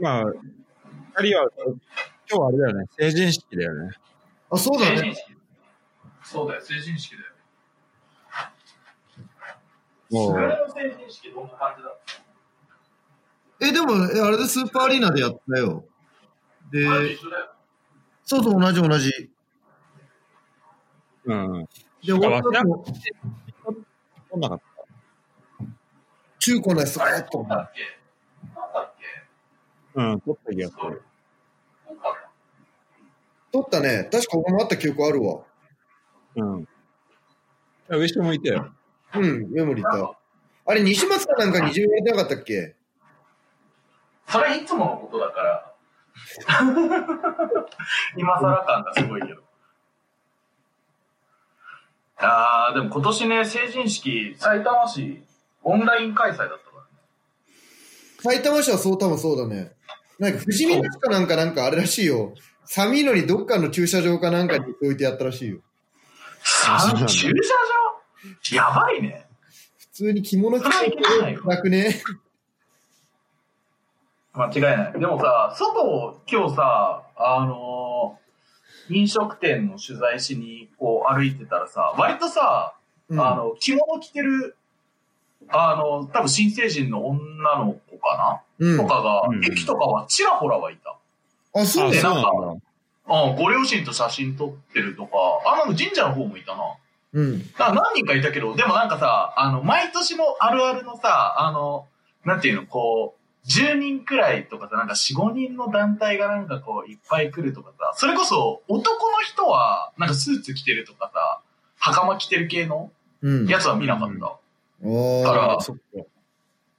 まあ、二人は、今日はあれだよね、成人式だよね。あ、そうだね。そうだよ、成人式だよ。もう、菅の成人式どんな感じだっえ、でも、えあれでスーパーアリーナでやったよ。で、たあれ一緒だよ。そうそう、同じ同じ。うん。で、終わった後、そんなかっ中古のやつとかやっとどんだっけなんだっけた。うん、撮った気がすそうる。どんか撮ったね。確かここもあった記憶あるわ。うん。上下もいたよ。うん、メモリーないた。あれ、西松かなんかにいじめられてなかったっけ？それいつものことだから。今更感がすごいけど。あー、でも今年ね、成人式、埼玉市、オンライン開催だった。埼玉市はそう多分そうだね。なんか、富士見町かなんかなんかあれらしいよ。寒いのにどっかの駐車場かなんかに置いてやったらしいよ。あそうなんだ駐車場？やばいね。普通に着物着てなくね？間違いない。でもさ、外、今日さ、あのー飲食店の取材しにこう歩いてたらさ、割とさ、うん、あの、着物着てる、あの、多分新成人の女の子かな、うんとかが、うん駅とかはちらほらはいた。あ、そうあ、ねそうなんだ。うん、ご両親と写真撮ってるとか、あ、なんか神社の方もいたな。うん。だ何人かいたけど、でもなんかさ、あの、毎年のあるあるのさ、あの、なんていうの、こう、10人くらいとかさ、なんか4、5人の団体がなんかこう、いっぱい来るとかさ、それこそ男の人は、なんかスーツ着てるとかさ、袴着てる系のうん。やつは見なかった。おだからーそっか。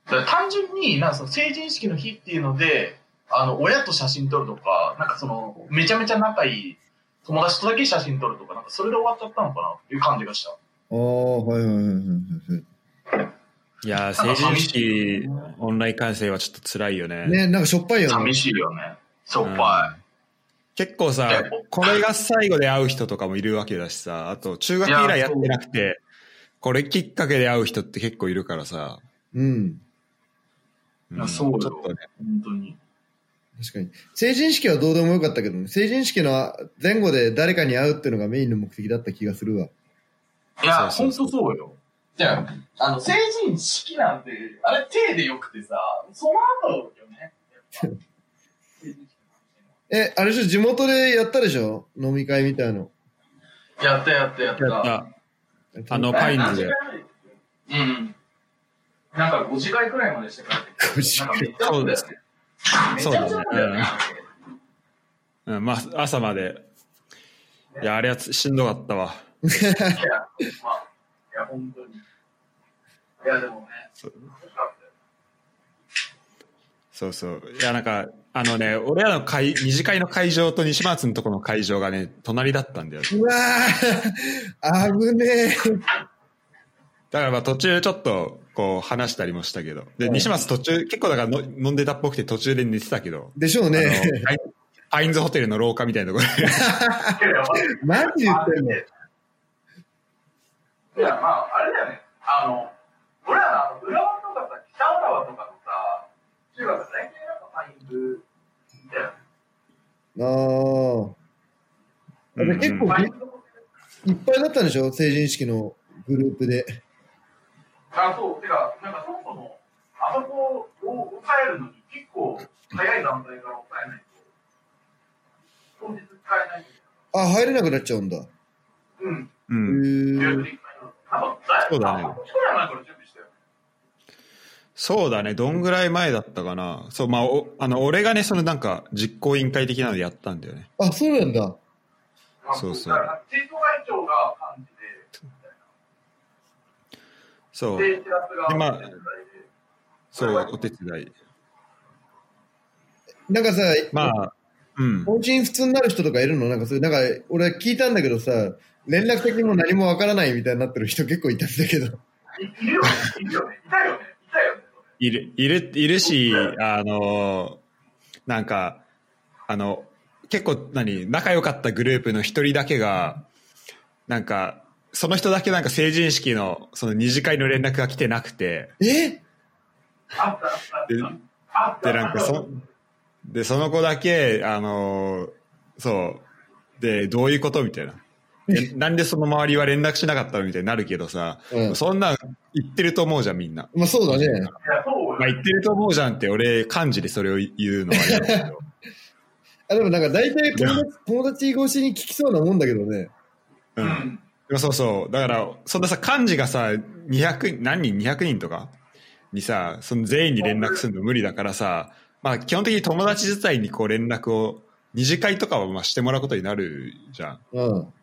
だから単純に、なんかその成人式の日っていうので、あの、親と写真撮るとか、なんかその、めちゃめちゃ仲いい友達とだけ写真撮るとか、なんかそれで終わっちゃったのかなっていう感じがした。ああ、はいはいはいはいはい。いやー、成人式、オンライン観戦はちょっと辛いよね。ね、なんかしょっぱいよね寂。しいよね。しょっぱ結構さえ、これが最後で会う人とかもいるわけだしさ、あと中学以来やってなくて、これきっかけで会う人って結構いるからさ。うん。い。いやそうよ。ちょっとね。本当に。確かに。成人式はどうでもよかったけどね。成人式の前後で誰かに会うっていうのがメインの目的だった気がするわ。いや、本そうそうそう当そうよ。じゃあ、あの、成人式なんて、あれ、手でよくてさ、その後よね。え、あれでしょ？地元でやったでしょ？飲み会みたいの。やったやったやった。やった。あの、パインズで。うん。なんか5次会くらいまでして帰って5次会なんかめっちゃ後だよね。うん、まあ、朝まで。いや、あれはつしんどかったわ。いや、まあ、いや、本当に。いや、でもね、そうそう。いや、なんか、あのね、俺らの会、二次会の会場と西松のとこの会場がね、隣だったんだよ。うわー、危ねえ。だからまあ途中ちょっと、こう話したりもしたけど。で、うん西松途中、結構だからの飲んでたっぽくて途中で寝てたけど。でしょうね。パインズホテルの廊下みたいなところで。マジ言ってんの？いや、まあ、あれだよね。あの、俺らのあの浦和とかさ、北浦和とかのさ、中学大体ああ。で結構いっぱいだったんでしょ？成人式のグループで。あ、そう、てか、なんかそもそも、あそこを抑えるのに結構早い段階から抑えないと、当日使えない。あ、入れなくなっちゃうんだ。へうん。うん。そうだねそうだね。どんぐらい前だったかな。そう、まあ、おあの、俺がね、そのなんか、実行委員会的なのやったんだよね。あ、そうなんだ。まあそうそうそうな。。で、まあそう、お手伝い。なんかさ、まあ、うん。本心普通になる人とかいるの？なんかそれ、なんか、俺聞いたんだけどさ、連絡先も何もわからないみたいになってる人結構いたんだけど。いいるよね、いるよね、いたよね、いる、いる、いるし、あの、なんか、あの、結構、何、仲良かったグループの一人だけが、なんか、その人だけなんか成人式の、その二次会の連絡が来てなくて、え？あった、あった、でなんかそ、で、その子だけ、あのーそう。で、どういうこと？みたいな。えなんでその周りは連絡しなかったのみたいになるけどさ、うんそんなん言ってると思うじゃん、みんな。まあそうだね。まあ、言ってると思うじゃんって、俺、漢字でそれを言うのはあれだけど。あでもなんか大体友達 友達越しに聞きそうなもんだけどね。う。うんん。でもそうそう。だから、そんなさ、漢字がさ、200、何人 ?200 人とか？にさ、その全員に連絡するの無理だからさ、まあ基本的に友達自体にこう連絡を、二次会とかはまあしてもらうことになるじゃん。うん。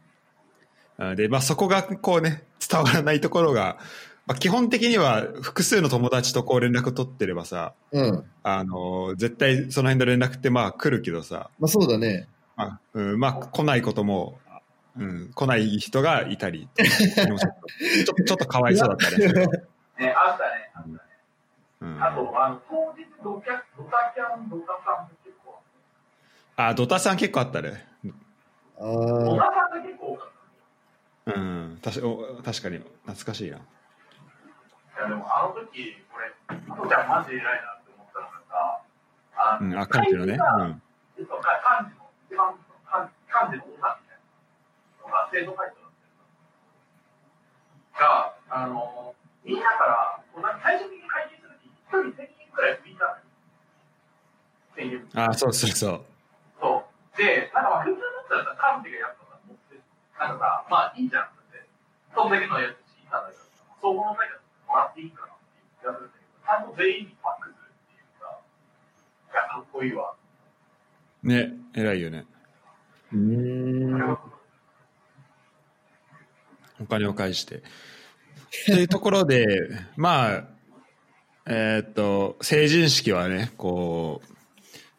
あで、まあそこがこうね、伝わらないところが、まあ基本的には複数の友達とこう連絡取ってればさ、うん。あの、絶対その辺の連絡ってまあ来るけどさ、まあそうだね。まあ、うん、まあ来ないことも、うん、来ない人がいたり、ちょっとちょっとちょっとかわいそうだったね。ね、あったね。あったね。うん、あと、あの、当日ドキャ、ドタキャン、ドタさんも結構、あ、ドタさん結構あったね。あドあ。タさんが結構多かった。うん、たしお確かに懐かしいな。いや、でもあの時、これ、あとちゃんマジ偉いなって思ったのがさ、あうん、あ、漢字のね。うん。えっと、か漢字の、一番漢漢字の多さみたいなのが生徒会長だったが、あの、みんなから、こうなんか最終的にするとき、一人1000円くらい浮いたのよ。1000円。あ、そうそうそう。そう。で、なんかまあ普通だったらさ、漢字がやったら持って、なんかさ、まあいいじゃんって。そんだけのやつ聞いたんだけど、総合の会社もらっていいかなって言ってやるんだけど、ちゃんと全員にパックするっていうさ、いや、かっこいいわ。ね、偉いよね。うーん。お金を返して。というところで、まあ、えーっと、成人式はね、こ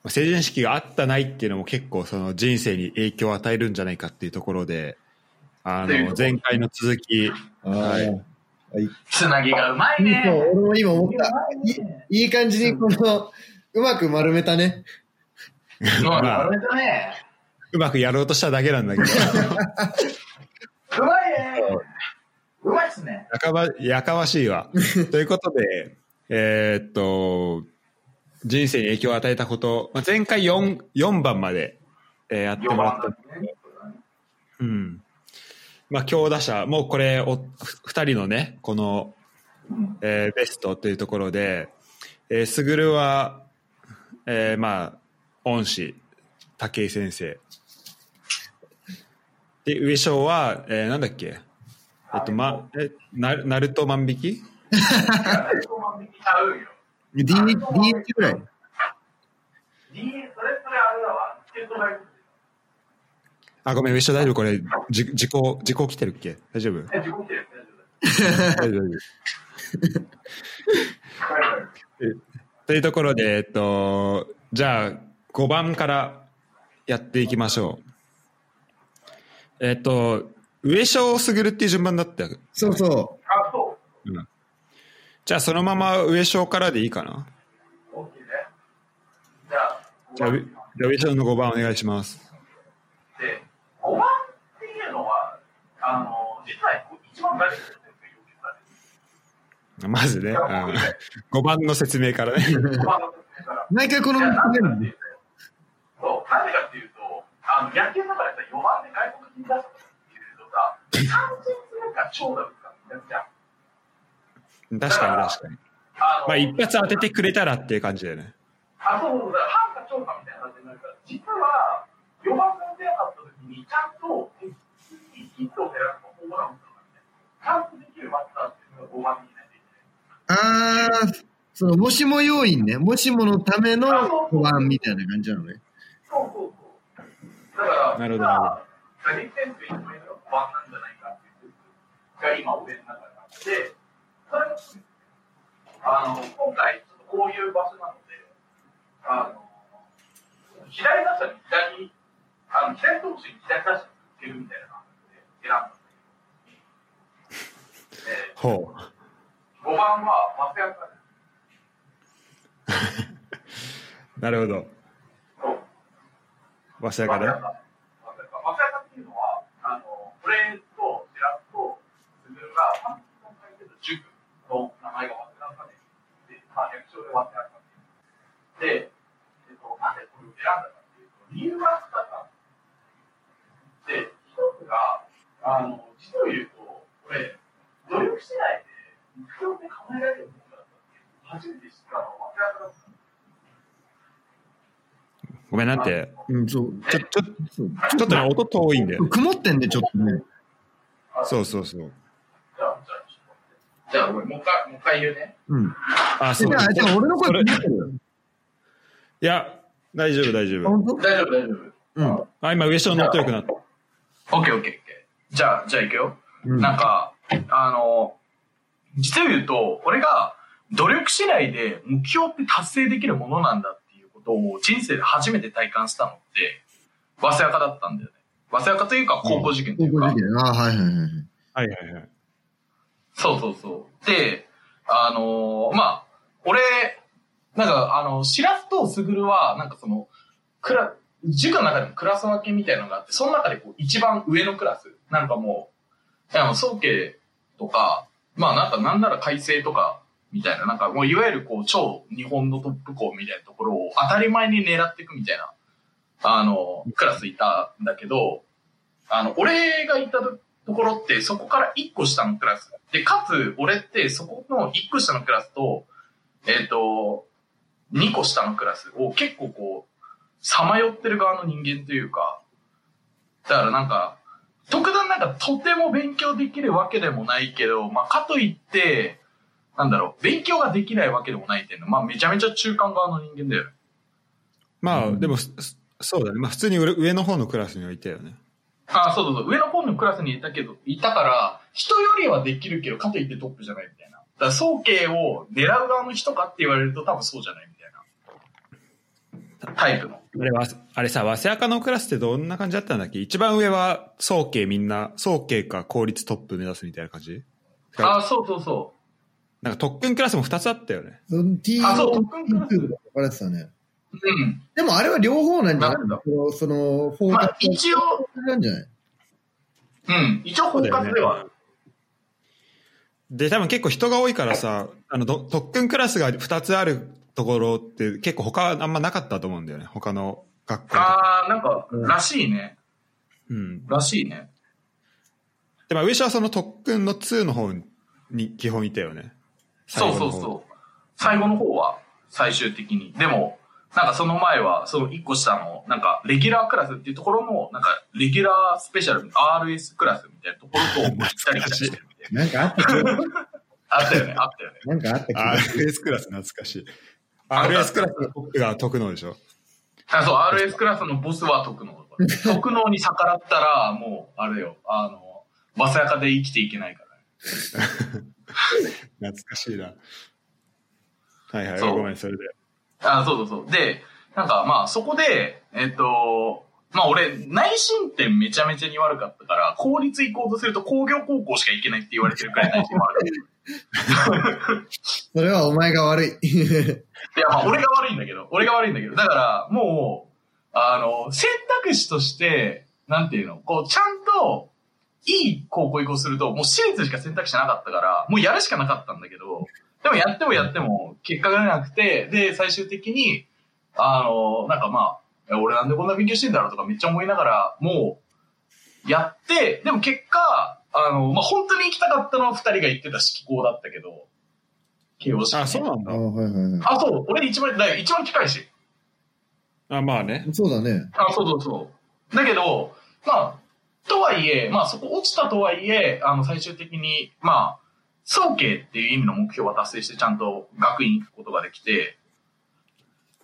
う、成人式があったないっていうのも結構その人生に影響を与えるんじゃないかっていうところで、あの、前回の続き。はいはい。つなぎがうまいいいね。そう俺も今思った。いいい感じにこの、うまく丸めたね。ままああ、れだね。うまくやろうとしただけなんだけど、うまいね。うまいっすね。やかま、やかましいわ。ということで、えーっと、人生に影響を与えたこと、まあ、前回 4, 4番まで、えーやってもらった。うん。まあ、強打者、もうこれ、お、二人のね、この、えーベストというところで、えー、すぐるは、えーまあ、恩師、武井先生。で、上昇は、えーなんだっけ？えっと、ま、え、な、ナルト万引き？D、DH ぐらい。D、それそれあれだわ。スケートライブあ、ごめん、上昇大丈夫これ、じ、時効、時効来てるっけ？大丈夫？え、自己来てる。大丈 大丈夫。夫というところで、えっと、じゃあ、5番からやっていきましょう。えっと、上昇すぐるっていう順番だった？よ。そうそあ、そう。うん。じゃあ、そのまま上昇からでいいかな？オッケーね。じゃあ、じゃあ上昇の5番お願いします。で、5番っていうのは、あの、実は一番大事ですよ、要求されまずね、うん、5番の説明からね。る5番の説明から。う。毎回このいやなん3つ目なのねでなんでかっていうと、あの、野球の中でさ、4番で外国人打者とかっていうとさ、三振するか長打打つかみたいなじゃん。確かに確かに。あのまあ、一発当ててくれたらっていう感じだよね。あ、そうそう、だから、半か長かみたいな感じになるから、実は、4番が打てなかった時に、ちゃんと、ヒットを狙うとホームランを打つかみたいな。ちゃんとできるバッターっていうのが5番にいないといけない。ああ、その、もしも要因ね。もしものための不安みたいな感じなのね。そうそうそう。だから、なるほど打撃センスが一番いいのが5番なんじゃないかっていう説が今、俺の中であって、それが、あの、今回、ちょっとこういう場所なので、あの、左打者に左、あの、左投手に左打者につけるみたいな選んだんだけど、で？ほ5番は松山です。う。なるほど。そうっていうのは、あの、俺と白とすぐるが、の書いてる塾の名前が松山で、で、まあ、略称でで、えっと、なんでこれ選んだかっていうと、理由が2つある。で、1つが、あの、実を言うと、これ、努力しないで、目標って叶えられるものだったっ初めて知ったのは、明らかだった。ごめんなって。うん、そう。ちょ、ちょ、ちょっとね、音遠いんだよ。曇ってんで、ちょっとね。そうそうそう。じゃあ、じゃあ、もう一回、もう一回言うね。うん。あ、そう。じゃあ、じゃあ俺の声。いや、大丈夫、大丈夫。本当？大丈夫、大丈夫。うん。あ、今、上昇の音良くなった。オッケーオッケー。じゃあ、じゃあ行くよ。うんなんか、あの、実を言うと、俺が努力次第で目標って達成できるものなんだっていうことを人生で初めて体感したのって、早稲田だったんだよね。早稲田というか高校受験というか。高校受験。ああ、はいはいはい。はいはいはい。そうそうそう。で、あのーまあ、俺、なんか、あの、しらすとすぐるは、なんかその、クラ、塾の中でもクラス分けみたいなのがあって、その中でこう一番上のクラス、なんかもう、いやもう早慶とか、まあなんかなんなら改正とか、みたいな、なんかもういわゆるこう超日本のトップ校みたいなところを当たり前に狙っていくみたいな、あの、クラスいたんだけど、あの、俺がいたところってそこから1個下のクラス。で、かつ俺ってそこの1個下のクラスと、えっ、と、2個下のクラスを結構こう、さまよってる側の人間というか、だからなんか、特段なんかとても勉強できるわけでもないけど、まあかといって、なんだろう、勉強ができないわけでもないっていうのは、まあめちゃめちゃ中間側の人間だよね。まあ、でも、すそうだね。まあ、普通に上上の方のクラスにはいたよね。あそうそうそう。上の方のクラスにいたけど、いたから、人よりはできるけど、かといってトップじゃないみたいな。だから、早慶を狙う側の人かって言われると多分そうじゃない。タイプの。あれは、あれさ、早稲赤のクラスってどんな感じだったんだっけ？一番上は、早慶みんな、早慶か公立トップ目指すみたいな感じ？あそうそうそなんか特訓クラスも2つあったよね。その T あそうと特訓クラス T2 とか分かれてたね。う。うん。でもあれは両方なんじゃない？なんだその、その、フォーまあ一応、なんじゃない？うん。一応、包括ではある。で、多分結構人が多いからさ、あの、ど特訓クラスが2つあるところって結構他あんまなかったと思うんだよね。他の学校。ああ、なんか、らしいね。うん。らしいね。で、まあ上下はその特訓の2の方に基本いたよね。そうそうそう。最後の方は、最終的に。でも、なんかその前は、その一個下の、なんか、レギュラークラスっていうところの、なんか、レギュラースペシャル、RS クラスみたいなところと、行ったり来たりしてるみたいな。なんかあった気があったよね、あったよね。なんかあった RS クラス懐かしい。RS クラスのトップが特能でしょ？あそう、RS クラスのボスは特能。特能に逆らったら、もう、あれよ、あの、まさやかで生きていけないからね。懐かしいな。はいはい、ごめん、それで。あ、そうそうそう。で、なんかまあそこで、えっと、まあ俺、内申点めちゃめちゃに悪かったから、公立行こうとすると工業高校しか行けないって言われてるくらい内申悪かった。それはお前が悪い。いや、まあ俺が悪いんだけど、俺が悪いんだけど、だからもう、あの、選択肢として、なんていうの、こう、ちゃんと、いい高校行こうとすると、もう私立しか選択肢なかったから、もうやるしかなかったんだけど、でもやってもやっても結果が出なくて、で、最終的に、あの、なんかまあ、いや俺なんでこんな勉強してんだろうとかめっちゃ思いながら、もう、やって、でも結果、あの、まあ、本当に行きたかったのは二人が言ってた式校だったけど、慶応式、ね。あ、そうなんだ。あはいはいはあ、そう。俺一番、一番近いし。あ、まあね。い。そうだね。あ、そうそうそう。だけど、まあ、とはいえ、まあそこ落ちたとはいえ、あの最終的に、まあ、早慶っていう意味の目標は達成してちゃんと学院行くことができて、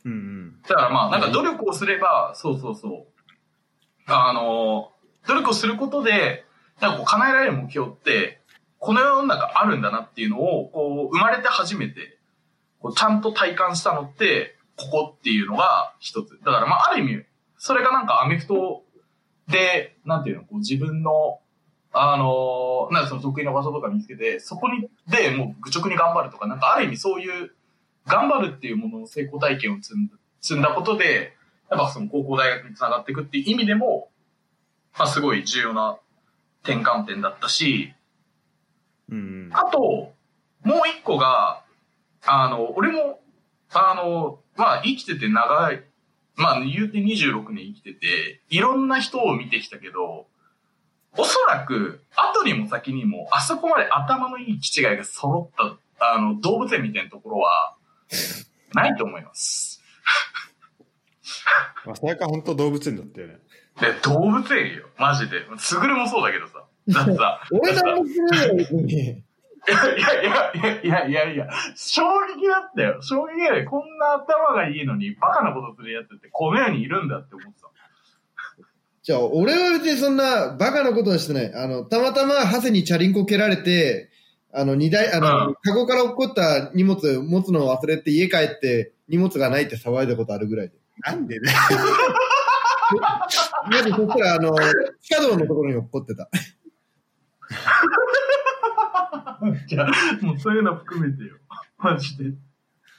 うんうん。だからまあなんか努力をすれば、そうそうそう。あの、努力をすることで、なんかこう叶えられる目標って、この世の中あるんだなっていうのを、こう、生まれて初めて、こうちゃんと体感したのって、ここっていうのが一つ。だからまあある意味、それがなんかアメフトで、なんていうの、こう自分の、あのなんかその得意な場所とか見つけて、そこに、でもう愚直に頑張るとか、なんかある意味そういう、頑張るっていうものの成功体験を積んだ積んだことで、やっぱその高校大学につながっていくっていう意味でも、まあすごい重要な転換点だったし、うんうん。あと、もう一個が、あの、俺も、あの、まあ生きてて長いまあ言うて26年生きてて、いろんな人を見てきたけど、おそらく、後にも先にも、あそこまで頭のいい気違いが揃った、あの、動物園みたいなところは、ないと思います。まあ、それか本当動物園だったよね。で、動物園よ。マジで。スグルもそうだけどさ。だってさ、俺なんもす。いやいやいやいやいやいやいや、衝撃だったよ。衝撃だよ。こんな頭がいいのに、バカなことするやつってこの世にいるんだって思ってた。じゃあ、俺は別にそんなバカなことはしてない。あの、たまたまハセにチャリンコ蹴られて、あの、荷台、あの、うんカゴから落っこった荷物持つのを忘れて家帰って荷物がないって騒いだことあるぐらいで。なんでね。マジそしたら、あの、地下道のところに落っこってた。じゃあ、もうそういうの含めてよ。マジで。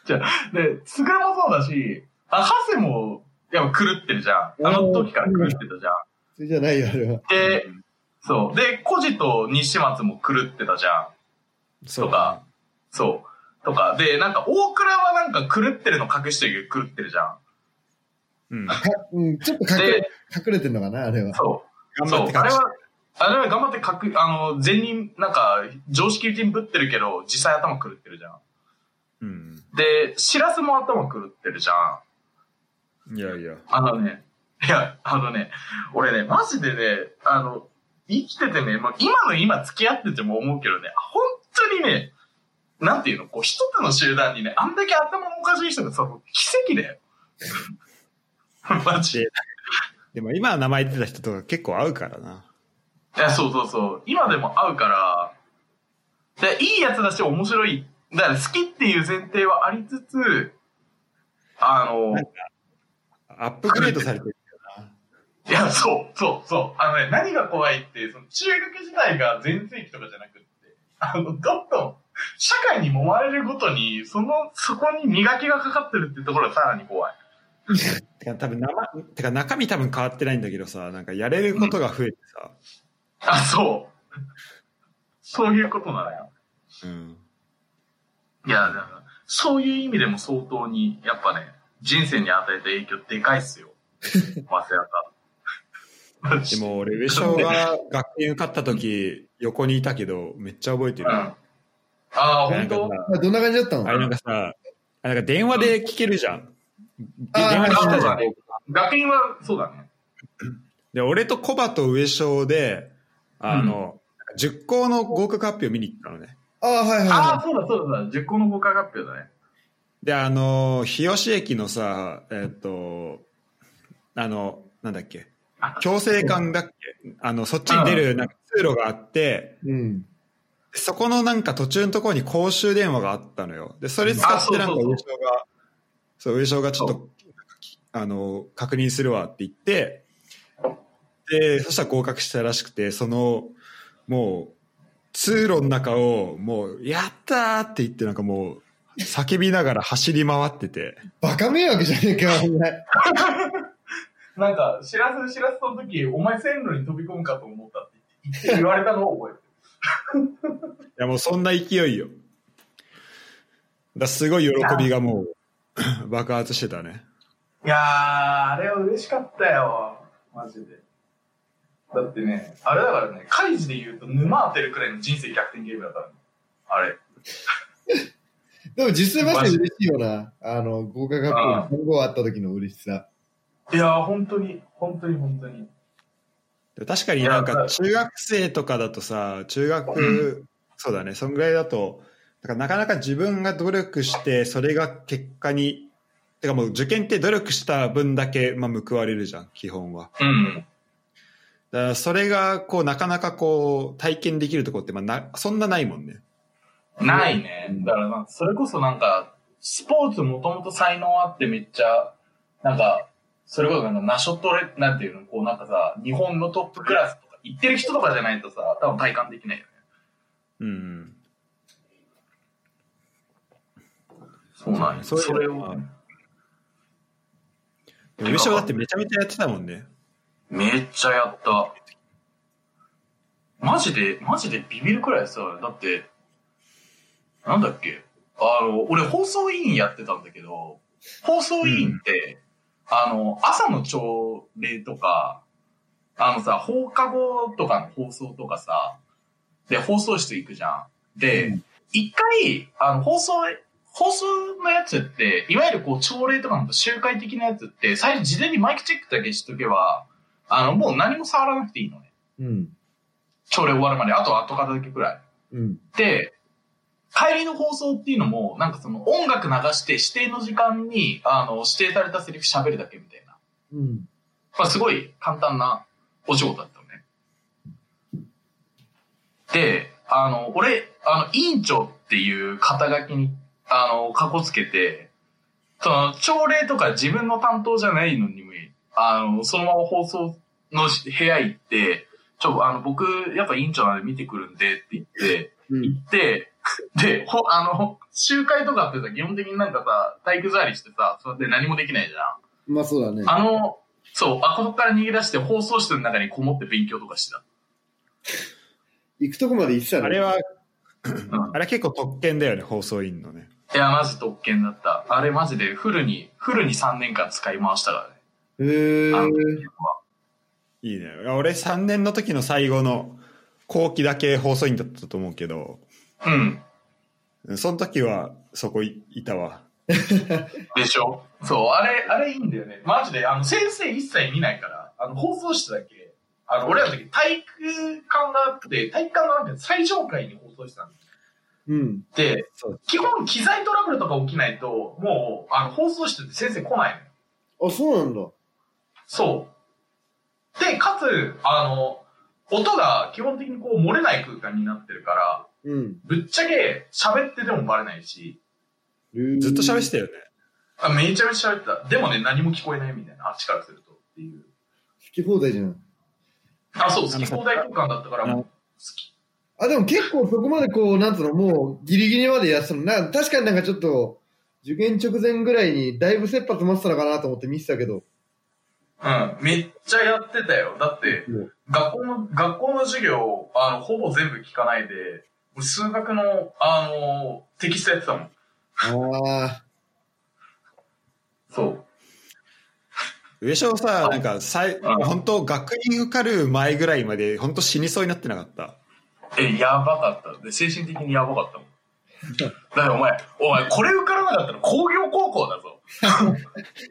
じゃあ、で、スグルもそうだし、あ、ハセも、やっぱ狂ってるじゃん。あの時から狂ってたじゃん。それじゃないよ、あれは。で、そう。で、コジと西松も狂ってたじゃん。そうとかそう。とか。で、なんか、大倉はなんか狂ってるの隠してるけど狂ってるじゃん。うん。か うん、ちょっと隠れで、隠れてんのかな、あれは。そう。頑張って隠しそうあれは、あれは頑張ってかく、あの、善人、なんか、常識的にぶってるけど、実際頭狂ってるじゃん。うん。で、しらすも頭狂ってるじゃん。いやいや。あのね、いや、あのね、俺ね、マジでね、あの、生きててね、もう今の今付き合ってても思うけどね、本当にね、なんていうの、こう一つの集団にね、あんだけ頭のおかしい人がさ、もう奇跡だよ。マジで。でも今名前出た人とか結構合うからな。いや、そうそうそう。今でも合うから、でいいやつだし面白い。だから好きっていう前提はありつつ、あの、アップグレードされてるよいや、そう、そう、そう。あのね、何が怖いって、その中学時代が全盛期とかじゃなくって、あの、どんどん、社会に揉まれるごとに、その、そこに磨きがかかってるっていうところがさらに怖い。な。てか多分生、てか中身多分変わってないんだけどさ、なんかやれることが増えてさ、あ、そう。そういうことなのよ。うん。いや、だからそういう意味でも相当に、やっぱね、人生に与えた影響でかいっすよ。早稲田。でも俺、上昇が学園受かった時、横にいたけど、めっちゃ覚えてる。うん。ああ、本当？どんな感じだったの？あれなんかさ、あなんか電話で聞けるじゃん。電話で聞いたじゃん学院はそうだね。で、俺とコバと上昇で、あの、10校の合格発表見に行ったのね。ああ、はいはいああ、はそうだそうだそうだ。10個の合格発表だね。で、あの、日吉駅のさ、えっ、と、あの、なんだっけ、強制館だっけ？あの、そっちに出るなんか通路があって、い。うん。そこのなんか途中のところに公衆電話があったのよ。で、それ使ってなんか上昇が、そう、上昇がちょっと、あの、確認するわって言って、で、そしたら合格したらしくて、その、もう、通路の中を、もう、やったーって言って、なんかもう、叫びながら走り回ってて、バカ迷惑じゃねえか、お前。なんか、知らず知らずその時、お前線路に飛び込むかと思ったって言って言われたのを覚えてる。いやもうそんな勢いよ。だすごい喜びがもう、爆発してたね。いやー、あれは嬉しかったよ。マジで。だってね、あれだからね、カイジで言うと沼当てるくらいの人生逆転ゲームだからね。あれ。でも実際マジで嬉しいよな。あの、合格発表に今後あった時の嬉しさ。いやー、本当に、本当に本当に。で確かになんか中学生とかだとさ、中学、そうだね、そんぐらいだと、なかなか自分が努力して、それが結果に、てかもう受験って努力した分だけ、まあ、報われるじゃん、基本は。うん。だからそれが、こう、なかなかこう、体験できるとこって、まあな、そんなないもんね。ないね。だからそれこそなんか、スポーツもともと才能あってめっちゃ、なんか、それこそナショトレ、なんていうの、こうなんかさ、日本のトップクラスとか、行ってる人とかじゃないとさ、多分体感できないよね。うん。そうなんよそれをまあ、でも優勝だってめちゃめちゃやってたもんね。めっちゃやった。マジで、マジでビビるくらいさ、だって、なんだっけ？あの、俺放送委員やってたんだけど、放送委員って、あの、朝の朝礼とか、あのさ、放課後とかの放送とかさ、で、放送室行くじゃん。で、一、回、あの、放送、放送のやつって、いわゆるこう、朝礼とかの集会的なやつって、最初事前にマイクチェックだけしとけば、あの、もう何も触らなくていいのね。うん。朝礼終わるまで、あとは後片付けくらい。うん。で、帰りの放送っていうのも、なんかその音楽流して指定の時間に、あの、指定されたセリフ喋るだけみたいな。うん。まあ、すごい簡単なお仕事だったのね。で、あの、俺、あの、委員長っていう肩書きに、あの、かこつけて、その、朝礼とか自分の担当じゃないのにも、あの、そのまま放送の部屋行って、ちょ、あの、僕、やっぱ委員長なんで見てくるんでって言って、うん。行って、で、ほ、あの、集会とかってさ、基本的になんかさ、体育座りしてさ、それで何もできないじゃん。まあそうだね。あの、そう、あ、ここから逃げ出して放送室の中にこもって勉強とかしてた。行くとこまで行ってたね。あれは、うんあれ結構特権だよね、放送委員のね。いや、マジ特権だった。あれマジでフルに、フルに3年間使い回したからね。へえいいね。俺3年の時の最後の後期だけ放送委員だったと思うけど、うん。その時はそこいいたわ。でしょ？そう、あれ、あれいいんだよね。マジで、あの、先生一切見ないから、あの、放送室だけ、あの、俺らの時体育館があって、体育館がなんか最上階に放送してたんうん。で基本機材トラブルとか起きないと、もう、あの、放送室って先生来ないのよ。あ、そうなんだ。そう。で、かつ、あの、音が基本的にこう漏れない空間になってるから、うん。ぶっちゃけ喋っててもバレないし、ずっと喋ってた。たよね。あめちゃめちゃ喋ってた。でもね、何も聞こえないみたいな、あっちからするとっていう。好き放題じゃん。あ、そう、好き放題空間だったから、もう好き。あ、でも結構そこまでこう、なんつうの、もうギリギリまでやってたの。な確かになんかちょっと、受験直前ぐらいにだいぶ切羽詰まってたのかなと思って見てたけど。うん、めっちゃやってたよ。だって、学校の、学校の授業、あの、ほぼ全部聞かないで、俺数学の、あの、テキストやってたもん。ああ。そう。上昇さ、なんか、さいうん本当学院受かる前ぐらいまで、本当死にそうになってなかった？え、やばかった。で、精神的にやばかったもん。だからお前、お前、これ受からなかったら工業高校だぞ。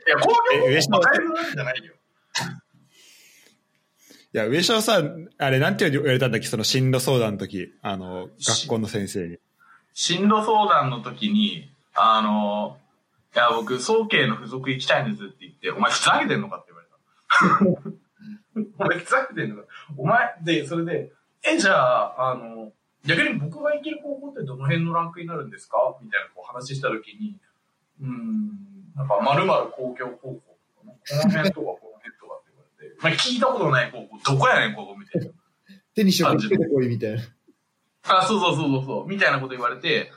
いや、工業高校バカにするわけじゃないよ。いや、上昇さん、あれ、なんて言われたんだっけ、その進路相談の時、あの、学校の先生に。進路相談の時に、あの、いや、僕、総計の付属行きたいんですって言って、お前ふざけてんのかって言われた。お前ふざけてんのか。お前、で、それで、え、じゃあ、あの、逆に僕が行ける高校ってどの辺のランクになるんですか？みたいなこう話した時に、うん、なんか、まるまる公共高校とかね、この辺とか聞いたことない高校、どこやねん、ここみたいな。手に職つけてこいみたいな。あ、そうそうそうそうそう、みたいなこと言われて、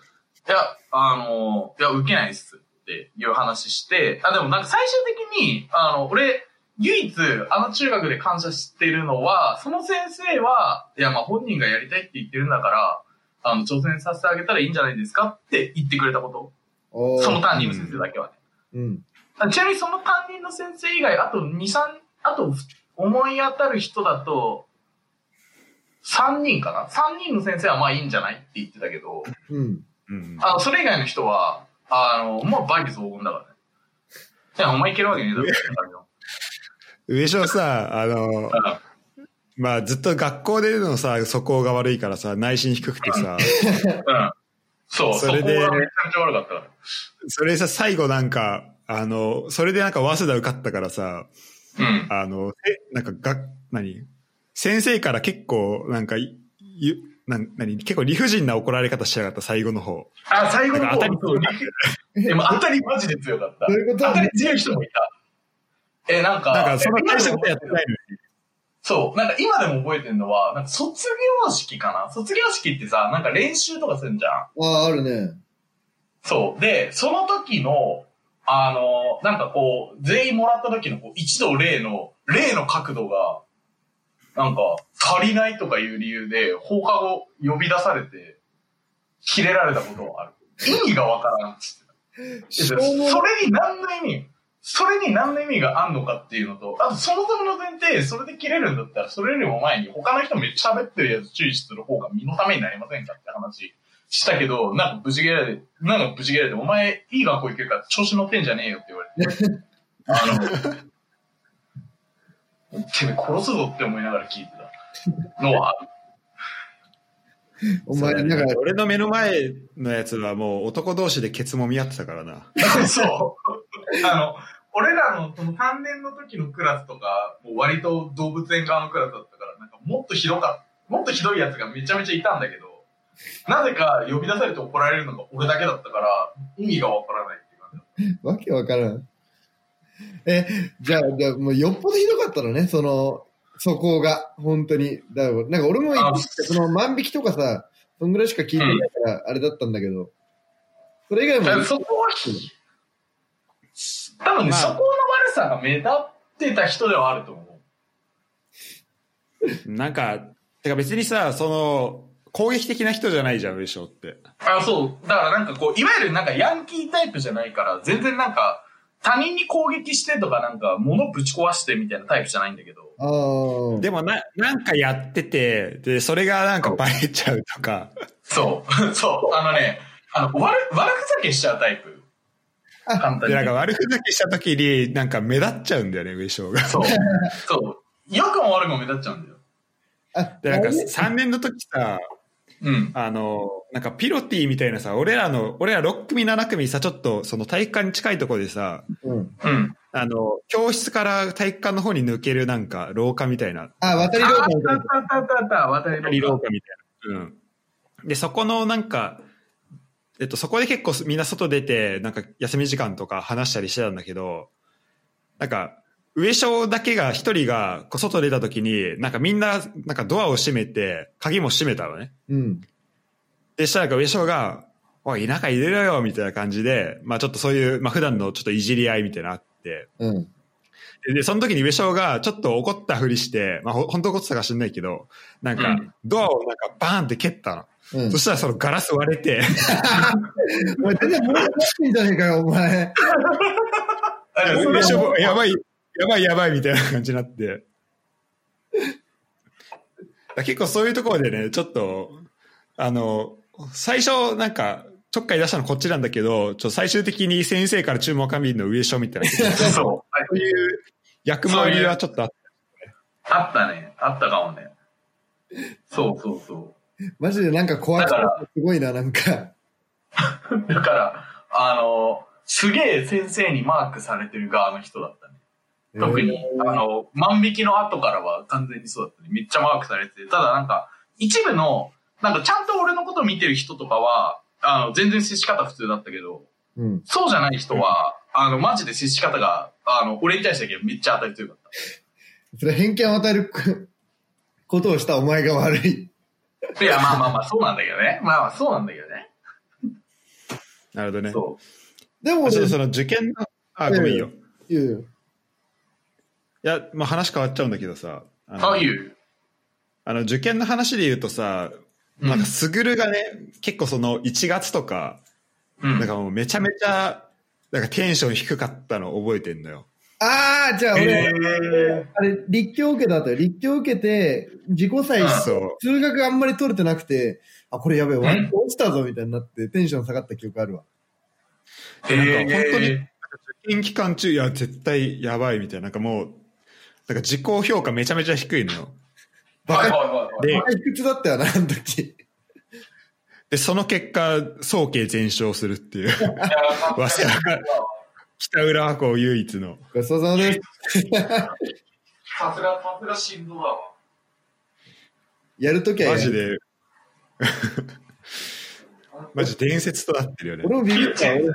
いや、あの、いや、受けないっすっていう話して、あ、でもなんか最終的に、あの、俺、唯一、あの中学で感謝してるのは、その先生は、いや、まあ本人がやりたいって言ってるんだから、あの、挑戦させてあげたらいいんじゃないですかって言ってくれたこと。あその担任の先生だけはね。うん。あちなみにその担任の先生以外、あと2、3、あと思い当たる人だと、3人かな ?3 人の先生はまあいいんじゃないって言ってたけど、うん。うん。あの、それ以外の人は、あの、もうバリ雑言だからね。いや、お前いけるわけねえだろ。上昇さ、あの、まあ、ずっと学校でのさ、素行が悪いからさ、内心低くてさ、うん。そう、そそれでこがめちゃめちゃ悪かったから。それさ、最後なんか、あの、それでなんか早稲田受かったからさ、うん。あの、え、なんか、が、何？先生から結構、なんか、いゆ、なん、何？結構理不尽な怒られ方しやがった、最後の方。あ、最後の方当たりそうリでも 当たりマジで強かった。どういうこと？当たり強い人もいた。え、なんか、なんか、そんな大したえことやってないのに。そう。なんか今でも覚えてるのは、なんか卒業式かな？卒業式ってさ、なんか練習とかするんじゃん。ああ、あるね。そう。で、その時の、あの、なんかこう、全員もらった時のこう一度例の、例の角度が、なんか足りないとかいう理由で放課後呼び出されて、切れられたことがある。意味がわからんっつってそれに何の意味？それに何の意味があんのかっていうのと、あとそもそもの前提、それで切れるんだったら、それよりも前に他の人めっちゃ喋ってるやつ注意する方が身のためになりませんかって話したけど、なんかブチギレられて、なんかブチギレられて、お前いい学校行けるから調子乗ってんじゃねえよって言われて。あの、てめえ殺すぞって思いながら聞いてたのはある。お前、なんか、俺の目の前のやつはもう男同士でケツもみ合ってたからな。そう。あの、俺らのその3年の時のクラスとか、もう割と動物園側のクラスだったから、なんかもっとひどかもっとひどいやつがめちゃめちゃいたんだけど、なぜか呼び出されて怒られるのが俺だけだったから、意味がわからないっていう感じ。わけわからん。え、じゃあ、じゃあもうよっぽどひどかったのね、その、そこが、本当に。だから、なんか俺も言ってその万引きとかさ、そんぐらいしか聞いてないから、あれだったんだけど、それ以外も、そこは、多分ね、まあそこの悪さが目立ってた人ではあると思う。なんか、てか別にさ、その、攻撃的な人じゃないじゃん、上昇って。あ、そう。だからなんかこう、いわゆるなんかヤンキータイプじゃないから、全然なんか、他人に攻撃してとかなんか、物ぶち壊してみたいなタイプじゃないんだけど。ああ、でもな、なんかやってて、で、それがなんかバレちゃうとか、そう。そう。あのね、あの、悪、悪ふざけしちゃうタイプ。簡単で、に。なんか悪ふざけした時に、なんか目立っちゃうんだよね、上昇が。そう。そう。良くも悪くも目立っちゃうんだよ。あ、で、なんかあれ3年の時さ、うん。あの、なんかピロティみたいなさ、俺らの、俺ら6組7組さ、ちょっとその体育館に近いところでさ、うん。うん。あの、教室から体育館の方に抜けるなんか廊下みたいな、あ、渡りあ廊下みたいなあったあったあったあった、渡り廊下みたいな。うん。で、そこのなんか、えっと、そこで結構みんな外出て、なんか休み時間とか話したりしてたんだけど、なんか、上昇だけが、一人がこう外出た時に、なんかみんな、なんかドアを閉めて、鍵も閉めたのね。うん。で、したら上昇が、おい、中入れろよ、みたいな感じで、まあちょっとそういう、まあ普段のちょっといじり合いみたいなのあって、うん。でで、その時に上昇がちょっと怒ったふりして、まあほ本当怒ってたか知んないけど、なんかうん、ドアをなんかバーンって蹴ったの。うんそ。したらそのガラス割れて、お前全然物持ってんじゃねえかよ、お前。上昇もやばい、やばいやばいみたいな感じになって。だ結構そういうところでね、ちょっと、あの、最初なんか、ちょっかい出したのこっちなんだけど、ちょっと最終的に先生から注目を見るの上昇みたいな。そそう。ういう役回りはちょっとあっあったね。あったかもね。そうそうそう。マジでなんか怖くてだからすごいな、なんか。だから、あの、すげえ先生にマークされてる側の人だったね。特に、えーあの、万引きの後からは完全にそうだったね。めっちゃマークされてて。ただなんか、一部の、なんかちゃんと俺のこと見てる人とかは、あの、全然接し方普通だったけど、うん。そうじゃない人は、あの、マジで接し方が、あの、俺に対してだけめっちゃ当たり強かった。それ偏見を与える ことをしたお前が悪い。いや、まあまあまあ、そうなんだけどね。まあまあ、そうなんだけどね。た。なるほどね。そでも俺、ちょっとその受験の、あ、ごめんいいよ。いやいやいや、まあ話変わっちゃうんだけどさ、あう。のああいう。あの受験の話で言うとさ、うんなんかすぐるがね、結構その1月とか、うんなんかもうめちゃめちゃ、なんかテンション低かったの覚えてんのよ。ああ、じゃあ俺、えーあれ、立教受けた後よ。立教受けて、自己採。数学あんまり取れてなくて、あ、これやべえ、落ちたぞ、みたいになって、テンション下がった記憶あるわ。なんか本当にえー受験期間中、いや、絶対やばいみたいな、なんかもう、なんか自己評価めちゃめちゃ低いのよ。はいはいはいはい。でバカいくつだったよな、あの時。で、その結果、早慶全勝するっていう、いや わせやか北浦和校唯一の。ごちそうさまです。さすが、さすが心臓だわ。やるときはやるマジで、マジ伝説となってるよね。俺もビビった。俺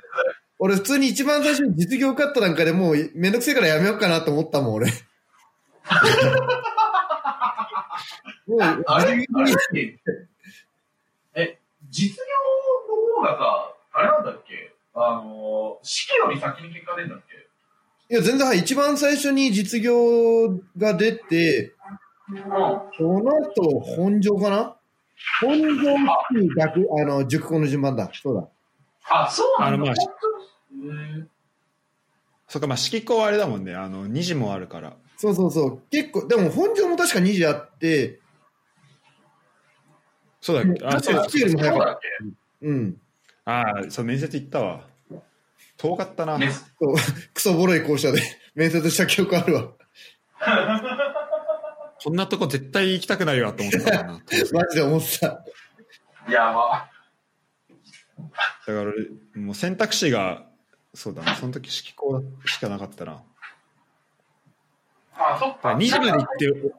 俺普通に一番最初に実業受かったなんかでもうめんどくせえからやめようかなと思ったもん、俺。もう、あれえ、実業の方がさ、あれなんだっけ？あの、式より先に結果出るんだっけ？いや、全然、はい。一番最初に実業が出て、うん。その後、本庄かな？本庄式学、あの、塾校の順番だ。そうだ。あ、そうなんだ。あのまあそっか、まあ、式子はあれだもんね。あの、2時もあるから。そうそうそう。結構、でも本庄も確か2時あって、そうだっけ？あ、そうだ式よりも早かっそうだっけ？た。うん。ああ、そう、面接行ったわ。遠かったな。メスそう クソボロい校舎で 面接した記憶あるわ。こんなとこ絶対行きたくないわと思ったからな。マジで思ってた。やば。だから俺、もう選択肢が、そうだな、その時式校しかなかったな。あ、そっか。2時まで行って、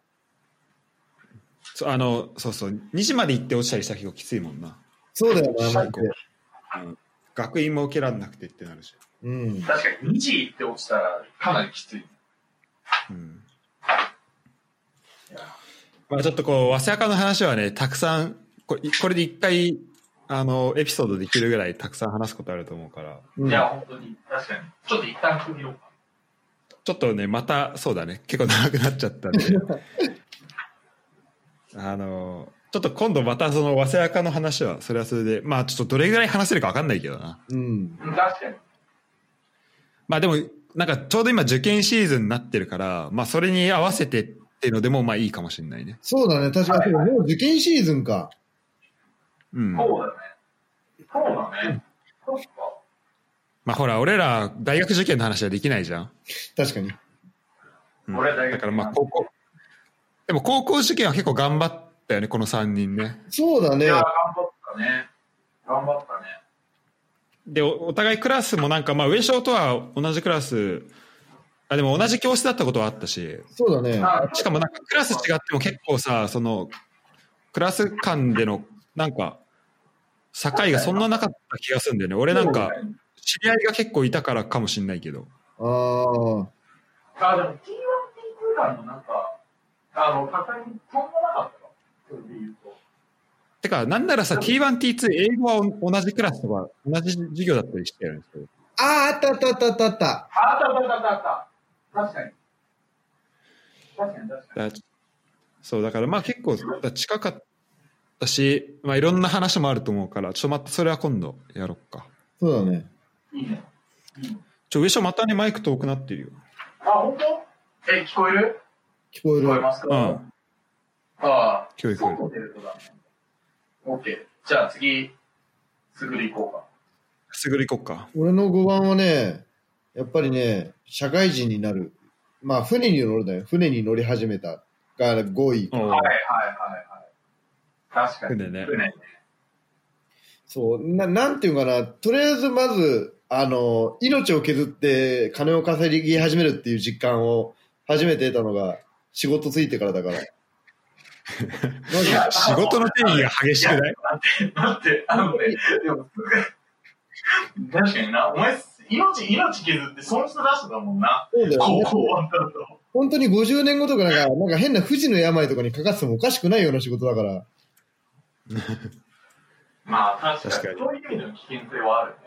そうあの、そうそう、2時まで行って落ちたりしたら結構きついもんな。そうだよな、マジで。学院も受けらんなくてってなるし。うん。確かに2時行って落ちたらかなりきつい。うん。まあちょっとこう、早稲赤の話はね、たくさん、これこれで一回、あの、エピソードできるぐらいたくさん話すことあると思うから、うんいや、本当に。確かに。ちょっと一旦区切ろうか。ちょっとね、また、そうだね、結構長くなっちゃったんで、あの、ちょっと今度またその早稲赤の話は、それはそれで、まあちょっとどれぐらい話せるか分かんないけどな。うん。うん確かに。まあでも、なんかちょうど今受験シーズンになってるから、まあそれに合わせてっていうのでもまあいいかもしれないね。そうだね、確かに。もう受験シーズンか。うん。そうだね。そうだね。そっか。まあほら、俺ら大学受験の話はできないじゃん。確かに。うん俺は大学だからまあ高校、でも高校受験は結構頑張ったよね、この3人ね。そうだね。いや、頑張ったね。頑張ったね。で、おお互いクラスもなんかまあ上昇とは同じクラス、あ、でも同じ教室だったことはあったし、そうだね。あしかもなんかクラス違っても結構さ、その、クラス間でのなんか、境がそんななかった気がするんだよね。俺なんか、知り合いが結構いたからかもしんないけど。ああ。あ、でも T1、T2 間のなんか、あの、高い、そんななかったのそれで言うと。てか、なんならさ、T1、T2、英語はお同じクラスとか、同じ授業だったりしてるんですよ。ああ、あったあったあったあったあった。あったあったあったあった。確かに。確かに確かだそう、だからまあ結構だ近かったし、まあいろんな話もあると思うから、ちょっとまたそれは今度やろっか。そうだね。に。いいね。ちょ、上昇またね、マイク遠くなってるよ。あ、本当？え、聞こえる？聞こえる。聞こえますか？うん。ああ、教育。外出るとだね。オッケー。じゃあ次、すぐり行こうか。すぐる行こっか。俺の5番はね、やっぱりね、社会人になる。まあ、船に乗るだよ。船に乗り始めたが5位。はいはいはいはい。確かに。船ね船ね。そう、ななんていうかな、とりあえずまず、あの、命を削って金を稼ぎ始めるっていう実感を初めて得たのが仕事ついてからだから。仕事の定義が激しくない？待って、あのね、でも、確かにな、お前、命、命削って損失出してたもんな。そうだよね。高校終わった後。本当に50年後とかなんか、なんか変な不治の病とかにかかっててもおかしくないような仕事だから。まあ、確かに。そういう意味での危険性はあるね。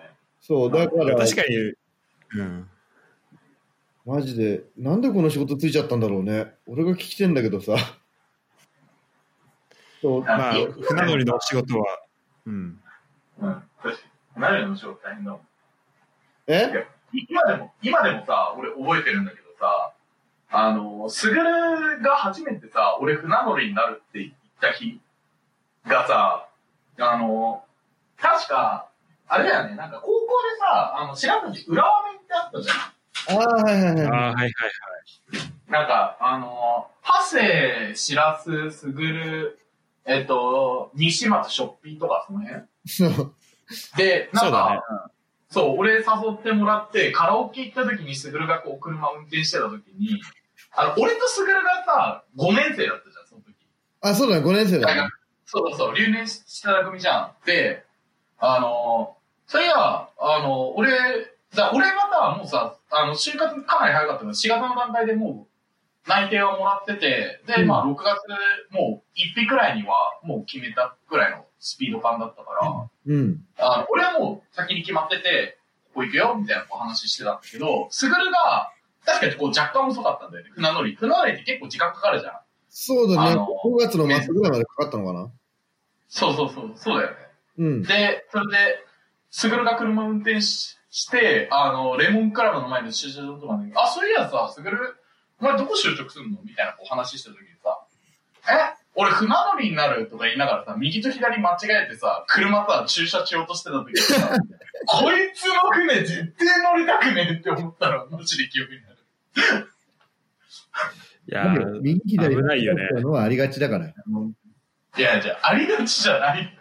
そう、だから、確かに、うん。マジで、なんでこの仕事ついちゃったんだろうね。俺が聞きてんだけどさ。そう、まあ、船乗りの仕事は、うん。うん、確かに。何よりの仕事大変だもん。え？今でも、今でもさ、俺覚えてるんだけどさ、あの、すぐるが初めてさ、俺船乗りになるって言った日がさ、あの、確か、あれだよね、なんか高校でさ、あの、白崎浦和弁ってあったじゃん。ああ、はいはいはい。ああ、はいはいなんか、あの、ハセ、シラス、スグル、えっと、西松、ショッピーとかその辺そう で、なんそうだねか、そう,、俺誘ってもらって、カラオケ行った時にスグルがこう車運転してた時に、あの、俺とスグルがさ、5年生だったじゃん、その時。あ、そうだね、5年生だね。そうそうそう、留年した組じゃん。で、あの、そういや、あの、俺、だ俺がさ、もうさ、あの、就活かなり早かったから、4月の段階でもう内定はもらってて、で、うんまあ6月、もう1日くらいにはもう決めたくらいのスピード感だったから、うん。あの俺はもう先に決まってて、ここ行くよ、みたいなお話してたんだけど、スグルが、確かにこう若干遅かったんだよね、船乗り。船乗りって結構時間かかるじゃん。そうだね。あの5月の末ぐらいまでかかったのかな。そうそうそう、そうだよね。うん。で、それで、スグルが車運転しして、あの、レモンクラブの前の駐車場とかに、あ、そういやさ、すぐる、お前どこ就職すんのみたいなこう話してた時にさ、え俺船乗りになるとか言いながらさ、右と左間違えてさ、車さ、駐車しようとしてた時にさ、こいつの船絶対乗りたくねえって思ったら、マジで記憶になる。いやー右左危ないよねのはありがちだから。いや、じゃあ、ありがちじゃないのよ。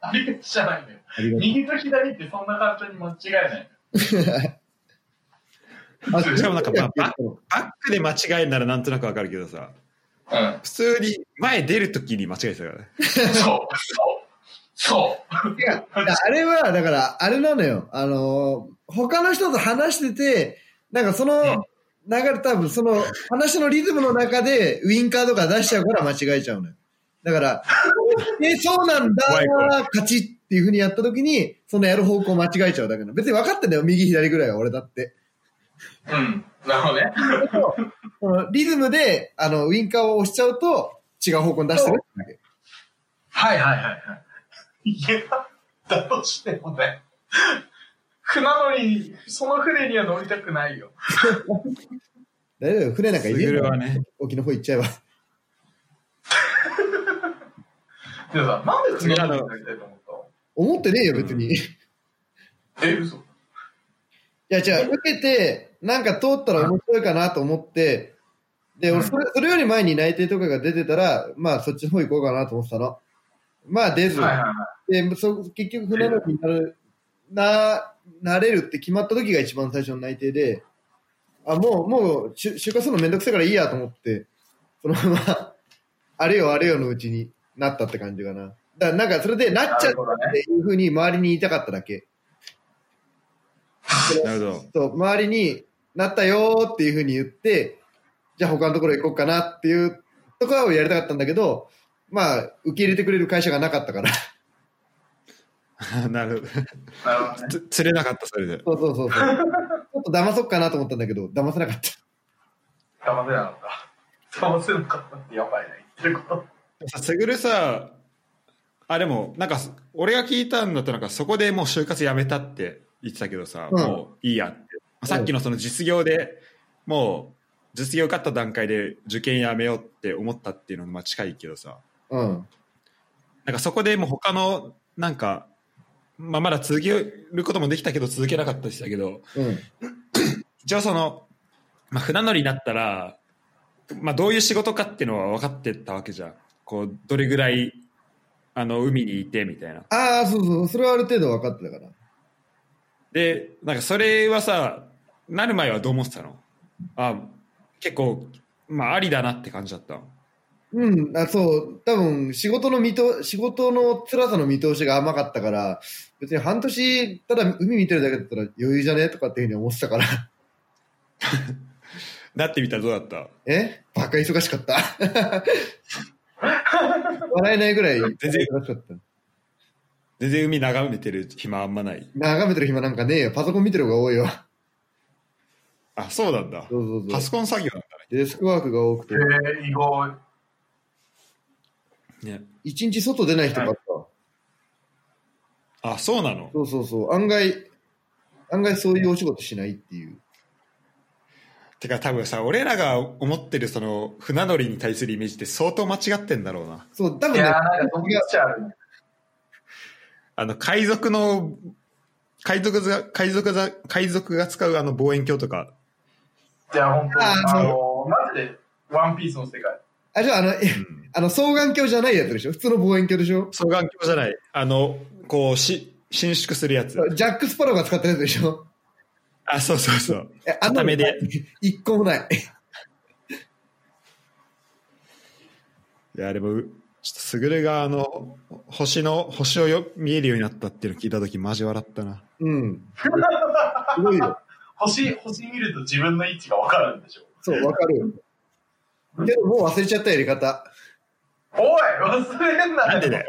ありがちじゃないのよ。ありがち。右と左ってそんな簡単に間違えない あしかもなんかまあバックで間違えるならなんとなくわかるけどさ、のよ。普通に前出るときに間違えてたからね。うん。そう。そう。そう。いやあれは、だから、あれなのよ。あのー、他の人と話してて、なんかそのうん流れ、多分その話のリズムの中でウインカーとか出しちゃうから間違えちゃうのよ。だから、え、そうなんだ怖い怖勝ちっていうふうにやった時に、そのやる方向間違えちゃうだけなの。別に分かってんだよ、右左ぐらいは俺だって。うん。なるほどね。そのリズムで、あの、ウインカーを押しちゃうと、違う方向に出してるだけ。はいはいはいはい。いや、だとしてもね。船乗り、その船には乗りたくないよ。大丈夫船なんかす入れるぐるはね、沖の方行っちゃえば。でもさ、なんで船乗りになりたいと思ってねえよ、別に。いえ、嘘？や、違う、受けて、なんか通ったら面白いかなと思って、で、俺それ、それより前に内定とかが出てたら、まあ、そっちの方行こうかなと思ってたの。まあ、出ず。で、そ結局船乗りになる、な、なれるって決まった時が一番最初の内定で、あ、もう、もう、就就活するのめんどくさいからいいやと思って、そのまま、あれよあれよのうちになったって感じかな。だからなんかそれでなっちゃったっていうふうに周りに言いたかっただけ。なるほど。そう、周りになったよーっていうふうに言って、じゃあ他のところ行こうかなっていうところをやりたかったんだけど、まあ、受け入れてくれる会社がなかったから。なるほど。なるほどね。つ釣れなかった、それで。そうそうそうそう。ちょっと騙そうかなと思ったんだけど、騙せなかった。騙せなかった。騙せなかったってやばいな、言ってること。さ、すぐるさ、あ、でも、なんか、俺が聞いたんだと、なんか、そこでもう就活やめたって言ってたけどさ、うんもういいやって。さっきのその実業でもう、実業受かった段階で受験やめようって思ったっていうのもまあ近いけどさ、うん。なんかそこでもう他の、なんか、まあまだ続けることもできたけど続けなかったりしたけど、うん。一応その、まあ、船乗りになったら、まあ、どういう仕事かっていうのは分かってたわけじゃん。こう、どれぐらい、あの、海にいてみたいな。ああ、そうそう、それはある程度分かってたから。で、なんかそれはさ、なる前はどう思ってたの？あ、結構、まあ、ありだなって感じだったの。うん、あそう、多分仕事の見と、仕事の辛さの見通しが甘かったから、別に半年、ただ海見てるだけだったら余裕じゃね？とかっていうふうに思ってたから。なってみたらどうだった？え？バカ忙しかった。笑えないぐらい忙全然しかった。全然海眺めてる暇あんまない。眺めてる暇なんかねえよ。パソコン見てる方が多いよ。あ、そうなんだ。そうそうそう。パソコン作業なんだデスクワークが多くてえ、ー、意外。ね。ね。一日外出ない人ばっか。あ、そうなの？そうそうそう。案外、案外そういうお仕事しないっていう。てか多分さ、俺らが思ってるその船乗りに対するイメージって相当間違ってんだろうな。そう、多分ねいやー、、なんかちゃあるね。あの、海賊の、海賊が、海賊が、海賊が使うあの望遠鏡とか、いや、本当あの、マジで、ワンピースの世界。あ、じゃあ、あの、えうんあの、双眼鏡じゃないやつでしょ？普通の望遠鏡でしょ？双眼鏡じゃない、あの、こう、し、伸縮するやつ。ジャック・スパローが使ってるやつでしょ？あ、そうそうそう。え、あんなの片目で。一個もない。いや、でも、うちょっとすぐるがあの、星の、星をよ見えるようになったっていうの聞いたときマジ笑ったな。うん。すごいよ。星、星見ると自分の位置がわかるんでしょ？そう、わかるよ。けど、もう忘れちゃったやり方。おい忘れんなよなんでだよ。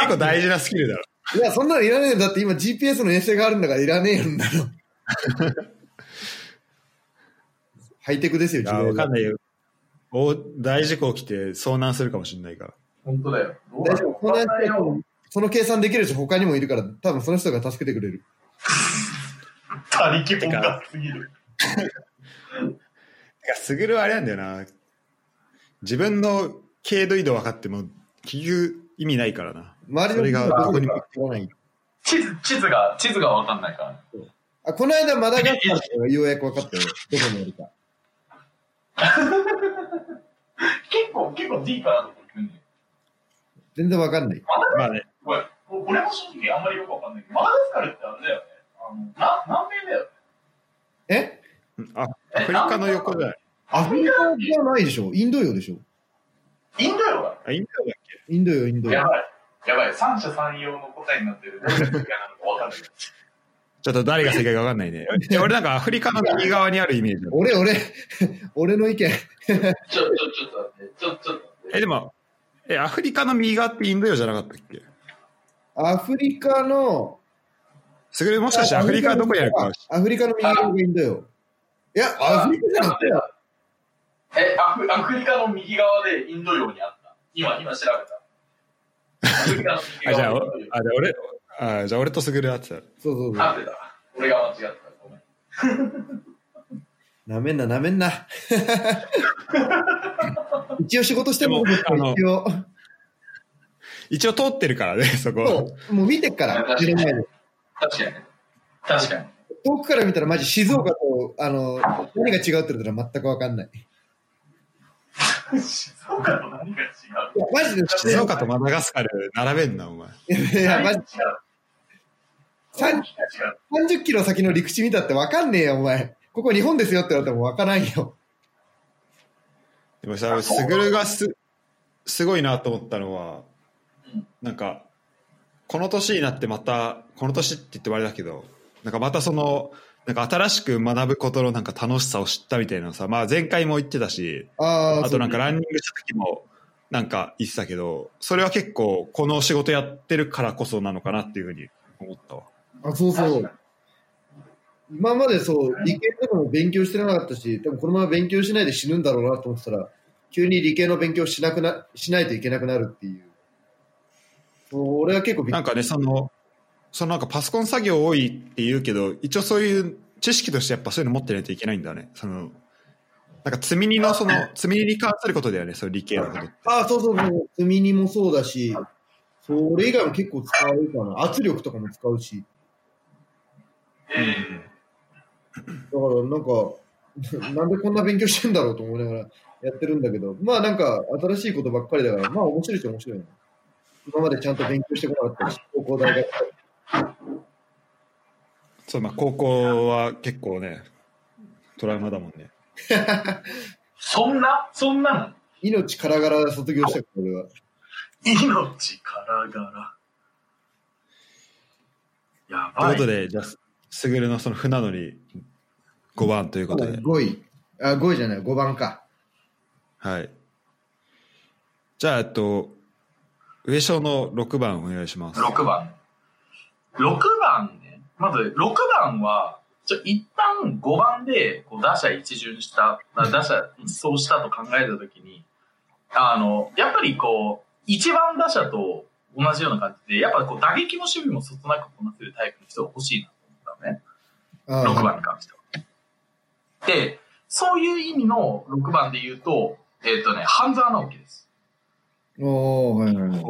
結構大事なスキルだろ。いや、そんなのいらねえよ。だって今 GPS の衛星があるんだからいらねえんだろ。ハイテクですよ、いや、わかんないよ。大大事故起きて遭難するかもしれないから。本当だよ。どう大丈夫。こんなわかんないよその計算できる人他にもいるから、多分その人が助けてくれる。他力本願すぎる。てか、すぐるはあれなんだよな。自分の経度緯度分かっても、結局意味ないからな。周りのそれが人がどこにども知らない。地図、地図が、地図がわかんないから。あ、この間マダガスカルってのがようやく分かったよ。どこにあるか。結構、結構ディープなとこ行くんだよ。全然分かんない。まあね。これ、俺も正直あんまりよくわかんないけど、マダガスカルってあれだよね。あの、な、南米だよね。え？あ、アフリカの横じゃない。アフリカじゃないでしょインド洋でしょインド洋だ。あ、インドだっけ？インド洋、インド洋。やばい。やばい。三者三様の答えになってる。どれが正解なのかわかんない。ちょっと誰が正解か分かんないね。いや俺なんかアフリカの右側にあるイメージだ俺、俺、俺の意見。ちょ、ちょ、ちょっと待って。ちょ、ちょっと。え、でも、え、アフリカの右側ってインド洋じゃなかったっけ？アフリカの、すぐるもしかしてアフリカどこにあるかアフリカの右側がインド洋。いや、アフリカじゃなくて、え、アフアフリカの右側でインド洋にあった？今、今調べた。アフリカの右あ、じゃあ、あ、じゃあ俺、あ、じゃあ俺とすぐる会ってた。そうそうそう。合ってた。俺が間違った。ごめん。なめんな、なめんな。一応仕事しても一応。一応通ってるからね、そこ。そう、もう見てっから。確かに。確かに。遠くから見たらマジ静岡と、あの、何が違うって言ったら全くわかんない。静岡と何が違う？いや、マジで、静岡とマダガスカル並べんな、お前。いや、マジ、違う？30キロ先の陸地見たってわかんねえよ、お前。ここ日本ですよって言われてもわからんよ。でもさ、すぐるがす、すごいなと思ったのはうん、なんか、この年になってまた、この年って言ってもあれだけど、なんかまたその、なんか新しく学ぶことのなんか楽しさを知ったみたいなのさ、まあ前回も言ってたし、ああ、あとなんかランニングした時もなんか言ってたけど、それは結構この仕事やってるからこそなのかなっていうふうに思ったわ。あ、そうそう。今までそう、理系とかも勉強してなかったし、多分このまま勉強しないで死ぬんだろうなと思ってたら、急に理系の勉強しなくな、しないといけなくなるっていう。そう俺は結構びっなんかね、その、そのなんかパソコン作業多いって言うけど、一応そういう知識としてやっぱそういうの持ってないといけないんだね。その、なんか積み荷のその、積み荷に関することだよね、そういう理系のことって。ああ、そうそうそう。積み荷もそうだし、それ以外も結構使うかな。圧力とかも使うし。えだからなんか、なんでこんな勉強してんだろうと思いながらやってるんだけど、まあなんか新しいことばっかりだから、まあ面白いし面白いな。今までちゃんと勉強してこなかったし、高校大学。そう、まあ高校は結構ね、トラウマだもんね。ー そんな？そんなの？命からがら卒業したから俺は。命からがら。やばい。ということで、じゃあ、すぐるのその船乗り5番ということで。5位。あ、5位じゃない、5番か。はい。じゃあ、えっと、上昇の6番お願いします。6番。6番ね。まず、6番は、ちょ、一旦5番で、こう、打者一巡した、あ打者一掃したと考えたときに、あの、やっぱりこう、一番打者と同じような感じで、やっぱこう、打撃も守備もそつなくこなせるタイプの人が欲しいなのね。あ6番に関しては。で、そういう意味の6番で言うと、えっ、とね、半沢直樹です。おー、はいはいはい。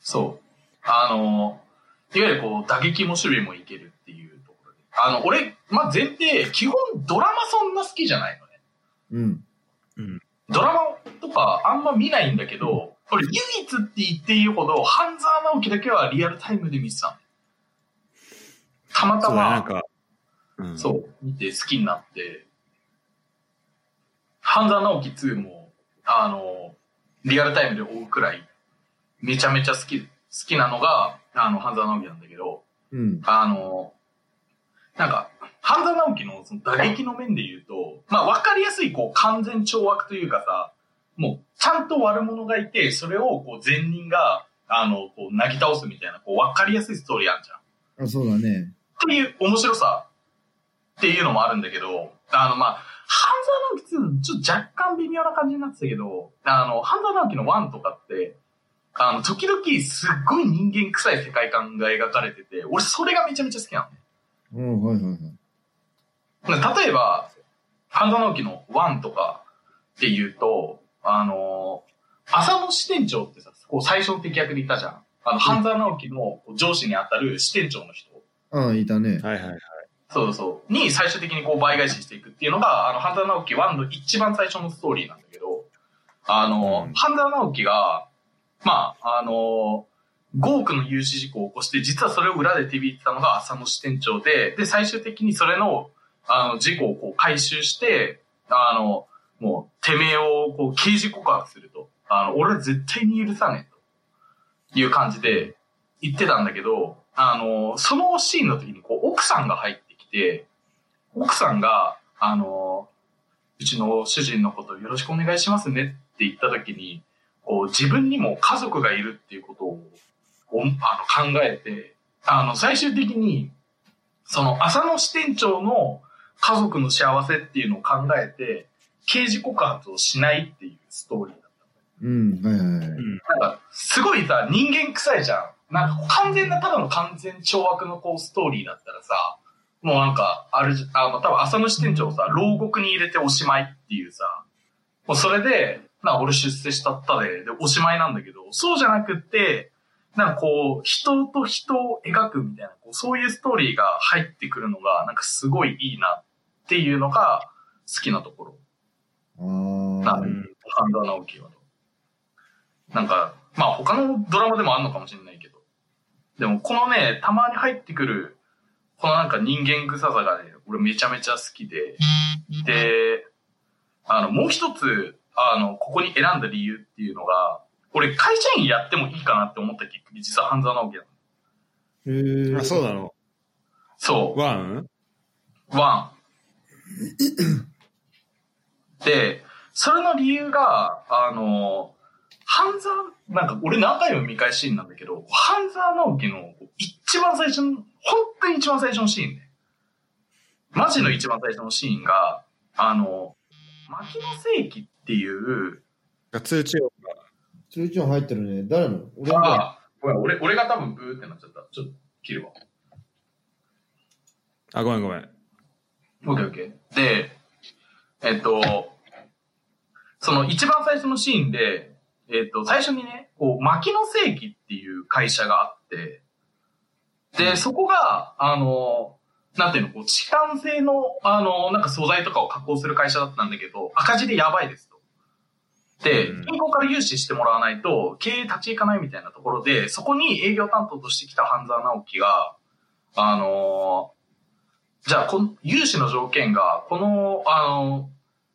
そう。あの、いわゆるこう、打撃も守備もいけるっていうところで。あの、俺、まあ、前提、基本ドラマそんな好きじゃないのね。うん。ドラマとかあんま見ないんだけど、これ唯一って言っていいほど、半沢直樹だけはリアルタイムで見てたの。たまたそううん、そう、見て好きになって、半沢直樹2も、あの、リアルタイムで追うくらい、めちゃめちゃ好き、好きなのが、あの、半沢直樹なんだけど、うん。あの、なんか、半沢直樹のその打撃の面で言うと、まあ分かりやすいこう完全懲悪というかさ、もうちゃんと悪者がいて、それをこう善人が、あの、こう、なぎ倒すみたいな、こう分かりやすいストーリーあるじゃん。あ、そうだね。っていう面白さっていうのもあるんだけど、あの、まあ、半沢直樹2、ちょっと若干微妙な感じになってたけど、あの、半沢直樹の1とかって、あの、時々すっごい人間臭い世界観が描かれてて、俺それがめちゃめちゃ好きなのね。うん、はいはいはい。例えば、半沢直樹のワンとかっていうと、あの、浅野支店長ってさ、こう最初の敵役でいたじゃん。あの、半沢直樹の上司にあたる支店長の人。うん、いたね。はいはいはい。そうそう。に最終的にこう倍返ししていくっていうのが、あの、半沢直樹1の一番最初のストーリーなんだけど、あの、うん半沢直樹が、まあ、あの、5億の融資事故を起こして、実はそれを裏で手引いてたのが浅野支店長で、で、最終的にそれの、あの、事故をこう回収して、あの、もう、てめえをこう刑事告発すると。あの、俺は絶対に許さねえという感じで言ってたんだけど、あの、そのシーンの時にこう奥さんが入ってきて、奥さんが、あの、うちの主人のことよろしくお願いしますねって言った時に、こう自分にも家族がいるっていうことをおあの考えて、あの、最終的に、その浅野支店長の家族の幸せっていうのを考えて、刑事告発をしないっていうストーリーだった。うん、はいはいはい。なんか、すごいさ、人間臭いじゃん。なんか、完全な、ただの完全懲悪のこう、ストーリーだったらさ、もうなんか、あれじゃ、あの、多分浅野支店長をさ、牢獄に入れておしまいっていうさ、もうそれで、な俺出世したったで、で、おしまいなんだけど、そうじゃなくって、なんかこう、人と人を描くみたいな、こうそういうストーリーが入ってくるのが、なんかすごいいいなっていうのが好きなところ。あなあ、うん半沢直樹は。なんか、まあ他のドラマでもあんのかもしれない。でもこのね、たまに入ってくる、このなんか人間臭さがね、俺めちゃめちゃ好きで。で、あの、もう一つ、あの、ここに選んだ理由っていうのが、俺会社員やってもいいかなって思ったきっかけ、実は半沢直樹だ。へえ。あ、そうなの？そう。ワン？ワン。で、それの理由が、あの、半沢、なんか俺何回も見返しシーンなんだけど、半沢直樹の一番最初の、本当に一番最初のシーンね。マジの一番最初のシーンが、あの、牧野世紀っていう、通知音が。通知音入ってるね。誰の？俺の？あ、ごめん、俺、俺が多分ブーってなっちゃった。ちょっと切るわ。あ、ごめんごめん。オッケーオッケー。で、えっと、その一番最初のシーンで、えっと、最初にね、こう、牧野世紀っていう会社があって、で、そこが、あの、なんていうの、こう、痴漢性の、あの、なんか素材とかを加工する会社だったんだけど、赤字でやばいですと。でうん、銀行から融資してもらわないと、経営立ち行かないみたいなところで、そこに営業担当としてきた半沢直樹が、あのじゃあ、この、融資の条件が、この、あの、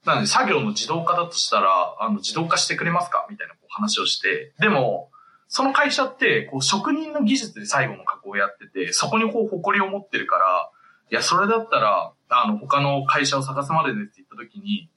なんで、作業の自動化だとしたら、あの、自動化してくれますか？みたいなこう話をして、でも、その会社って、こう、職人の技術で最後の加工をやってて、そこにこう、誇りを持ってるから、いや、それだったら、あの、他の会社を探すまでですって言った時に、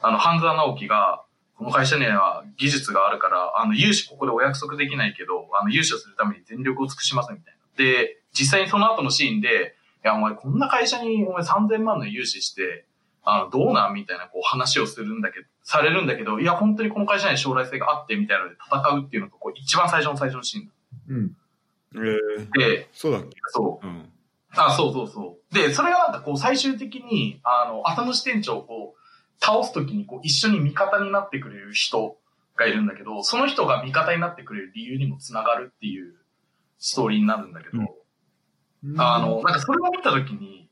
あの、半沢直樹が、この会社には技術があるから、あの、融資ここでお約束できないけど、あの、融資をするために全力を尽くしますみたいな。で、実際にその後のシーンで、いや、お前こんな会社にお前3000万の融資して、あの、どうなん？みたいなこう話をするんだけど、されるんだけど、いや、本当にこの会社に将来性があって、みたいなので戦うっていうのが、こう、一番最初の最初のシーンうん。えー、で、そうだっけ？そう。うん。あ、そうそうそう。で、それがなんかこう最終的に、あの、浅野支店長をこう、倒すときにこう一緒に味方になってくれる人がいるんだけど、その人が味方になってくれる理由にもつながるっていうストーリーになるんだけど、あの、なんかそれを見たときに、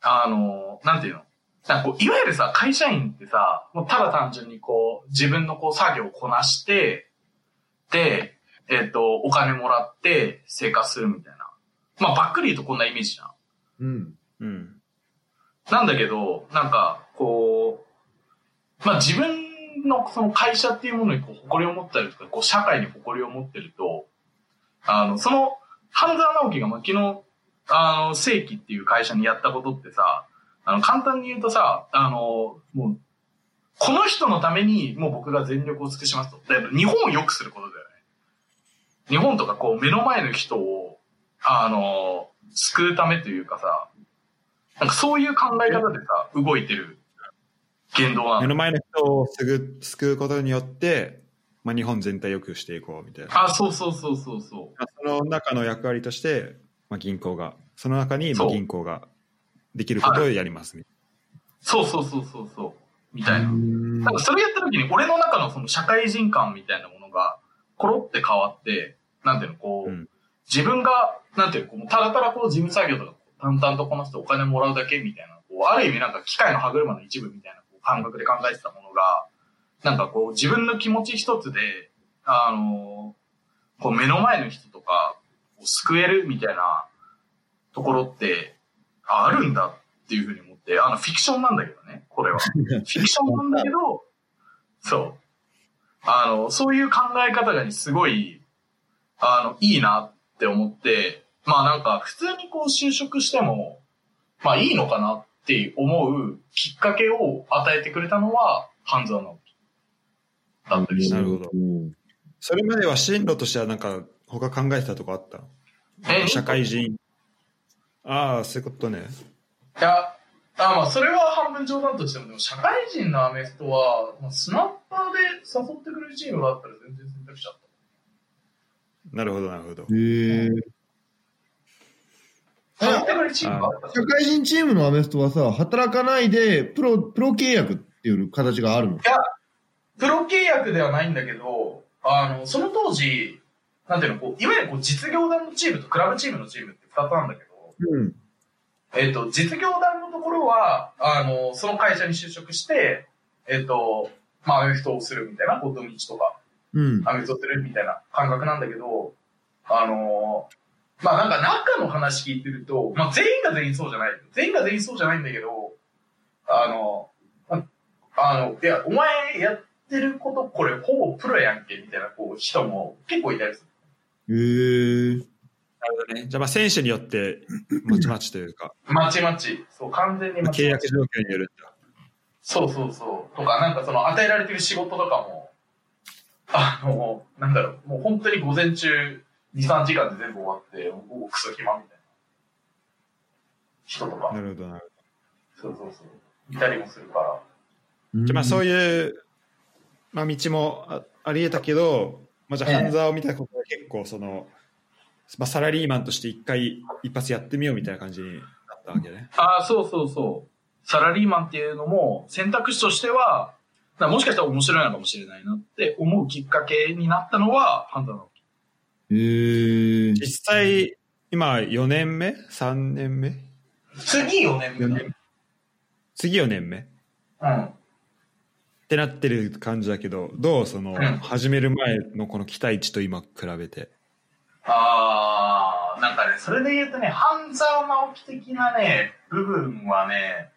あの、なんていうの？なんかこう、いわゆるさ、会社員ってさ、もうただ単純にこう、自分のこう作業をこなして、で、えっ、と、お金もらって生活するみたいな。まあ、ばっくり言うとこんなイメージじゃん。うん。うん。なんだけど、なんか、こう、まあ自分のその会社っていうものにこう誇りを持ったりとか、こう社会に誇りを持ってると、あの、その、半沢直樹がまあ昨日、あの、正規っていう会社にやったことってさ、あの、簡単に言うとさ、あの、もう、この人のためにもう僕が全力を尽くしますと。だから日本を良くすることだよね。日本とかこう目の前の人を、あの、救うためというかさ、なんかそういう考え方でさ、動いてる言動なの。目の前の人を救う救うことによって、まあ、日本全体を良くしていこうみたいな。あ、そうそうそうそうそう。その中の役割として、まあ、銀行が、その中に銀行ができることをやりますみたいそうそうそうそうそう。みたいな。うん多分それやった時に俺の中のその社会人感みたいなものがコロって変わって、なんていうの、こう、うん自分が、なんていうの、こうただただこう事務作業とか淡々とこなしてお金もらうだけみたいな、こうある意味なんか機械の歯車の一部みたいなこう感覚で考えてたものが、なんかこう自分の気持ち一つで、あのこう目の前の人とかを救えるみたいなところって、ああるんだっていうふうに思って、あのフィクションなんだけどね、これは。フィクションなんだけど、そう。あの、そういう考え方がすごい、あの、いいなって思って、まあなんか普通にこう就職しても、まあいいのかなって思うきっかけを与えてくれたのは、半沢直樹だったりして。なるほどうんそれまでは進路としてはなんか他考えてたとこあった？え社会人ああそういうことね。いや、あまあ、それは半分冗談としても、でも社会人のアメフトは、まあ、スナッパーで誘ってくれるチームがあったら全然選択肢あっなるほどなるほど。へえた。誘ってくれるチームがあったら。社会人チームのアメフトはさ、働かないで、プロ、プロ契約っていう形があるの？いや、プロ契約ではないんだけど、あの、その当時、なんていうの、こう、いわゆるこう実業団のチームとクラブチームのチームって二つなんだけど、うん。えっ、と、実業団のところは、あの、その会社に就職して、えっ、と、まあ、アメフトをするみたいな、こう、土日とか、うん。アメフトするみたいな感覚なんだけど、あのーまあなんか中の話聞いてると、まあ全員が全員そうじゃない。全員が全員そうじゃないんだけど、あの、ああの、いや、お前やってることこれほぼプロやんけみたいなこう人も結構いたりする。へえなるほどねじゃあまあ選手によって まちまちというかまちまち。そう、完全にまちまち。契約状況によるんだそうそうそう。とか、なんかその与えられてる仕事とかも、あの、なんだろう、もう本当に午前中2、3時間で全部終わって、午後クソ暇みたいな人とかな。るほどなるそうそうそう。いたりもするから。じゃあまあそういいう、まあ、道もあありえたけど、まあ、じゃあ半沢を見たことで結構その、まあ、サラリーマンとして一回一発やってみようみたいな感じになったわけね。ああ、そうそうそう。サラリーマンっていうのも選択肢としては、もしかしたら面白いのかもしれないなって思うきっかけになったのは、ハンザーのへえ実際今4年目？3年目？次4年目だ。次4年目？っうん。てなってる感じだけどどうその、ん。始める前のこの期待値と今比べて？ああ、なんかね、それで言うとね、半沢直樹的なね、部分はね、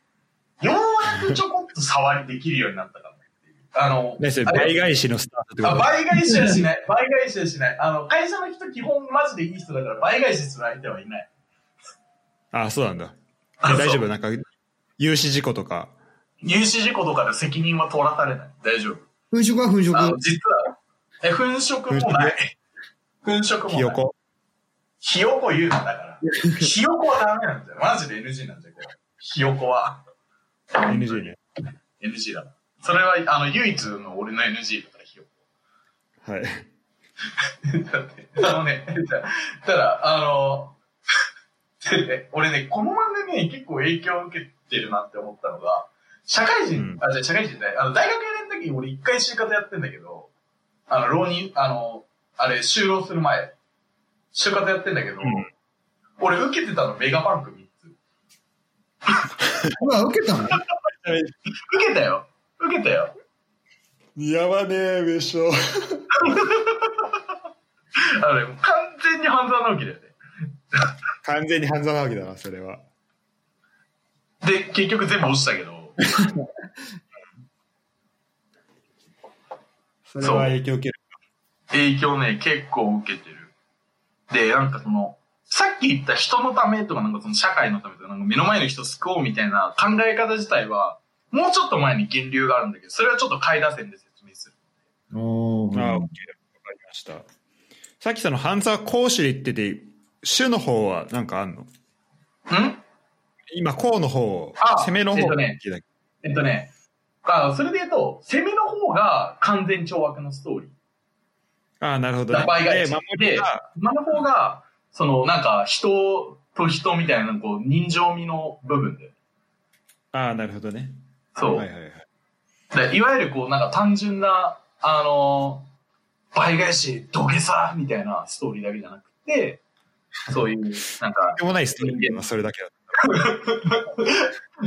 ようやくちょこっと触りできるようになったかもねっていう。あの、ねそれ倍返しのスタートってこあと？倍返しはしない。倍返しはしない。あの、会社の人基本マジでいい人だから倍返しする相手はいない。あそうなんだあ大丈夫？なんか有死事故とか？入試事故とかで責任は取らされない。大丈夫。粉飾は粉飾あの、実は、え、粉飾もない。粉飾も。ひよこひよこ言うな、だから。ひよこはダメなんだよ。マジで NG なんだけど。ひよこは。NG ね NG だ。それは、あの、唯一の俺の NG だから、ひよこ。はい だって、あのね、ただ、あの、でね俺ね、この漫画ね、結構影響を受けてるなって思ったのが、社会人、うんあ、じゃあ社会人じゃない、あの、大学4年の時に俺一回就活やってんだけど、あの、浪人、あの、あれ、就労する前、就活やってんだけど、うん。俺受けてたのメガバンク3つ。受けたの？受けたよ。受けたよ。やばねえ上昇あのね、もう完全に半沢直樹だよね。完全に半沢直樹だなそれは。で、結局全部落ちたけど、それは影響を受ける影響ね、結構受けてる。で、なんかその、さっき言った人のためとか、なんかその社会のためとか、なんか目の前の人を救おうみたいな考え方自体は、もうちょっと前に源流があるんだけど、それはちょっと階段線で説明する。おーああ、OK。わかりました。さっきその半沢講師で言ってて、主の方はなんかあんの？ん？今、こうの方、あ攻めの方えっとねえっとね、あそれで言うと、攻めの方が完全懲悪のストーリー。ああ、なるほどね。倍返しで、守りが、今の方が、その、なんか、人を、と人みたいな、こう、人情味の部分で。ああ、なるほどね。そう。はいはいはい。でいわゆるこう、なんか単純な、あのー倍返し、土下座みたいなストーリーだけじゃなくて、そういう、なんか、でもないストーリーはそれだけだ。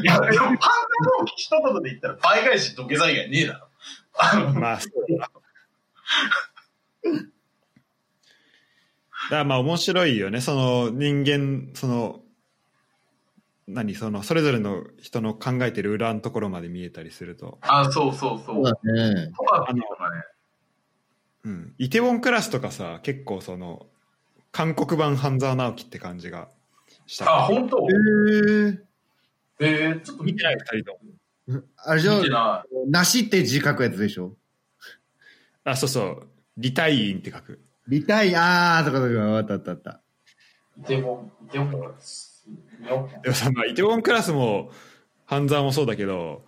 いや、でも、犯罪の一言で言ったら倍返し、土下座以外ねえだろ。まあ、そうだな。だからまあ面白いよね。その人間、その、何、その、それぞれの人の考えてる裏のところまで見えたりすると。あ、そうそうそう。そうだね。とかっていうのうん。イテウォンクラスとかさ、結構その、韓国版半沢直樹って感じがした。あ、本当？へえ。えー、ちょっと見てない。二人とも。あれじゃ見てな梨って字書くやつでしょ？あ、そうそう。リタインって書く。リタイ、あー、とかとか、わかったわかった。イテウォン、イテウォンからです。よでもさ、まあ、イテウォンクラスも、半沢もそうだけど、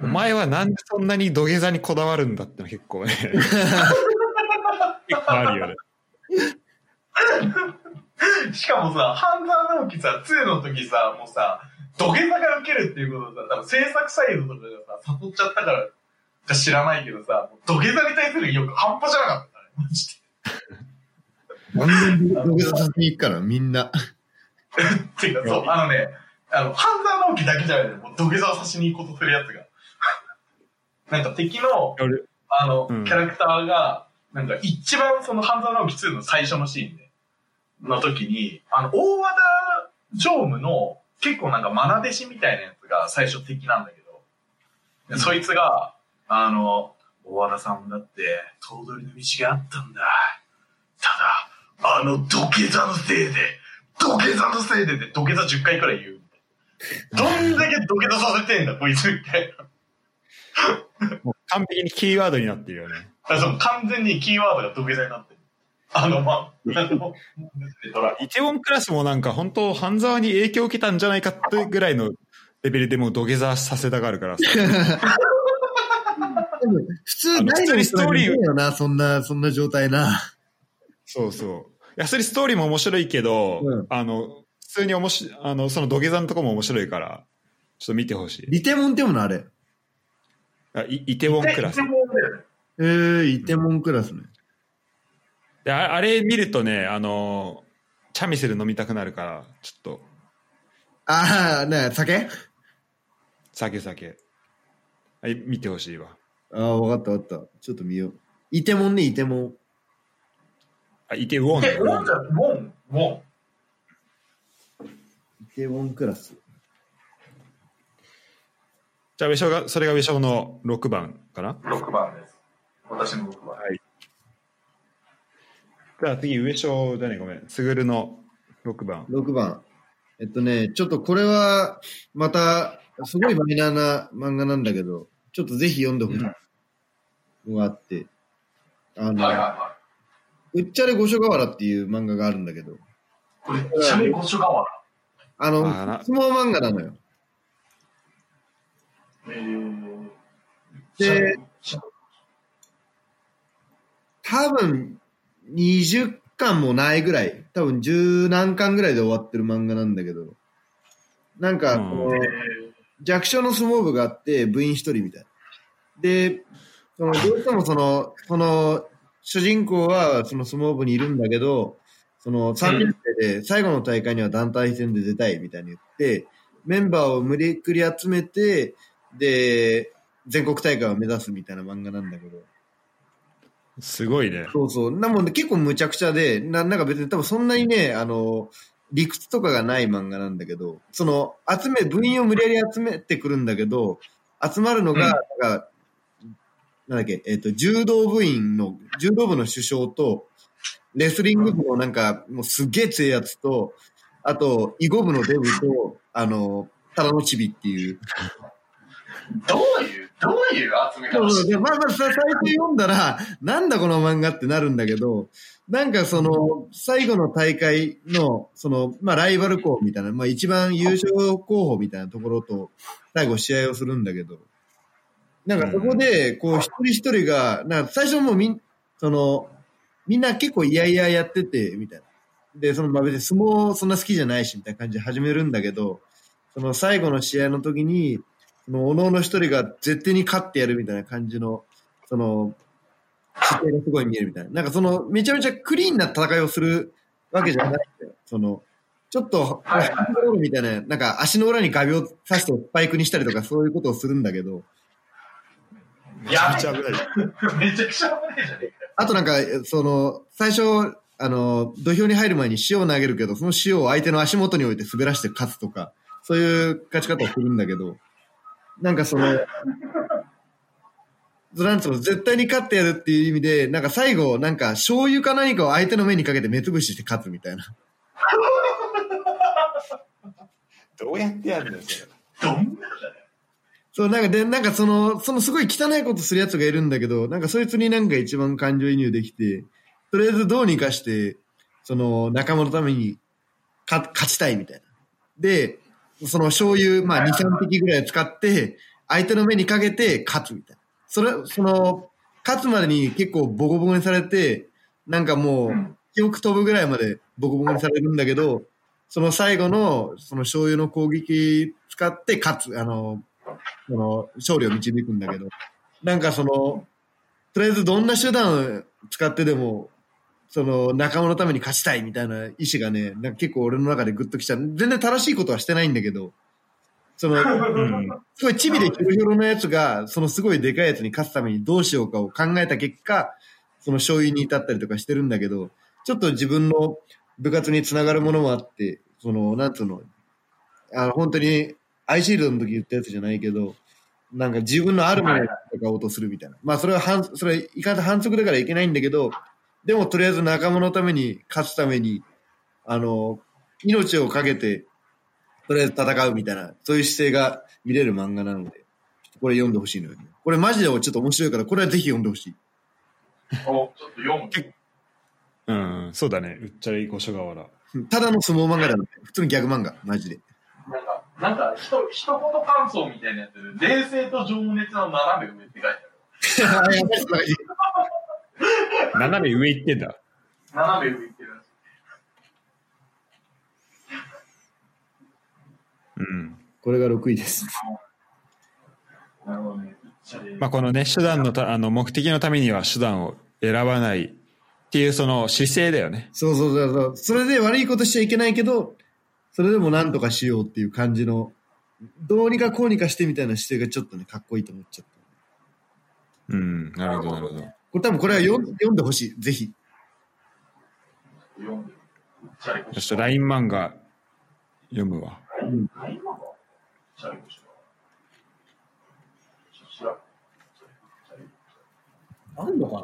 お前はなんでそんなに土下座にこだわるんだっての結構ね。結構あるよね。しかもさ、半沢直樹さ、2の時さ、もうさ、土下座が受けるっていうことをさ、多分制作サイドとかがさ、誘っちゃったからか知らないけどさ、土下座に対する意欲半端じゃなかったマジで。た。何年土下座させに行くから、みんな。っていうか、そう、あのね、あの、半沢直樹だけじゃないう土下座をさしに行こうとするやつが。なんか敵の、俺あの、うんキャラクターが、なんか一番その半沢直樹2の最初のシーンで、の時に、あの、大和田常務の結構なんか愛弟子みたいなやつが最初敵なんだけど、でそいつが、あの、大和田さんだって、頭取の道があったんだ。ただ、あの土下座のせいで、土下座のせいでで土下座10回くらい言う。どんだけ土下座させてんだ、こいつみたいな。もう完璧にキーワードになってるよね。あそう完全にキーワードが土下座になってる。あの、ま、あの、ドライテウォンクラスもなんか本当半沢に影響を受けたんじゃないかってぐらいのレベルでもう土下座させたがるからさ。普通、普通にストーリーいよな、そんな、そんな状態な。そうそう。やすりストーリーも面白いけど、うんあの、普通におもし、あの、その土下座のとこも面白いから、ちょっと見てほしい。リテモンってものあれ。あイイテウォンクラスイテ。ウォンえー、イテモンクラスね。でああれ見るとね、あの、チャミセル飲みたくなるから、ちょっと、あー、ね酒？酒酒。はい、見てほしいわ。あー、わかったわかった。ちょっと見よう。イテモンね、イテモン。あ、イテウォンえ、ウねォンじゃん、ウォン、ウォン。イテモンクラス。じゃあ、上昇が、それが上昇の6番かな？6番です。私の6番。はい。じゃあ次、上昇じゃね？え、ごめん。すぐるの6番。6番。えっとね、ちょっとこれは、また、すごいマイナーな漫画なんだけど、ちょっとぜひ読んでほしい。のがあって、あの、はいはいはうっちゃれ五所川原っていう漫画があるんだけど、い。これ、ちなみに五所川あの、あら。相撲漫画なのよ。原。えー、で多分、20巻もないぐらい、多分十何巻ぐらいで終わってる漫画なんだけど、なんか、うん。このえ弱小の相撲部があって、部員一人みたいな。で、そのどうしてもその、その、主人公はその相撲部にいるんだけど、その3年生で最後の大会には団体戦で出たいみたいに言って、メンバーを無理くり集めて、で、全国大会を目指すみたいな漫画なんだけど、すごいね。そうそう。なもんで結構無茶苦茶で、ななんか別に多分そんなにね、あの、理屈とかがない漫画なんだけど、その、集め、部員を無理やり集めてくるんだけど、集まるのが、なんか、なんだっけ、えっ、と、柔道部員の、柔道部の首相と、レスリング部のなんか、もうすっげえ強いやつと、あと、囲碁部のデブと、あの、タラのチビっていう。どういう、どういう集めそうそう。で、まあまあ、最初読んだら、なんだこの漫画ってなるんだけど、なんかその、最後の大会の、その、まあライバル校みたいな、まあ一番優勝候補みたいなところと、最後試合をするんだけど、なんかそこで、こう一人一人が、なんか最初もうみん、その、みんな結構いやいややってて、みたいな。で、その、まあ別に相撲そんな好きじゃないし、みたいな感じで始めるんだけど、その最後の試合の時に、その、おのおの一人が絶対に勝ってやるみたいな感じの、その、姿勢がすごい見えるみたいな。なんかその、めちゃめちゃクリーンな戦いをするわけじゃないんだよ。その、ちょっと、はいハンドボールみたいな、なんか足の裏に画鋲を刺してスパイクにしたりとかそういうことをするんだけど、やめちゃめちゃ危ない。めちゃくちゃ危ないじゃねえかよ。あとなんか、その、最初、あの、土俵に入る前に塩を投げるけど、その塩を相手の足元に置いて滑らして勝つとか、そういう勝ち方をするんだけど、なんかその、なんつうの、絶対に勝ってやるっていう意味で、なんか最後、なんか醤油か何かを相手の目にかけて目つぶしして勝つみたいな。どうやってやるんだよ、それ。どんな。そう、なんかで、なんかその、そのすごい汚いことするやつがいるんだけど、なんかそいつになんか一番感情移入できて、とりあえずどうにかして、その仲間のためにか勝ちたいみたいな。で、その醤油、まあ2、3滴ぐらい使って、相手の目にかけて勝つみたいな。それ、その、勝つまでに結構ボコボコにされて、なんかもう、記憶飛ぶぐらいまでボコボコにされるんだけど、その最後の、その醤油の攻撃使って勝つ、あの、その、勝利を導くんだけど、なんかその、とりあえずどんな手段を使ってでも、その、仲間のために勝ちたいみたいな意志がね、なんか結構俺の中でグッときちゃう。全然正しいことはしてないんだけど、その、うん。すごいチビでヒョロヒョロなやつが、そのすごいでかいやつに勝つためにどうしようかを考えた結果、その勝因に至ったりとかしてるんだけど、ちょっと自分の部活につながるものもあって、その、なんつうの、あの、本当に、アイシールドの時言ったやつじゃないけど、なんか自分のあるものを戦おうとするみたいな。まあそれは反、それはいかんと反則だからいけないんだけど、でもとりあえず仲間のために、勝つために、あの、命をかけて、とりあえず戦うみたいな、そういう姿勢が見れる漫画なので、これ読んでほしいのよね。これマジでちょっと面白いから、これはぜひ読んでほしい。お、ちょっと読む？うん、そうだね。うっちゃり五所川原。うんただの相撲漫画だね。普通のギャグ漫画、マジで。なんか、なんか、ひと、一言感想みたいなやつで、冷静と情熱の斜め上って書いてある。斜め上行ってんだ。斜め上ってるらしい。うん。これが6位です。なるほどね。まあ、このね、手段のた、あの、目的のためには手段を選ばないっていうその姿勢だよね。そうそうそうそう。それで悪いことしちゃいけないけど、それでも何とかしようっていう感じの、どうにかこうにかしてみたいな姿勢がちょっとね、かっこいいと思っちゃった。うん。なるほど、なるほど。これ多分これは読ん読んでほしい。ぜひ。そして LINE 漫画読むわ。うん。あ、んのかな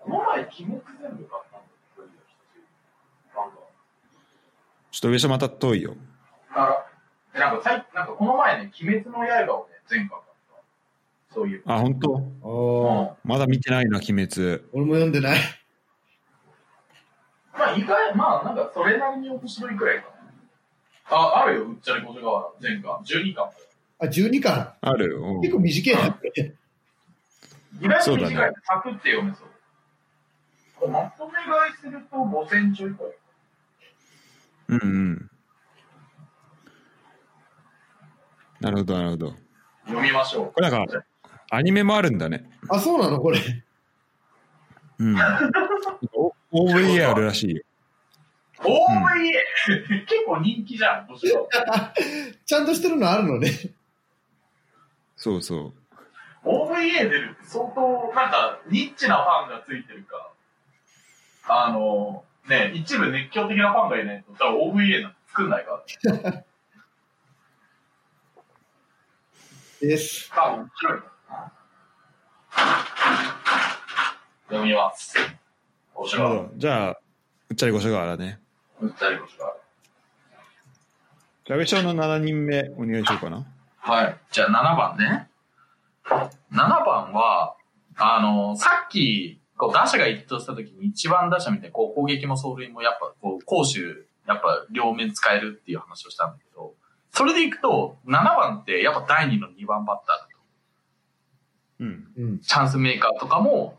この前、鬼目全部買ったんだちょっと上下また遠いよ。なんか、なんかこの前ね、鬼滅の刃をね、前回買った。そういう。あ、本当？ああ。まだ見てないな、鬼滅。俺も読んでない。まあ、意外、まあ、なんか、それなりに面白いくらいかな。あ、あるよ、うっちゃりこじがわら。前巻。12巻。あ、12巻？あるよ。うん結構短いな。意外とそうだね短い。サクって読めそう。これまとめ買いすると5000ちょいくらい。うんうん。なるほど、なるほど。読みましょう。これなんか、アニメもあるんだね。あ、そうなのこれ。うん。お OVA あるらしいよ。OVA! 結構人気じゃん、どうしよう。ちゃんとしてるのあるのね。そうそう。OVA 出るって相当、なんか、ニッチなファンがついてるか、あの、ね、一部熱狂的なファンがいないと、多分 OVA なんて作んないから。です。多分面白いな。読みます。面なるほ白い。ど。じゃあ、うっちゃりご所川原ね。うっちゃりこしがじゃあ、上昇の7人目お願いしようかな。はい。じゃあ7番ね。7番は、あの、さっき、こう打者が一投した時に一番打者みたいにこう攻撃も走塁もやっぱこう攻守やっぱ両面使えるっていう話をしたんだけど、それでいくと7番ってやっぱ第2の2番バッターだと。うん。うん。チャンスメーカーとかも、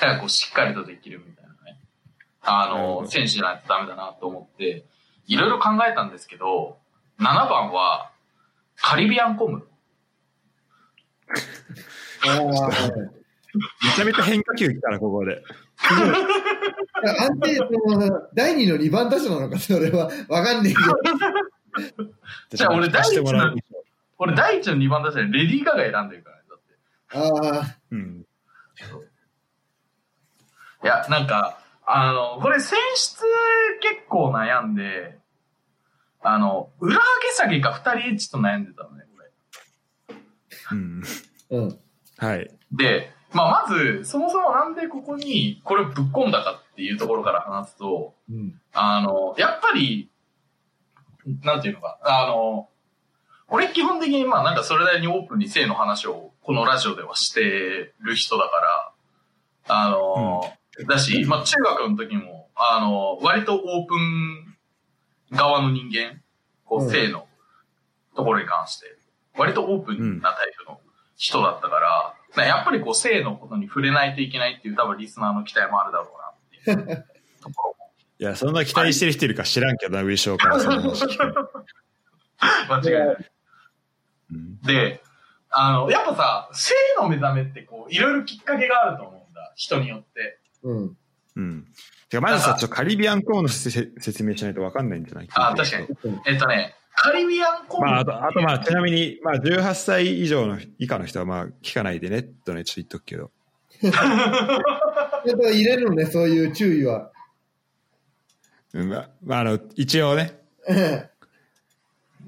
なんかこうしっかりとできるみたいなね。あの、選手じゃないとダメだなと思って、いろいろ考えたんですけど、7番は、カリビアンコム。めちゃめちゃ変化球来たな、ここで。安定、その、第二の2番打者なのか、それは、わかんないけど。じゃあ俺出してもらう第一俺、第一の2番打者にレディー・ガガ選んでるからね、だって。ああ、うん。いや、なんか、あの、これ選出結構悩んで、あの、裏上げ下げか2人エッチと悩んでたのね、これ。うん。うん。はい。で、まあ、まず、そもそもなんでここにこれぶっ込んだかっていうところから話すと、うん。あの、やっぱり、なんていうのか、あの、俺基本的にまあなんかそれなりにオープンに性の話をこのラジオではしてる人だから、あの、だし、まあ中学の時も、あの、割とオープン側の人間、こうんう性のところに関して、割とオープンなタイプの人だったから、なやっぱりこう性のことに触れないといけないっていう多分リスナーの期待もあるだろうなっていうところもいや、そんな期待してる人いるか知らんけどな、上昇から その話聞くの間違いない。うんで、あの、やっぱさ、性の目覚めってこう、いろいろきっかけがあると思うんだ。人によって。うん。うん。てか、まずさ、ちょっとカリビアンコーンのせ説明しないと分かんないんじゃない？あ確かに。えっとね、カリビアンコーン。まあ、あと、あとまあ、ちなみに、まあ、18歳以上の、以下の人は、まあ、聞かないでね、とね、ちょっと言っとくけど。やっぱ入れるのね、そういう注意は。うん、まあ、まあ、あの、一応ね、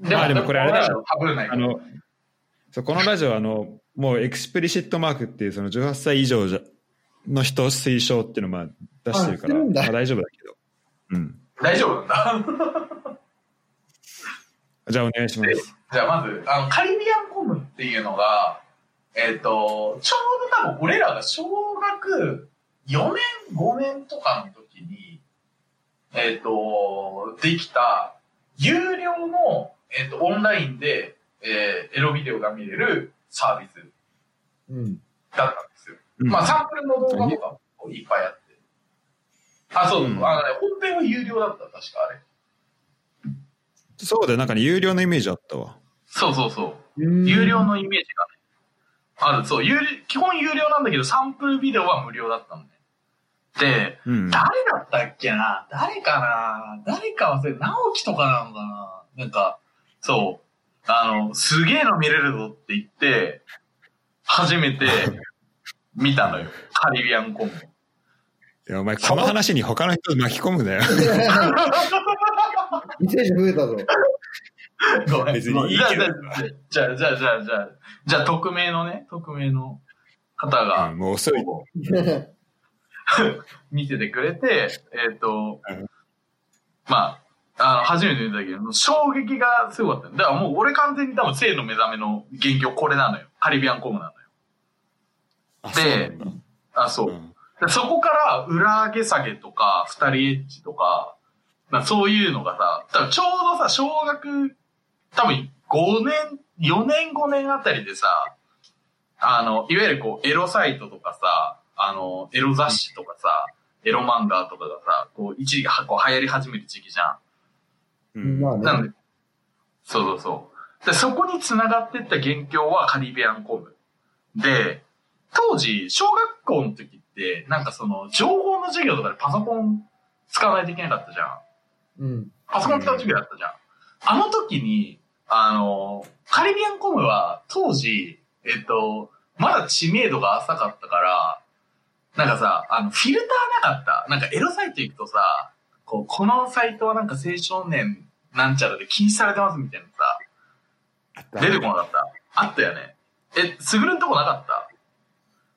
まあでもこれあれだタブーないあの、そうこのラジオは、あの、もう explicit マークっていう、その18歳以上じゃの人推奨っていうのをまあ出してるから、まあ大丈夫だけど。うん。大丈夫なんだ。じゃあお願いします。じゃあまず、あの、カリビアンコムっていうのが、えっ、と、ちょうど多分俺らが小学4年、5年とかの時に、えっ、と、できた、有料の、えっ、と、オンラインで、えーエロビデオが見れるサービスうん。だったんですよ。うんまあ、サンプルの動画とかもいっぱいあって。あ、そうそう、うんあのね、本編は有料だった、確かあれ。そうだよ、なんかね、有料のイメージあったわ。そうそうそう。有有料のイメージがね、ある。そう、有料基本有料なんだけど、サンプルビデオは無料だったのね。で、うん。誰だったっけな？誰かな？誰か忘れ、直樹とかなのかな？なんか、そう、あの、すげえの見れるぞって言って、初めて 見たのよ。カリビアンコム。いや、お前、この話に他の人巻き込むなよ。未成年増えたぞ。ごめん別にいいけどじゃあ、じゃあ、じゃあ、じゃあ、じゃあ、匿名のね、匿名の方が、うんもう遅い。見ててくれて、えっ、と、うんまあ、あの、初めて見たけど、衝撃がすごかった。だからもう俺完全に多分性の目覚めの元凶これなのよ。カリビアンコムなのよ。あ、そうう。うんでそこから裏上げ下げとか、二人エッチとか、まあ、そういうのがさ、多分ちょうどさ、小学、多分5年、4年5年あたりでさ、あの、いわゆるこう、エロサイトとかさ、あの、エロ雑誌とかさ、エロ漫画とかがさ、こう、一時期はこう流行り始める時期じゃん。うんまあね。なんで、そうそうそう。で、そこに繋がってった元凶はカリビアンコム。で、当時、小学校の時って、なんかその、情報の授業とかでパソコン使わないといけなかったじゃん。うん。パソコン使う授業だったじゃん。あの時に、あの、カリビアンコムは当時、えっと、まだ知名度が浅かったから、なんかさ、あの、フィルターなかった。なんかエロサイト行くとさ、こう、このサイトはなんか青少年なんちゃらで禁止されてますみたいなさ、出てこなかった。あったよね。え、すぐるんとこなかった？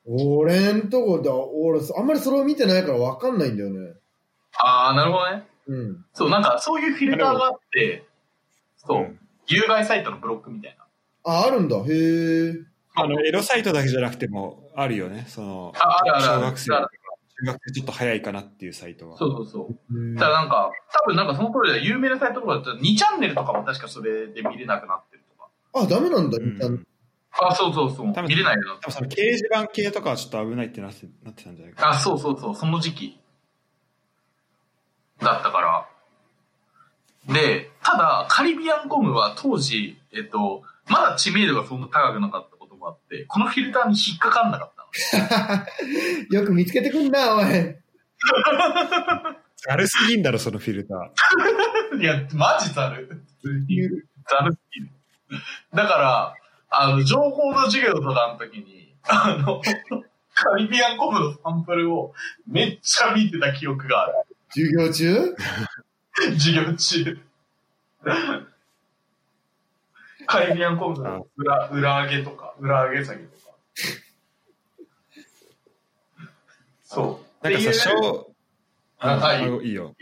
俺んとこだ、俺、あんまりそれを見てないからわかんないんだよね。あー、なるほどね。うん。そう、なんかそういうフィルターがあって、そう、うん有害サイトのブロックみたいな。あ、あるんだ。へえ。あの、エロサイトだけじゃなくても、あるよね。その、ああるあるある小学生中学生ちょっと早いかなっていうサイトは。そうそうそう。へだからなんか、多分なんかその頃では有名なサイトとかだったら2チャンネルとかも確かそれで見れなくなってるとか。あ、ダメなんだ、うん一旦あ、そうそうそう。多分見れないよ多分その掲示板系とかはちょっと危ないってなってなってたんじゃないかな。あ、そうそうそう。その時期。だったから。で、ただ、カリビアンコムは当時、えっと、まだ知名度がそんな高くなかったこともあって、このフィルターに引っかかんなかったの。よく見つけてくんな、おい。ざるすぎんだろ、そのフィルター。いや、マジざる。普通にざるすぎる。だから、あの、情報の授業とかの時に、あの、カリビアンコムのサンプルをめっちゃ見てた記憶がある。授業中？授業中。カリビアンコムの裏裏上げとか、裏上げ下げとか。そう。なんかさ、っていう小、あはいあいいよ。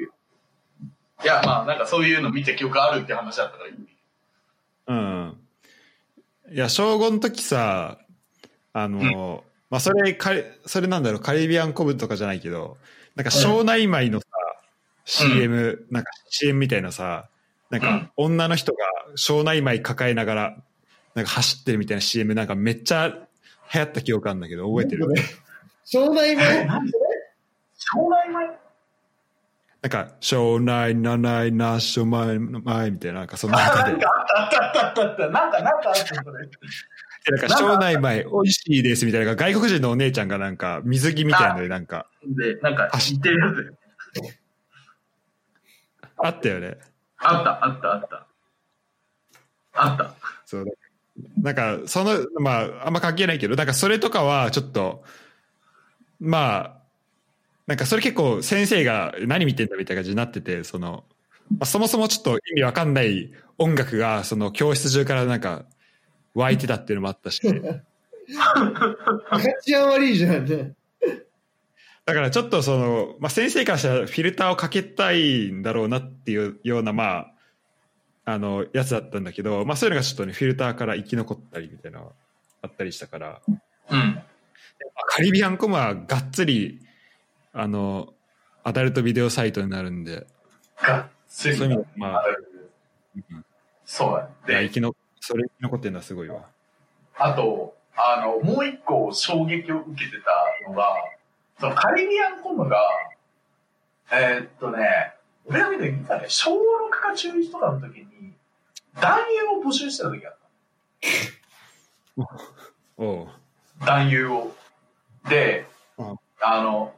いや、まあ、なんかそういうの見た記憶あるって話だったからいい。うん。いや、小5の時さ、あの、まあ、それ、かそれなんだろう、カリビアンコブとかじゃないけど、なんか、庄内米のさ、CM、なんか CM みたいなさ、なんか、女の人が庄内米抱えながら、なんか走ってるみたいな CM なんかめっちゃ流行った記憶あるんだけど、覚えてる？庄内え、前何それ庄内米？なんか、庄内、七い、なしょまい、前みたいな、なんかそんなあ、中でなん、かあったあったあったあった。なんか、なんかあったそれ。なんか、庄内米、美味しいですみたいな、外国人のお姉ちゃんがなんか、水着みたいなので、なんか、で、なんか、走言ってるやつ。あったよね。あった、あった、あった。あった。そうだ。なんか、その、まあ、あんま関係ないけど、なんかそれとかはちょっと、まあ、なんかそれ結構先生が何見てんだみたいな感じになってて、その、まあ、そもそもちょっと意味わかんない音楽が、その教室中からなんか湧いてたっていうのもあったし、赤治安悪いじゃんね。だからちょっとその、まあ、先生からしたらフィルターをかけたいんだろうなっていうような、まあ、あの、やつだったんだけど、まあそういうのがちょっとね、フィルターから生き残ったりみたいなのがあったりしたから、うん。カリビアンコムはがっつり、あの、アダルトビデオサイトになるんで、がっつり。そういう意味でまあうんそうやね。で、生きの、それ生き残ってるのはすごいわ。あと、あの、もう一個衝撃を受けてたのが、そのカリビアンコムが、えーっとね、俺が見た時たね、小6か中1とかの時に、男優を募集してた時あった。男優を。でうん、あの、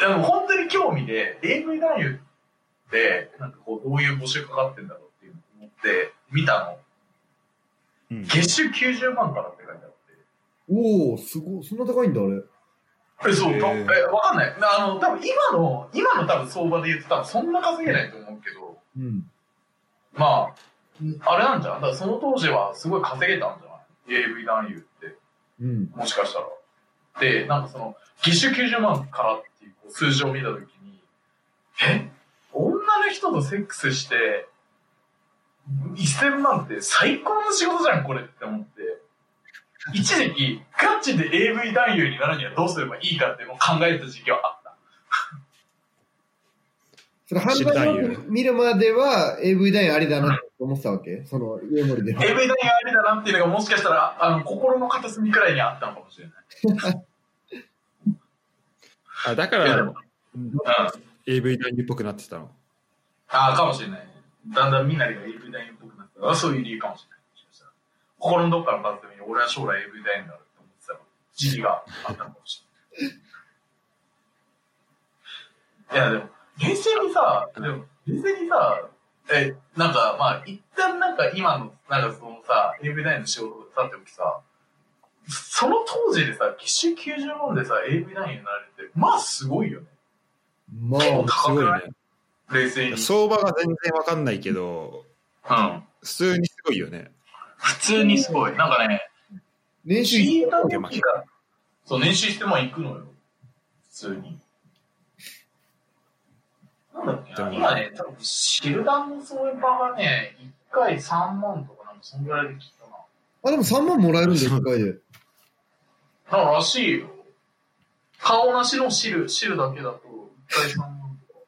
でも本当に興味で、AV 男優って、なんかこう、どういう募集かかってんだろうって見たの？うん。月収90万からって書いてあって。おおすごい。そんな高いんだ、あれ。え、そう、へーたえ、わかんない。あの、多分今の、今の多分相場で言ってたらそんな稼げないと思うけど、うん。まあ、あれなんじゃん。だからその当時はすごい稼げたんじゃない ?AV 男優って、うん。もしかしたら。で、なんかその、月収90万からっていう数字を見たときに、え？女の人とセックスして、1000万って最高の仕事じゃん、これって思って。一時期、ガチで AV 男優になるにはどうすればいいかっていう考えた時期はあった。それ、販売を見るまでは AV 男優ありだなって思ってたわけ？その、家森では。AV 男優ありだなっていうのがもしかしたら、あの、心の片隅くらいにあったのかもしれない。あ、だからも、、うんうん。AV 男優っぽくなってたの。ああ、かもしれないね。だんだんみんなが AV 男優っぽくなったら、そういう理由かもしれない。心のどっかの片隅に俺は将来 AV 男優になるって思ってた時期があったのかもしれない。いや、でも、冷静にさ、でも、冷静にさ、え、なんか、まあ、一旦なんか今の、なんかそのさ、AV 男優の仕事がさておきさ、その当時でさ、月収90万でさ、AV 男優になれて、まあすごいよね。まあ、すごいね。冷静に。相場が全然わかんないけど、うん。普通にすごいよね。普通にすごい。なんかね、年収聞いた時が、そう、年収しても行くのよ。普通に。なんだっけ今ね、多分シルダンの相場がね、1回3万とかなんかそんぐらいで聞いたな。あ、でも3万もらえるんだよ、1回で。だかららしいよ。顔なしの汁、汁だけだと、1回3万とか。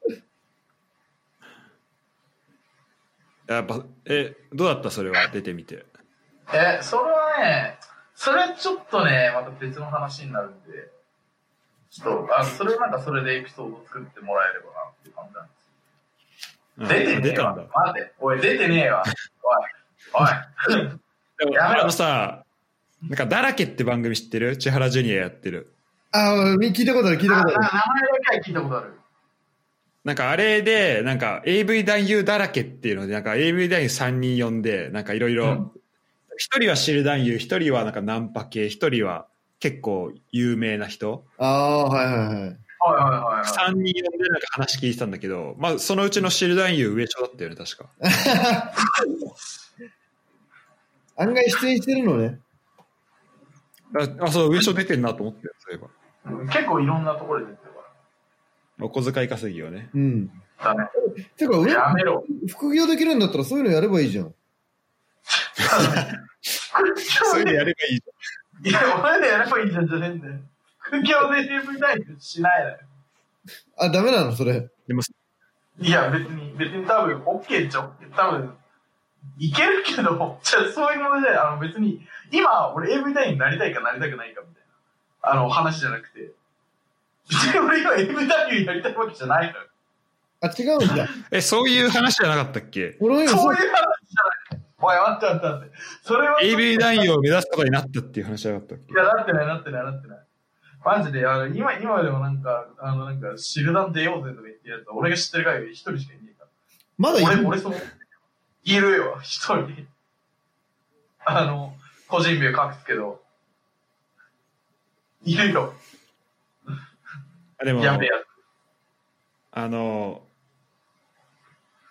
やっぱ、え、どうだった？それは出てみて。え、それはね、それちょっとね、また別の話になるんで、ちょっと、あの、それなんかそれでエピソード作ってもらえればなっていう感じなんですうん出てねえわ出たんだ。。待って。おい、出てねえわ。おい。おい。でもやめろあのさ、なんか、だらけって番組知ってる？千原ジュニアやってる。ああ、聞いたことある、聞いたことある。名前だけは聞いたことある。なんかあれで、なんか AV 男優だらけっていうので、なんか AV 男優3人呼んで、なんかいろいうろん、一人は知る男優、一人はなんかナンパ系、一人は結構有名な人、ああ、はいはいはい。はいはいはいはい。3人呼んでなんか話聞いてたんだけど、まあそのうちの知る男優上昇だったよね、確か。案外出演してるのね。あ、あそう、上昇出てんなと思ってよ、そういえば。うん結構いろんなところでお小遣い稼ぎをね。うん。ら。だね。てか、俺、やめろ。副業できるんだったらそういうのやればいいじゃん。そういうのやればいいじいや、お前でやればいいじゃんじゃねえんだよ。副業で AV タイプしないだよ。あ、ダメなのそれ。ゃん。でも、いや、別に、別に多分 OK っちゃ OK。多分、いけるけど、じゃあそういうもので、あの別に、今、俺 AV タイプになりたいかなりたくないかみたいな、あの話じゃなくて、別に俺今になりたいわけじゃないのよ。あ、違うんだ。え、そういう話じゃなかったっけ？俺も今そういう話じゃない。おい、待って待って待って。それは。?AV 男優を目指すことになったっていう話じゃなかったっけ？いや、なってない、なってない、なってない。マジで、あの、今、今でもなんか、あの、なんか、シルダン出ようぜとか言ってるやつは、俺が知ってる限り一人しかいねえから。俺、まだいる？俺、その、いるよ、一人。あの、個人名隠すけど、いるよ、あでも、ややあの、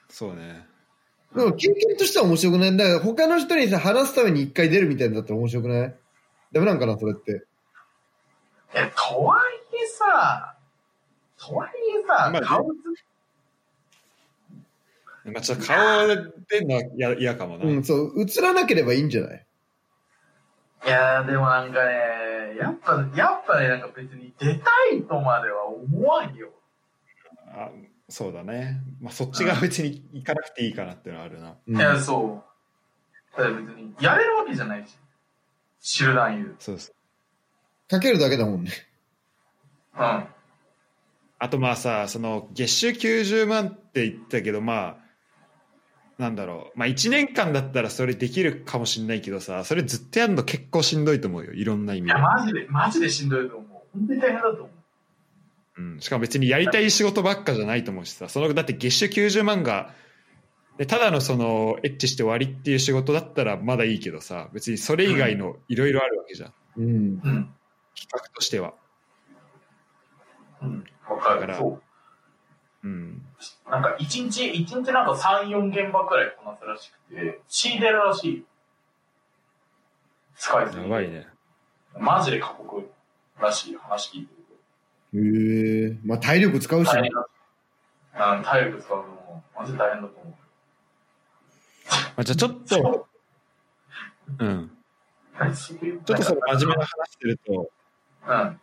そうね。でも経験としては面白くない。だから他の人にさ、話すために一回出るみたいなんだったら面白くない？ダメなんかな、それって。つ。え、とはいえさ、とはいえさ、まあ顔まあ、ちょっと顔出んのは嫌嫌かもな。うん、そう、映らなければいいんじゃない？いやー、でもなんかね、やっぱ、やっぱね、なんか別に出たいとまでは思わんよ。あそうだね。まあ、そっちが別に行かなくていいかなっていうのはあるな。うんいや、そう。だから別に、やれるわけじゃないし。知る男優。そうです。かけるだけだもんね。うん。あとまあさ、その月収90万って言ったけど、まあ、なんだろう。まあ1年間だったらそれできるかもしれないけどさ、それずっとやるの結構しんどいと思うよ。いろんな意味でいや、。マジで、マジでしんどいと思う。本当に大変だと思う。うん、しかも別にやりたい仕事ばっかじゃないと思うしさ、そのだって月収90万が、でただのそのエッチして終わりっていう仕事だったらまだいいけどさ、別にそれ以外のいろいろあるわけじゃん。うん。うん。企画としては。うん。わかる。だからそう。うん。なんか、一日、一日なんか3、4現場くらいこなすらしくて、血出るらしい。使いすぎてやばいね。マジで過酷らしい話聞いてるへえまあ体力使うと。しね大変。だ。うん、体力使うのも、マジで大変だと思う。まあ、じゃあちょっと、うういうちょっとその真面目な話すると、うん。なん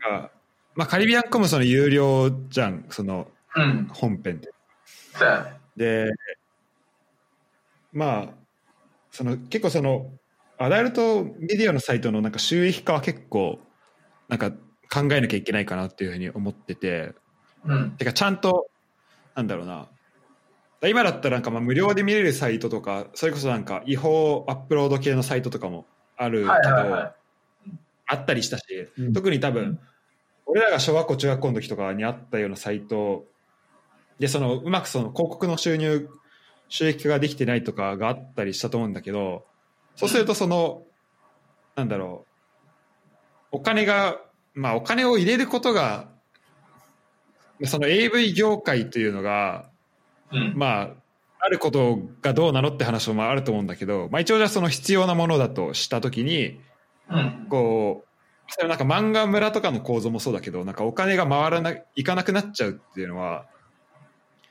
かまあカリビアンコムその有料じゃん、そのうん。本編って。そうやね。で、まあ、その結構その、アダルトメディアのサイトのなんか収益化は結構、なんか考えなきゃいけないかなっていうふうに思ってて、うん。てかちゃんと、なんだろうな、今だったらなんかまあ無料で見れるサイトとか、それこそなんか違法アップロード系のサイトとかもあるけど。あったりしたし、うん特に多分、うん俺らが小学校中学校の時とかにあったようなサイトでそのうまくその広告の収入収益化ができてないとかがあったりしたと思うんだけどそうするとそのなんだろうお金がまあお金を入れることがその AV 業界というのがうん。まああることがどうなのって話もまああると思うんだけど、まあ、一応じゃあその必要なものだとした時にうん。こうそれなんか漫画村とかの構造もそうだけどなんかお金が回らないいかなくなっちゃうっていうのは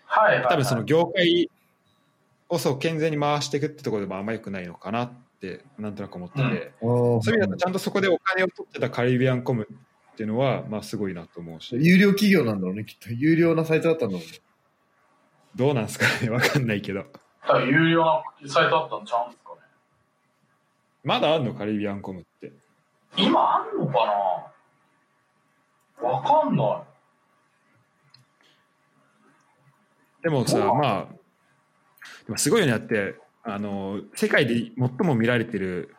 はいはいはい。多分その業界をそう健全に回していくってところでもあんまよくないのかなってなんとなく思ってて、うんそういう意味だとちゃんとそこでお金を取ってたカリビアンコムっていうのはまあすごいなと思うし有料企業なんだろうね、きっと。有料なサイトだったんだろうね。どうなんですかねわかんないけど多分有料なサイトあったんちゃうんですかね。まだあんの？カリビアンコムって今あんのかな？わかんないでもさ、まあ、でもすごいよね、だって、あの、世界で最も見られてる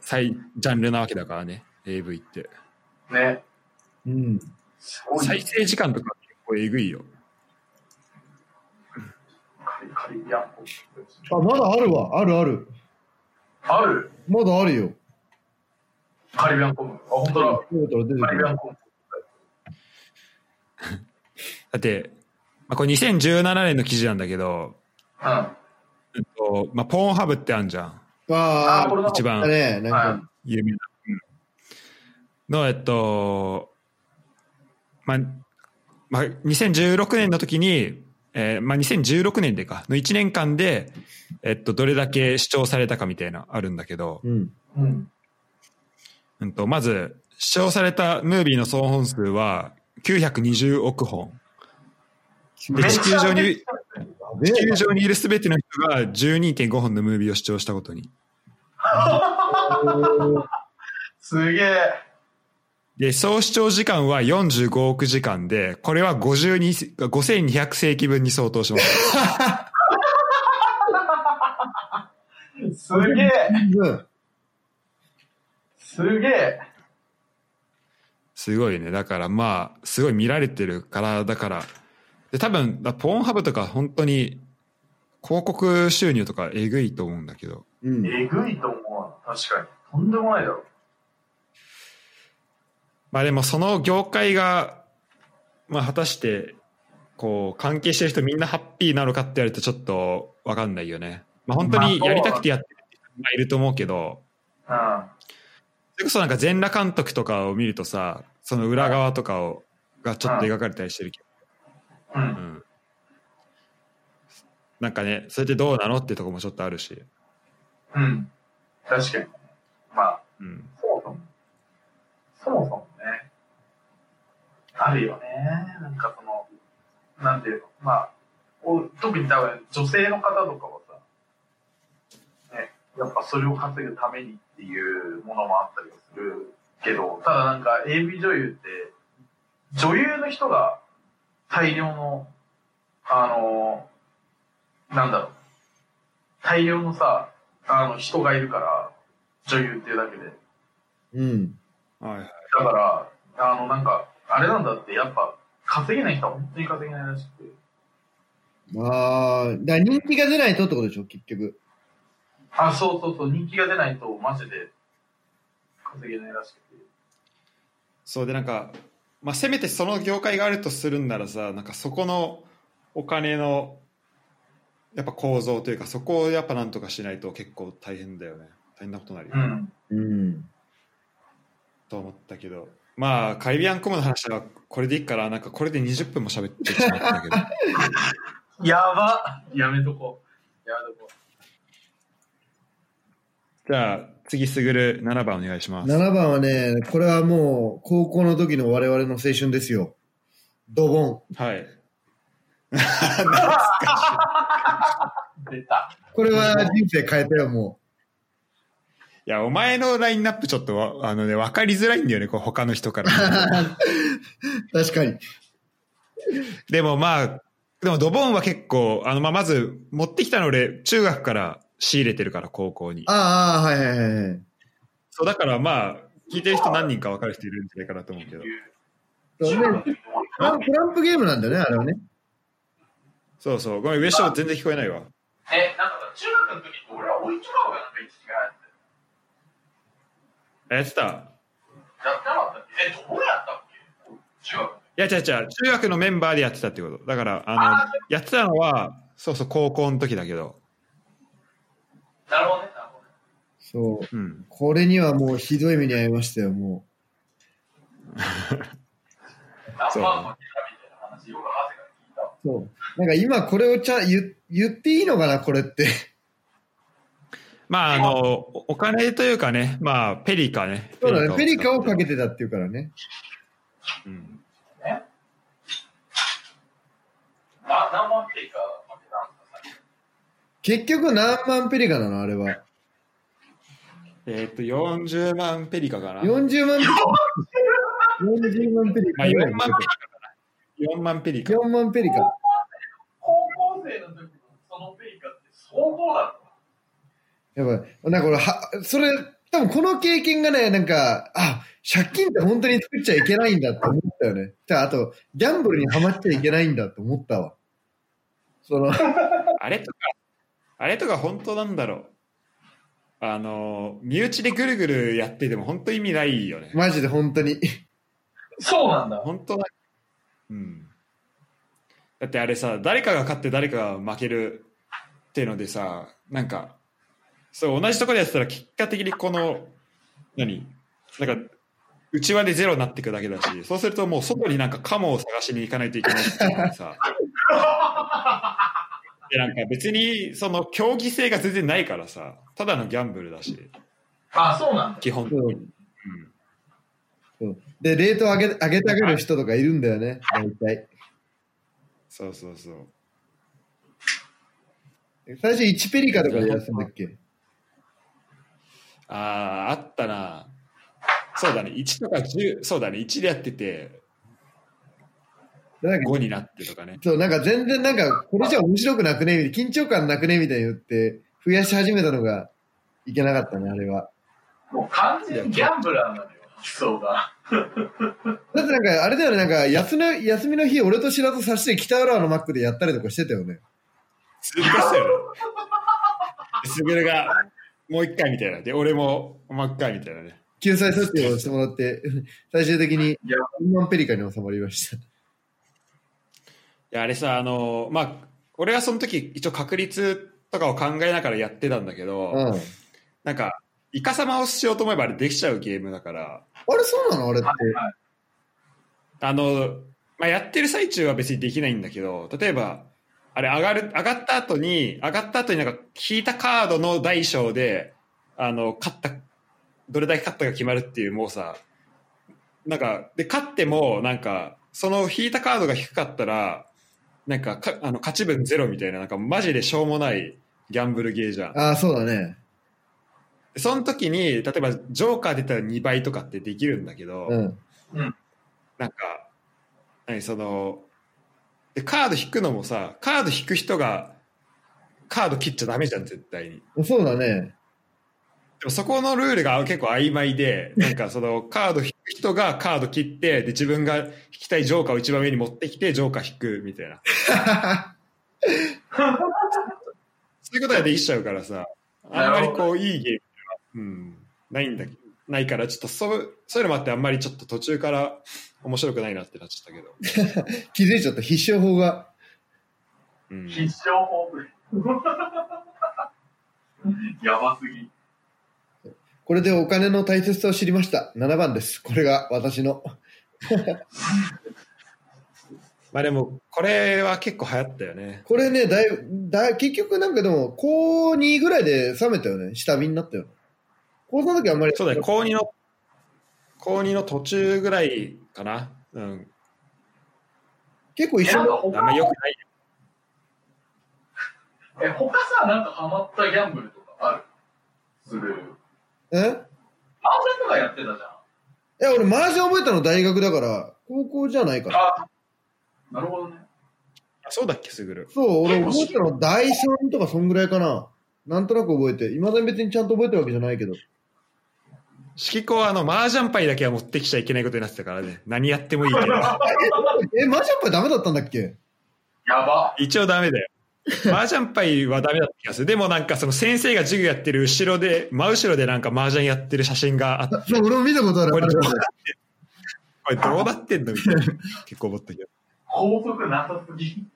最ジャンルなわけだからね、AV って。ね。うん。再生時間とか結構えぐいよ。あ、まだあるわ。あるある。ある？まだあるよ。カリビアンコム。あ、本当だ。カリビアンコム。だって、まあ、これ2017年の記事なんだけど、うん。あえっとまあ、ポーンハブってあるじゃん。ああ、一番有名な。うんの、えっと、まあ、まあ、2016年の時に、えーまあ、2016年でか、の1年間で、えっと、どれだけ視聴されたかみたいな、あるんだけど、うん。うん。うんと、まず、視聴されたムービーの総本数は920億本。で、地球上に、地球上にいるすべての人が12.5本のムービーを視聴したことに。すげえ。で、総視聴時間は45億時間で、これは52 5200世紀分に相当します。すげえ。うんすげえ。すごいね。だからまあ、すごい見られてるから、だから、で、多分、だポーンハブとか本当に、広告収入とかえぐいと思うんだけど、うん。えぐいと思うわ。確かに。とんでもないだろ。まあでもその業界が、まあ果たして、こう、関係してる人みんなハッピーなのかって言われるとちょっとわかんないよね。まあ本当にやりたくてやってる人がいると思うけど、うん。それこそなんか全裸監督とかを見るとさ、その裏側とかを、がちょっと描かれたりしてるけう。ど、うんん。なんかね、それってどうなのってとこもちょっとあるし、うん。確かに。まあ、うん。そもそも。そもそもね。あるよね。なんかその、なんていうの。まあ、お特に多分女性の方とかはさ、ね、やっぱそれを稼ぐためにっていうものもあったりはするけど、ただなんか AV 女優って、女優の人が大量の、あの、なんだろう、大量のさ、あの人がいるから、女優っていうだけで。うん。はいはい。だから、あの、なんか、あれなんだって、やっぱ、稼げない人は本当に稼げないらしくて。ああ、だから人気が出ないとってことでしょ、結局。あ、そうそうそう、人気が出ないと、マジで、稼げないらしくて。そうでなんか、まあ、せめてその業界があるとするんならさなんかそこのお金のやっぱ構造というかそこをやっぱなんとかしないと結構大変だよね大変なことになるよ、うん。うん。と思ったけどまあカリビアンコムの話はこれでいいからなんかこれで20分も喋ってしまったけど やばやめとこう。やめとこじゃあ次すぐる7番お願いします7番はね、これはもう、高校の時の我々の青春ですよ。ドボン。はい。う。出た。これは人生変えたよ、もいや、お前のラインナップちょっとわあのね、分かりづらいんだよね、こう他の人から。う。確かに。でもまあ、でもドボンは結構、あの、まあ、まず持ってきたの俺、中学から仕入れてるから、高校に。ああ、はいはいはいはい。そう、だからまあ、聞いてる人何人か分かる人いるんじゃないかなと思うけど。そうねトラントランプゲームなんだよね、あれはね。そうそう。ごめん、上下全然聞こえないわ。え、なんかさ、中学の時って俺は追いチュラオがなんか一時がやってやってた？た。やってなかったえ、どうやったっけ？中学。いや、違う違う。中学のメンバーでやってたってこと。だから、あの、やってたのは、そうそう、高校の時だけど。なるほどね、なるほどね。そう。うん。これにはもうひどい目に遭いましたよ、も そう何万のギターみたいな話、よくハセが聞いたわ。う。そう。なんか今これをちゃ言言っていいのかな、これって。まあ、あの、おお金というかね、まあ、ペリカね。そうだね、ペリカをかけてたっていうからね。うん。ね。な、何万ペリカ？結局何万ペリカなの、あれは。えーっと、40万ペリカかな。40万ペリカ。40万ペリカ。まあ、4万ペリカかな。4万ペリカ。4万ペリカ。高校だやばい。なんか俺、は、それ、多分この経験がね、なんか、あ、借金って本当に作っちゃいけないんだって思ったよね。じゃあ、あと、ギャンブルにはまっちゃいけないんだって思ったわ。その、あれとか、あれとか本当なんだろう。あの、身内でぐるぐるやってても本当意味ないよね。マジで本当に。そうなんだ。本当だ。うん。だってあれさ、誰かが勝って誰かが負けるっていうのでさ、なんか、そう、同じところでやってたら結果的にこの、何？なんか、内輪でゼロになっていくだけだし、そうするともう外になんかカモを探しに行かないといけないっていうさ、で なんか別にその競技性が全然ないからさ、ただのギャンブルだし、あ、そうなんだ。基本的に。うんで、レート上げ、上げたがる人とかいるんだよね、大体。そうそうそう。最初1ペリカとかでやってたんだっけ？ああ、あったな。そうだね、1とか10、そうだね、1でやってて、5になってとかね。そう、なんか全然なんか、これじゃ面白くなくねみたいな、緊張感なくねみたいに言って、増やし始めたのがいけなかったね、あれは。もう完全にギャンブラーなのよ、発想が。だってなんか、あれだよね、なんか休みの、休みの日、俺と白戸さして北浦和のマックでやったりとかしてたよね。すぐしたよね。すぐるが、もう一回みたいな。で、俺ももう一回みたいなね。救済措置をしてもらって、最終的にいや、4万ペリカに収まりました。あれさ、あの、まあ、俺はその時、一応確率とかを考えながらやってたんだけど、うん。なんか、イカサマをしようと思えばあれできちゃうゲームだから、あれ、そうなの？あれって。あの、まあ、やってる最中は別にできないんだけど、例えば、あれ上がる、上がった後に、上がった後になんか引いたカードの大小で、あの、勝った、どれだけ勝ったか決まるっていう、もうさ、なんか、で、勝っても、なんか、その引いたカードが低かったら、なんかか、あの、勝ち分ゼロみたいな、なんかマジでしょうもないギャンブルゲーじゃん。ああ、そうだね。でその時に、例えば、ジョーカー出たら2倍とかってできるんだけど、うん。なんか、何その、で、カード引くのもさ、カード引く人が、カード切っちゃダメじゃん、絶対に。そうだね。でもそこのルールが結構曖昧で、なんかそのカード引く人がカード切って、で、自分が引きたいジョーカーを一番上に持ってきて、ジョーカー引くみたいな。そういうことができちゃうからさ、あんまりこう、いいゲームは、うん、ないんだけど、ないから、ちょっとそう、そういうのもあって、あんまりちょっと途中から面白くないなってなっちゃったけど。気づいちゃった、必勝法が。うん、必勝法 やばすぎ。これでお金の大切さを知りました。7番です。これが私の。まあでも、これは結構流行ったよね。これね、だいぶ、だ結局なんかでも、高2ぐらいで冷めたよね。下火になったよ。高3の時あんまり。そうだね、高2の、高2の途中ぐらいかな。うん。え、結構一緒なんかあん他ま良くない。え、他さ、なんかハマったギャンブルとかある？する。え？麻雀とかやってたじゃん。いや、俺、麻雀覚えたの大学だから、高校じゃないから。あ、なるほどね。あそうだっけ、すぐる。そう、俺覚えたの第3とかそんぐらいかな。なんとなく覚えて。いまだに別にちゃんと覚えてるわけじゃないけど。式子はあの、麻雀牌だけは持ってきちゃいけないことになってたからね。何やってもいいけど。え、麻雀牌ダメだったんだっけ？やば。一応ダメだよ。麻雀牌はダメだった気がする。でもなんかその先生が授業やってる後ろで、真後ろでなんか麻雀やってる写真があって、俺も見たことある。これどうなってんこれどうなってんの？みたいな。結構思ったけど。高速なさすぎ。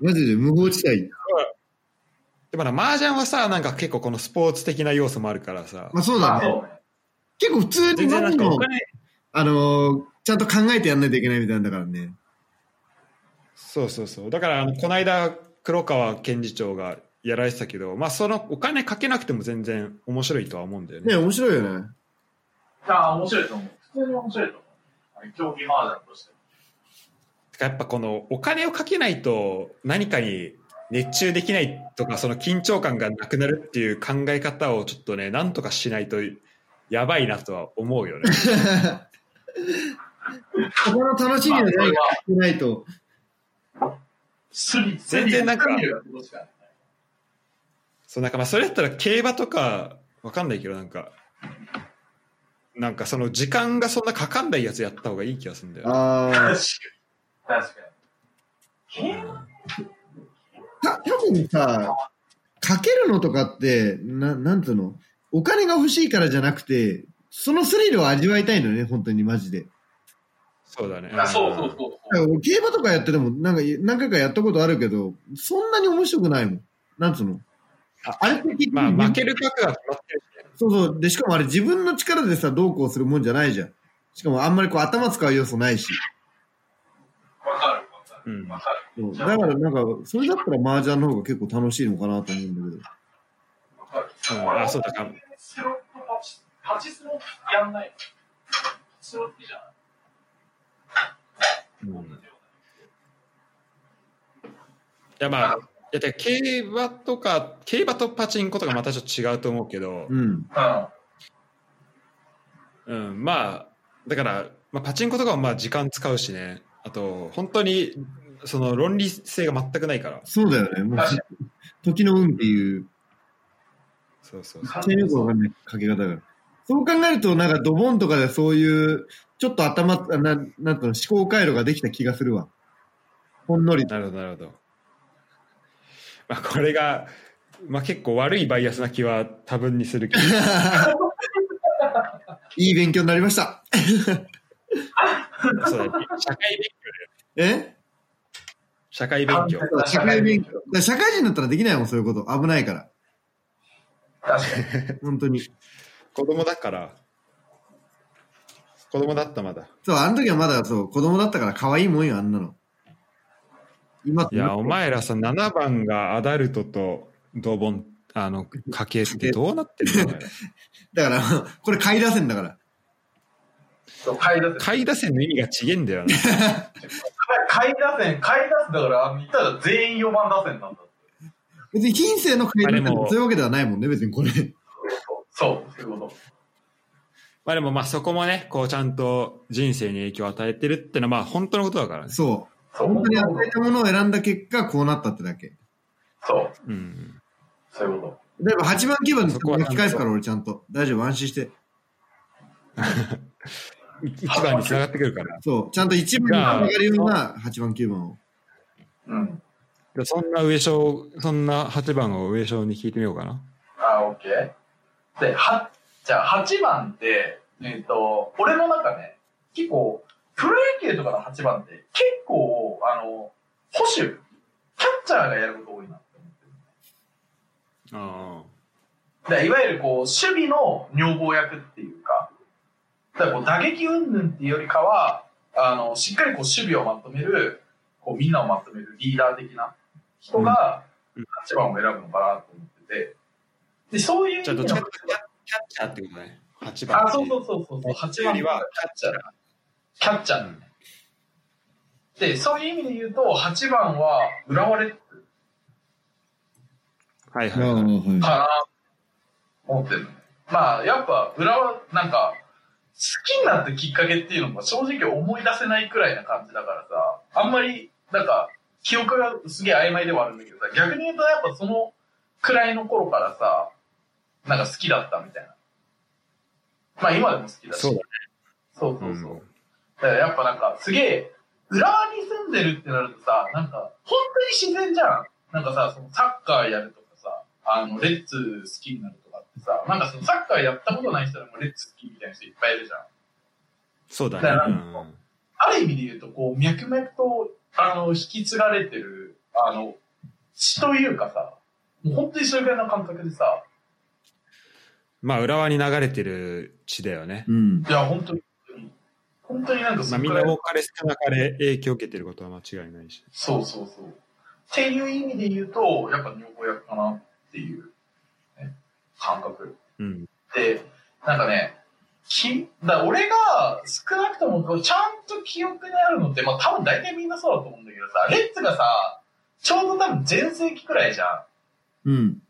マジで無法地帯。でもな、麻雀はさ、なんか結構このスポーツ的な要素もあるからさ、まあそうだあ、ね。結構普通に全然なんかおも金、あのーちゃんと考えてやんないといけないみたいなんだからね。そうそうそう。だから、あの、この間、黒川検事長がやられてたけど、まあ、そのお金かけなくても全然面白いとは思うんだよね。ね、面白いよね。ああ、面白いと思う。普通に面白いと思う。競技麻雀として。やっぱこのお金をかけないと何かに熱中できないとか、その緊張感がなくなるっていう考え方をちょっとね、なんとかしないとやばいなとは思うよね。他の楽しみがないがないと。スリ、全然なんかそう、なんかまあそれだったら競馬とか、わかんないけど、なんか、なんかその時間がそんなかかんないやつやった方がいい気がするんだよね。あ確かあ。に。確かに。た、多分さ、かけるのとかって、な、なんつうの？お金が欲しいからじゃなくて、そのスリルを味わいたいのね、本当にマジで。そうだね。あ、そうそうそう競馬とかやってても、なんか何回かやったことあるけど、そんなに面白くないもん。なんつうの？ああれってまあ負ける額が決まってるしね。そうそう。で、しかもあれ自分の力でさ、どうこうするもんじゃないじゃん。しかもあんまりこう頭使う要素ないし。わかるわかる。うんわかそうだからなんか、それだったら麻雀の方が結構楽しいのかなと思うんだけど。る。わかる。うんあそうだかスロットパチ、パチスロやんない。パチスロってじゃないうんいやまあ、いやで競馬とか、競馬とパチンコとかまたちょっと違うと思うけど、うん。うん。うん、まあ、だから、まあ、パチンコとかはまあ時間使うしね、あと、本当に、その論理性が全くないから、そうだよね。もう時の運っていう、そうそうそう。めっちゃよくわかんないかけ方が。そう考えると、なんかドボンとかでそういう、ちょっと頭、あななんていうの、思考回路ができた気がするわ。ほんのりと。なるほど、なるほど。まあ、これが、まあ結構悪いバイアスな気は多分にするけど、いい勉強になりました。そうだね、社会勉強。え？社会勉強。社会勉強。社会人になったらできないもん、そういうこと。危ないから。確かに。本当に。子供だから、子供だったまだ。そう、あの時はまだそう、子供だったから可愛いもんよ、あんなの。今いや、お前らさ、7番がアダルトとドボン、あの、家系ってどうなってるの だから、これ買い出せんだから。そう、買い出せ。下位打線の意味が違えんだよな。買い出せ、買い出せだから、あの言ったら全員4番打線なんだって。別に品性の買い出せそういうわけではないもんね、別にこれ。そう、そういうこと。まあでもまあそこもね、こうちゃんと人生に影響を与えてるってのはまあ本当のことだからね。そう。そう、本当に与えたものを選んだ結果、こうなったってだけ。そう、うん。そういうこ例えば8番、9番そこはに巻き返すから、俺ちゃんと。大丈夫、安心して。一番に繋がってくるから。そう。ちゃんと1番に上がるような8番、9番を。と。うん。でそんな上昇、そんな8番を上昇に聞いてみようかな。あ、オッケー。で、は、じゃあ8番って、えっ、と、俺の中ね、結構、プロ野球とかの8番って結構、あの、保守、キャッチャーがやること多いなって思ってる。あだからいわゆるこう、守備の女房役っていうか、だこう打撃云々っていうよりかは、あの、しっかりこう守備をまとめる、こうみんなをまとめるリーダー的な人がうん8番を選ぶのかなと思ってて、で、そういう。じゃあどっちかッチャーってことね。8番あ、そうそうそうそうそう、8番よりはキャッチャー。キャッチャー、ねで、そういう意味で言うと、8番は浦和レッズはいはいはい。はかな思ってる。まあ、やっぱ、浦和、なんか、好きになったきっかけっていうのも正直思い出せないくらいな感じだからさ、あんまり、なんか、記憶がすげえ曖昧ではあるんだけどさ、逆に言うとやっぱそのくらいの頃からさ、なんか好きだったみたいな。まあ今でも好きだし。そうだね。そうそうそう。だからやっぱなんか、すげえ、浦和に住んでるってなるとさ、なんか、本当に自然じゃん。なんかさ、そのサッカーやるとかさ、あの、レッツ好きになるとかってさ、なんかそのサッカーやったことない人でもレッツ好きみたいな人いっぱいいるじゃん。そうだだからね。ある意味で言うと、こう、脈々と、あの、引き継がれてる、あの、血というかさ、もう本当にそれぐらいの感覚でさ、まあ浦和に流れてる地だよねい。。うん。いや、本当に、本当になんかまあみんない多かれ少なかれ影響を受けてることは間違いないし。そうそうそう。っていう意味で言うと、やっぱ女房役かなっていう、ね、感覚。うん。で、なんかね、きだ俺が少なくともちゃんと記憶にあるのって、まあ多分大体みんなそうだと思うんだけどさ、レッツがさ、ちょうど多分全盛期くらいじゃん。うん。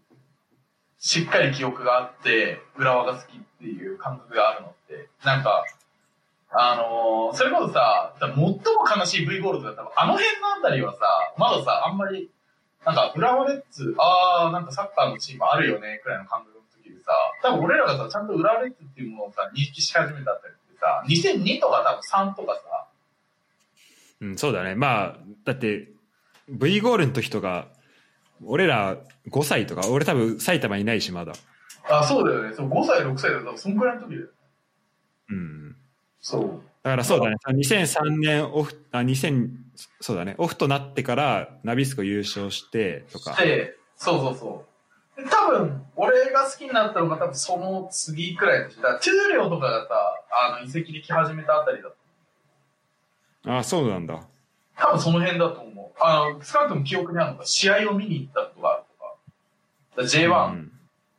しっかり記憶があって、浦和が好きっていう感覚があるのって。なんか、あのーそれこそさ、最も悲しい V ゴールドだった、あの辺のあたりはさ、まださ、あんまり、なんか、浦和レッズ、あー、なんかサッカーのチームあるよね、くらいの感覚の時でさ、多分俺らがさ、ちゃんと浦和レッズっていうものをさ、認識し始めたあたりってさ、2002とか多分3とかさ、うん、そうだね。まあ、だって、V ゴールの時とか、俺ら5歳とか、俺多分埼玉いないし、まだ。あ、そうだよね。そう、5歳、6歳だと、そんくらいの時だよね。うん。そう。だからそうだね。2003年オフ、あ、2000、そうだね。オフとなってから、ナビスコ優勝して、とか。で、そうそうそう。で多分、俺が好きになったのが多分その次くらいだし、とかがさ、あの、遺跡で来始めたあたりだあ、そうなんだ。多分その辺だと思う。あの、少なくとも記憶にあるのが、試合を見に行ったことがあるとか、だから J1、うん。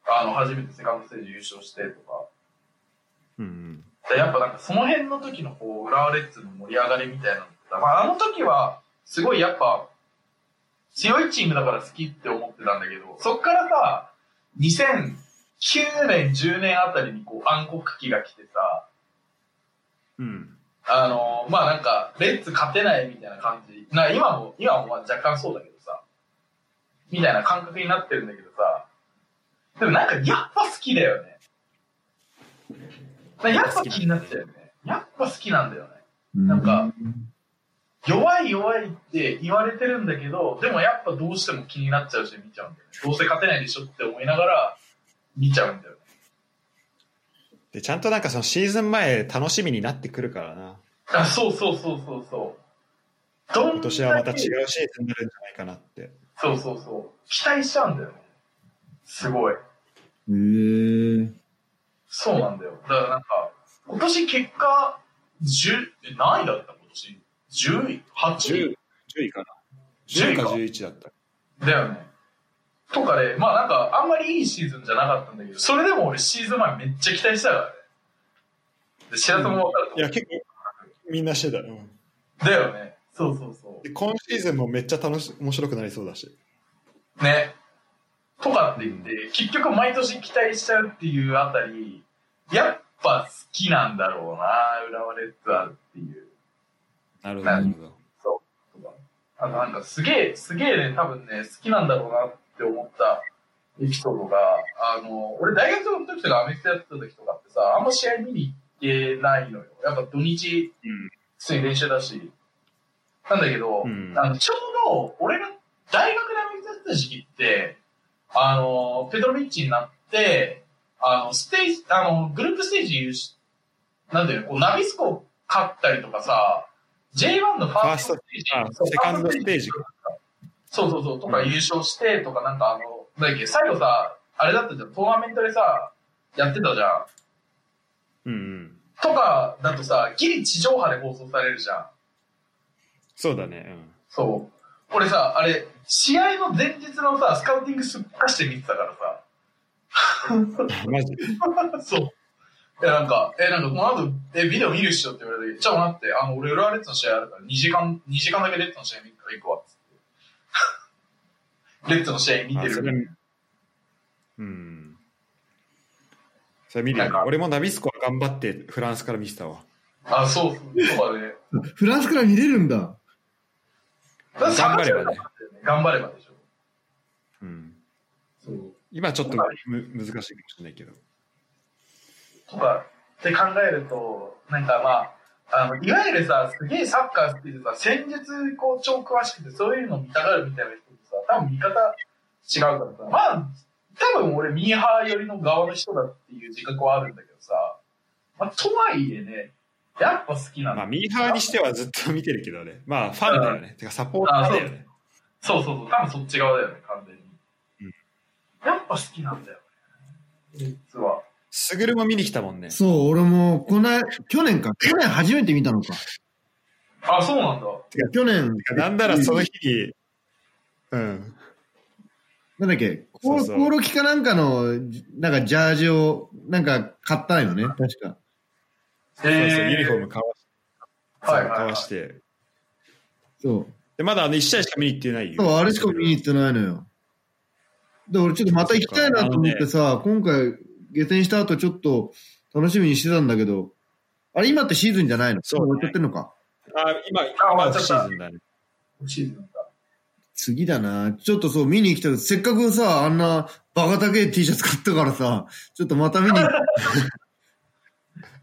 あの、初めてセカンドステージ優勝してとか、うん。でやっぱなんかその辺の時のこう、浦和レッズの盛り上がりみたいなのまあ、あの時は、すごいやっぱ、強いチームだから好きって思ってたんだけど、そっからさ、2009年、10年あたりにこう暗黒期が来てさ、うん。あのまあなんか、レッツ勝てないみたいな感じ。な今も、今もまあ若干そうだけどさ、みたいな感覚になってるんだけどさ、でもなんかやっぱ好きだよね。やっぱ気になっちゃうよね。やっぱ好きなんだよね。なんか、弱い弱いって言われてるんだけど、でもやっぱどうしても気になっちゃうし見ちゃうんだよね。どうせ勝てないでしょって思いながら見ちゃうんだよね。で、ちゃんとなんかそのシーズン前楽しみになってくるからな。あ、そうそうそうそうそう。今年はまた違うシーズンになるんじゃないかなって。そうそうそう。期待しちゃうんだよね。すごい。へえ。そうなんだよ。だからなんか、今年結果、10、え何位だった今年 ?10 位 ?8 10位、10位かな。10 10位かか11だった。だよね。とかで、まあなんか、あんまりいいシーズンじゃなかったんだけど、それでも俺シーズン前めっちゃ期待したからね。で、白玉も分かると思ういや、結構、みんなしてた。うんだよね。そうそうそで今シーズンもめっちゃ楽し面白くなりそうだし。う。ね。とかって言って、結局毎年期待しちゃうっていうあたり、やっぱ好きなんだろうな、浦和レッズはっていう。なるほど、なるほど。とか。あとなんかすげえ、すげえね、多分ね、好きなんだろうなって思ったエピソードが、あの、俺大学の時とかアメフトやってた時とかってさ、あんま試合見に行ってないのよ。やっぱ土日、うん。普通に練習だし。なんだけど、うんあのちょうど俺が大学でアメフトやってた時期って、あの、ペトロビッチになって、あの、ステージ、あの、グループステージ優勝、なんていうの、こう、ナビスコ勝ったりとかさ、J1 のファーストステージ、セカンドステージ。そうそうそう、とか優勝して、とかなんかあの、なんだっけ、最後さ、あれだったじゃん、トーナメントでさ、やってたじゃん。うんうん。とかだとさ、ギリ地上波で放送されるじゃん。そうだね。そう。俺さ、あれ、試合の前日のさ、スカウティングすっかして見てたからさ。うん。マジ？そう。え、なんか、え、なんか、この後、え、ビデオ見るっしょって言われて、ちょっと待って、あの、俺、浦和レッズの試合あるから、2時間、2時間だけレッズの試合見るから行くわ、つって。レッズの試合見てる。うん。それ見るよ俺もナビスコは頑張ってフランスから見てたわ。あ、そうそう、とかで。フランスから見れるんだ。頑張ればね30だったよ頑張ればでしょ。うん。そう。今ちょっとむ難しいかもしれないけど。とかって考えると、なんかまあ、あの、いわゆるさ、すげえサッカー好きでさ、戦術こう超詳しくて、そういうの見たがるみたいな多分見方違うからさ、まあ、多分俺ミーハー寄りの側の人だっていう自覚はあるんだけどさ、まあ、とはいえね、やっぱ好きなの。まあ、ミーハーにしてはずっと見てるけどね。まあ、ファンだよね。てか、サポーターだよね。そうそうそう、多分そっち側だよね、完全に。うんやっぱ好きなんだよね。実は。スグルも見に来たもんね。そう、俺も、この、去年か。去年初めて見たのか。あ、そうなんだ。去年、なんならその日に、うん。なんだっけ、コそうそうオロキかなんかの、なんかジャージを、なんか買ったんよね、確か。そうそう、ユニフォーム買わはいはいはい買わして。そう。で、まだあの1試合しか見に行ってないよ。そう、あれしか見に行ってないのよ。で、俺ちょっとまた行きたいなと思ってさ、今回、下船した後ちょっと楽しみにしてたんだけど、あれ今ってシーズンじゃないの？そうねも終わっちゃってんのか？あ今、あ今シーズンだね。シーズンだ。次だな。ちょっとそう、見に行きたい。せっかくさ、あんなバカ高い T シャツ買ったからさ、ちょっとまた見に行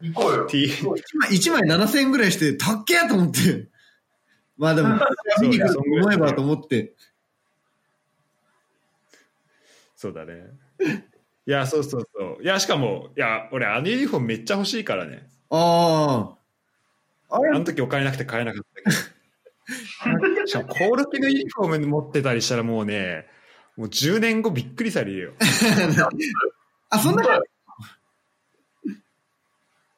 行こうよ。T 行こうよ1枚7000円ぐらいして、たっけーと思って。まあでも、見に行くと思えばと思って。そうだね。いや、そうそうそう。いや、しかも、いや、俺、あのユニフォームめっちゃ欲しいからね。ああ。あの時お金なくて買えなかったけど。しかも、コールキのユニフォーム持ってたりしたらもうね、もう10年後びっくりされるよ。あ、そんな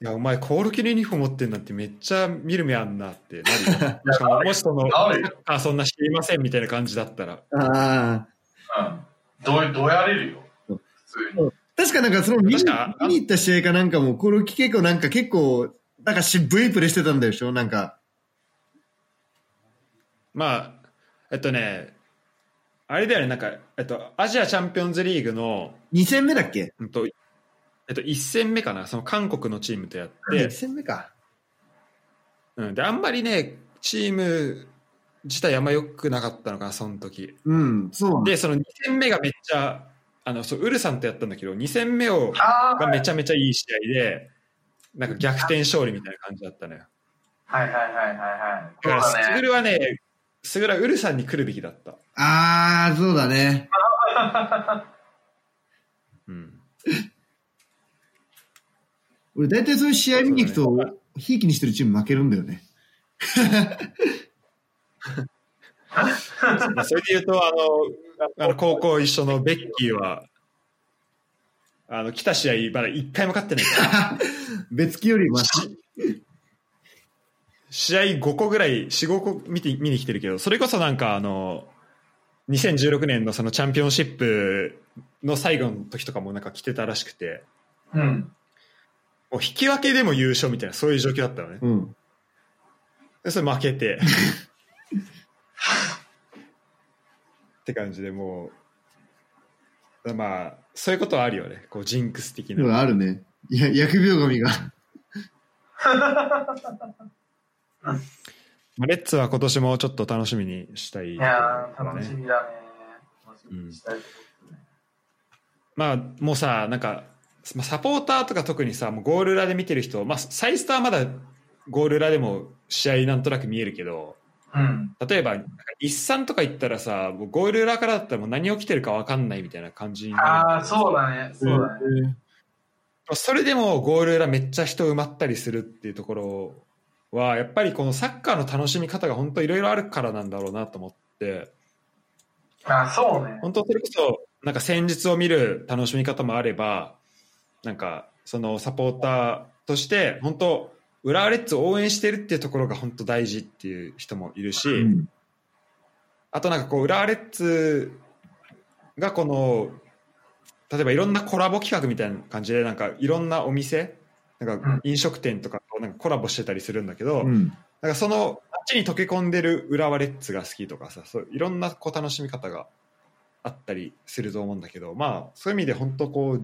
や、お前、コールキのユニフォーム持ってんなんてめっちゃ見る目あんなってなるよ。しかも、もしその、あ、そんな知りませんみたいな感じだったら。ああ。うん。どう、どうやれるよ。普通に。確かなんかその見に見に行った試合かなんかも、コロキ結構なんか結構、なんか渋いプレーしてたんでしょ？なんか。まあ、えっとね、あれだよね、なんか、えっと、アジアチャンピオンズリーグの、2戦目だっけ？うんと、えっと、1戦目かな、その韓国のチームとやっ ?1 て、戦目か。うん、で、あんまりね、チーム自体あんま良くなかったのかな、その時。うん、そう。で、その2戦目がめっちゃ、あの、そう、ウルさんとやったんだけど、2戦目を、あがめちゃめちゃいい試合で、なんか逆転勝利みたいな感じだったのよ。あ。はいはいはいはいはい。だから、スグそうだね。ルはね、スグルはウルさんに来るべきだった。ああ、そうだね。うん。俺大体そういう試合見に行くと、ひいきにしてるチーム負けるんだよね。まあ、それで言うと、あの、あの高校一緒のベッキーは、あの、来た試合、まだ1回も勝ってないから、別気よりマシ。試合5個ぐらい、4、5個見て見に来てるけど、それこそなんか、あの、2016年のそのチャンピオンシップの最後の時とかもなんか来てたらしくて、うん。もう引き分けでも優勝みたいな、そういう状況だったのね。うん。で、それ負けて。って感じでもう、まあ、そういうことはあるよね。こう、ジンクス的な。あるね。いや、疫病神が。まあレッツは今年もちょっと楽しみにしたい、いやー、楽しみだね。楽しみにしたいところですね。まあ、もうさ、なんか、まあサポーターとか特にさ、もうゴール裏で見てる人、まあ、サイスターはまだゴール裏でも試合なんとなく見えるけど、うん。例えば、一産とか行ったらさ、もうゴール裏からだったらもう何起きてるか分かんないみたいな感じになる。ああ、そうだね。そうだね。それでもゴール裏めっちゃ人埋まったりするっていうところは、やっぱりこのサッカーの楽しみ方が本当いろいろあるからなんだろうなと思って、あそうね。本当それこそ、なんか戦術を見る楽しみ方もあれば、なんかそのサポーターとして、本当浦和レッズを応援してるっていうところが本当大事っていう人もいるし、うん。あとなんかこう浦和レッズがこの例えばいろんなコラボ企画みたいな感じでなんかいろんなお店なんか飲食店とかとなんかコラボしてたりするんだけど、うん。なんかそのあっちに溶け込んでる浦和レッズが好きとかさそういろんなこう楽しみ方があったりすると思うんだけどまあそういう意味で本当こう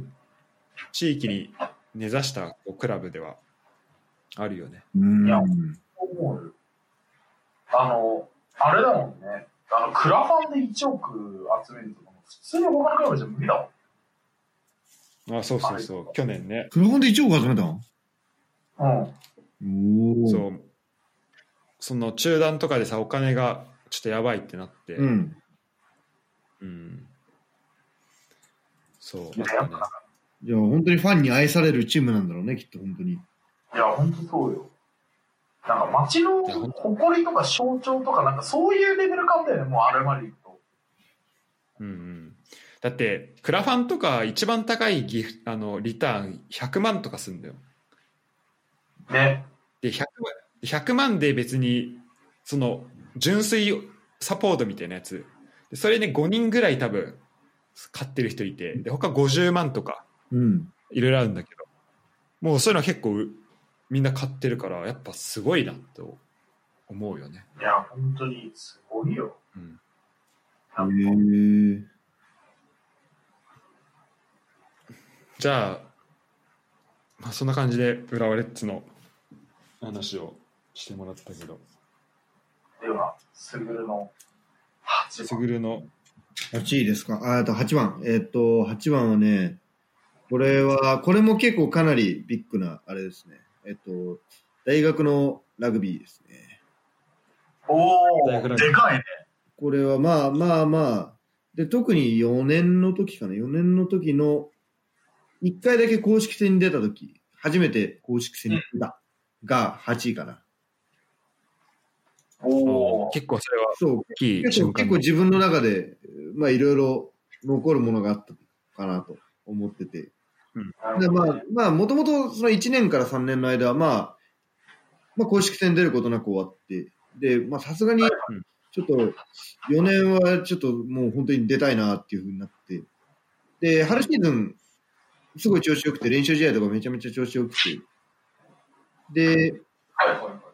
地域に根ざしたこうクラブではあるよね。うん。いや思うよあの、あれだもんね。あの、クラファンで1億集めるとかも、普通に他のクラブじゃ無理だあそうそうそう去年ねクラファンで1億集めたの？うん。おお。そうその中断とかでさお金がちょっとやばいってなって、うん。うんそういやあったねじゃあ本当にファンに愛されるチームなんだろうね、きっと本当に。いや、ほんとそうよ。なんか街の誇りとか象徴とか、なんかそういうレベル感だよね、もうあれまで言うと。うんうん、だってクラファンとか一番高いギフあのリターン100万とかするんだよね。で 100, 100万で別にその純粋サポートみたいなやつでそれね5人ぐらい多分買ってる人いてで他50万とかうん。いろいろあるんだけどもうそういうのは結構うみんな買ってるからやっぱすごいなと思うよね、いや、本当にすごいよ。うん、へえ。じゃあ、まあ、そんな感じで浦和レッズの話をしてもらったけどでは、すぐるの初すぐるの。8位ですか？ああと8番。えっ、と、8番はね、これは、これも結構かなりビッグな、あれですね。えっ、と、大学のラグビーですね。おー、大学ラグビーでかいね。これはまあまあまあ、で、特に4年の時かな、4年の時の、1回だけ公式戦に出た時、初めて公式戦に出たが8位かな。おー。結構それはそう、大きい結構結構自分の中で、まあいろいろ残るものがあったかなと思ってて。で、まあ、まあ、もともとその1年から3年の間は、まあ、まあ、公式戦出ることなく終わって、で、まあ、さすがに、ちょっと、4年はちょっともう本当に出たいなっていうふうになって、で、春シーズン、すごい調子よくて、練習試合とかめちゃめちゃ調子よくて、で、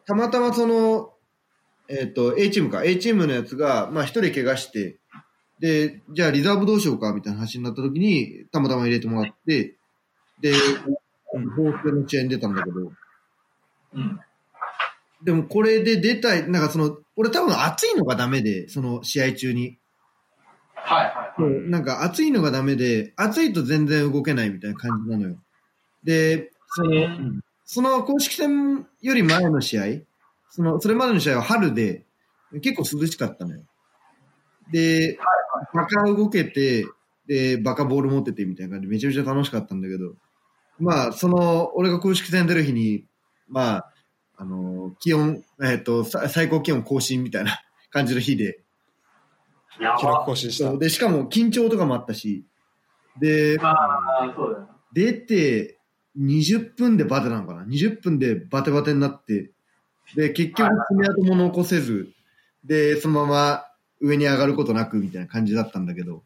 たまたまその、えっ、と、A チームか、A チームのやつが、まあ一人怪我して、で、じゃあリザーブどうしようかみたいな話になった時に、たまたま入れてもらって、で、法政の試合に出たんだけど、うん。でもこれで出たい、なんかその、俺多分暑いのがダメで、その試合中に。はいはいはい。なんか暑いのがダメで、暑いと全然動けないみたいな感じなのよ。で、その、うんその公式戦より前の試合、その、それまでの試合は春で、結構涼しかったのよ。で、バカ動けて、で、バカボール持っててみたいな感じでめちゃめちゃ楽しかったんだけど、まあ、その、俺が公式戦出る日に、まあ、あの、気温、えっ、と、さ最高気温更新みたいな感じの日で、や記録ば。更新した。で、しかも緊張とかもあったし、で、ああ、そうだよな。出て20分でバテなのかな ?20 分でバテバテになって、で、結局爪痕も残せず、で、そのまま上に上がることなくみたいな感じだったんだけど、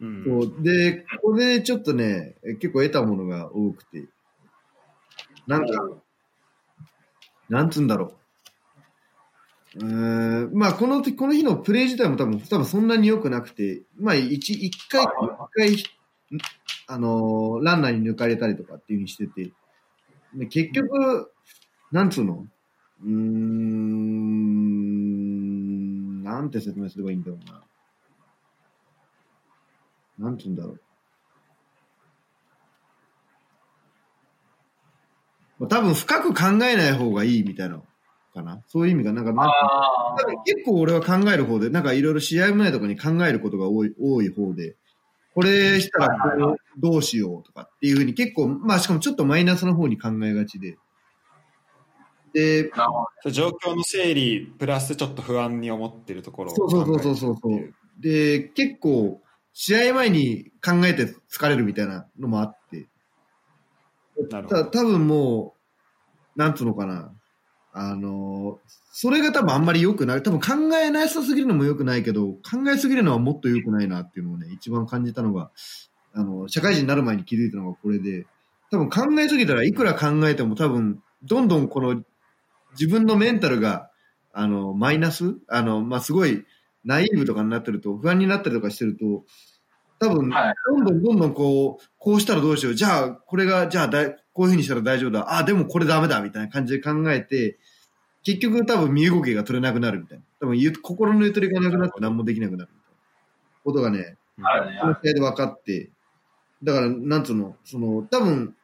うんそうで、ここでちょっとね、結構得たものが多くて、なんか、なんつうんだろう。うーん、まあ、この、この日のプレー自体も多分、多分そんなに良くなくて、まあ、一、一回、一回、あのーランナーに抜かれたりとかっていうふうにしてて、で結局、なんつうの？うーん、なんて説明すればいいんだろうな。なんつうんだろう。まあ、多分深く考えない方がいいみたいなのかな？そういう意味が、なんか、なんか結構俺は考える方で、なんかいろいろ試合前とかに考えることが多い多い方で、これしたらこうどうしようとかっていうふうに結構、まあしかもちょっとマイナスの方に考えがちで。で、状況の整理プラスちょっと不安に思ってるところをそうそうそうそうそう。で、結構試合前に考えて疲れるみたいなのもあって、たなるほど。多分もう、なんつうのかな。あの、それが多分あんまり良くない。多分考えなさすぎるのも良くないけど、考えすぎるのはもっと良くないなっていうのをね、一番感じたのが、あの、社会人になる前に気づいたのがこれで、多分考えすぎたらいくら考えても多分、どんどんこの自分のメンタルが、あの、マイナス？あの、まあ、すごい、ナイーブとかになってると、不安になったりとかしてると、多分、はいどんどんどんどんこう、こうしたらどうしよう。じゃあ、これが、じゃあだい、こういうふうにしたら大丈夫だ。あ、でもこれダメだ。みたいな感じで考えて、結局多分身動きが取れなくなるみたいな。多分ゆ心のゆとりがなくなって何もできなくなるみたいなことがねこ。の試合で分かって、だから、なんつうの、その、多分、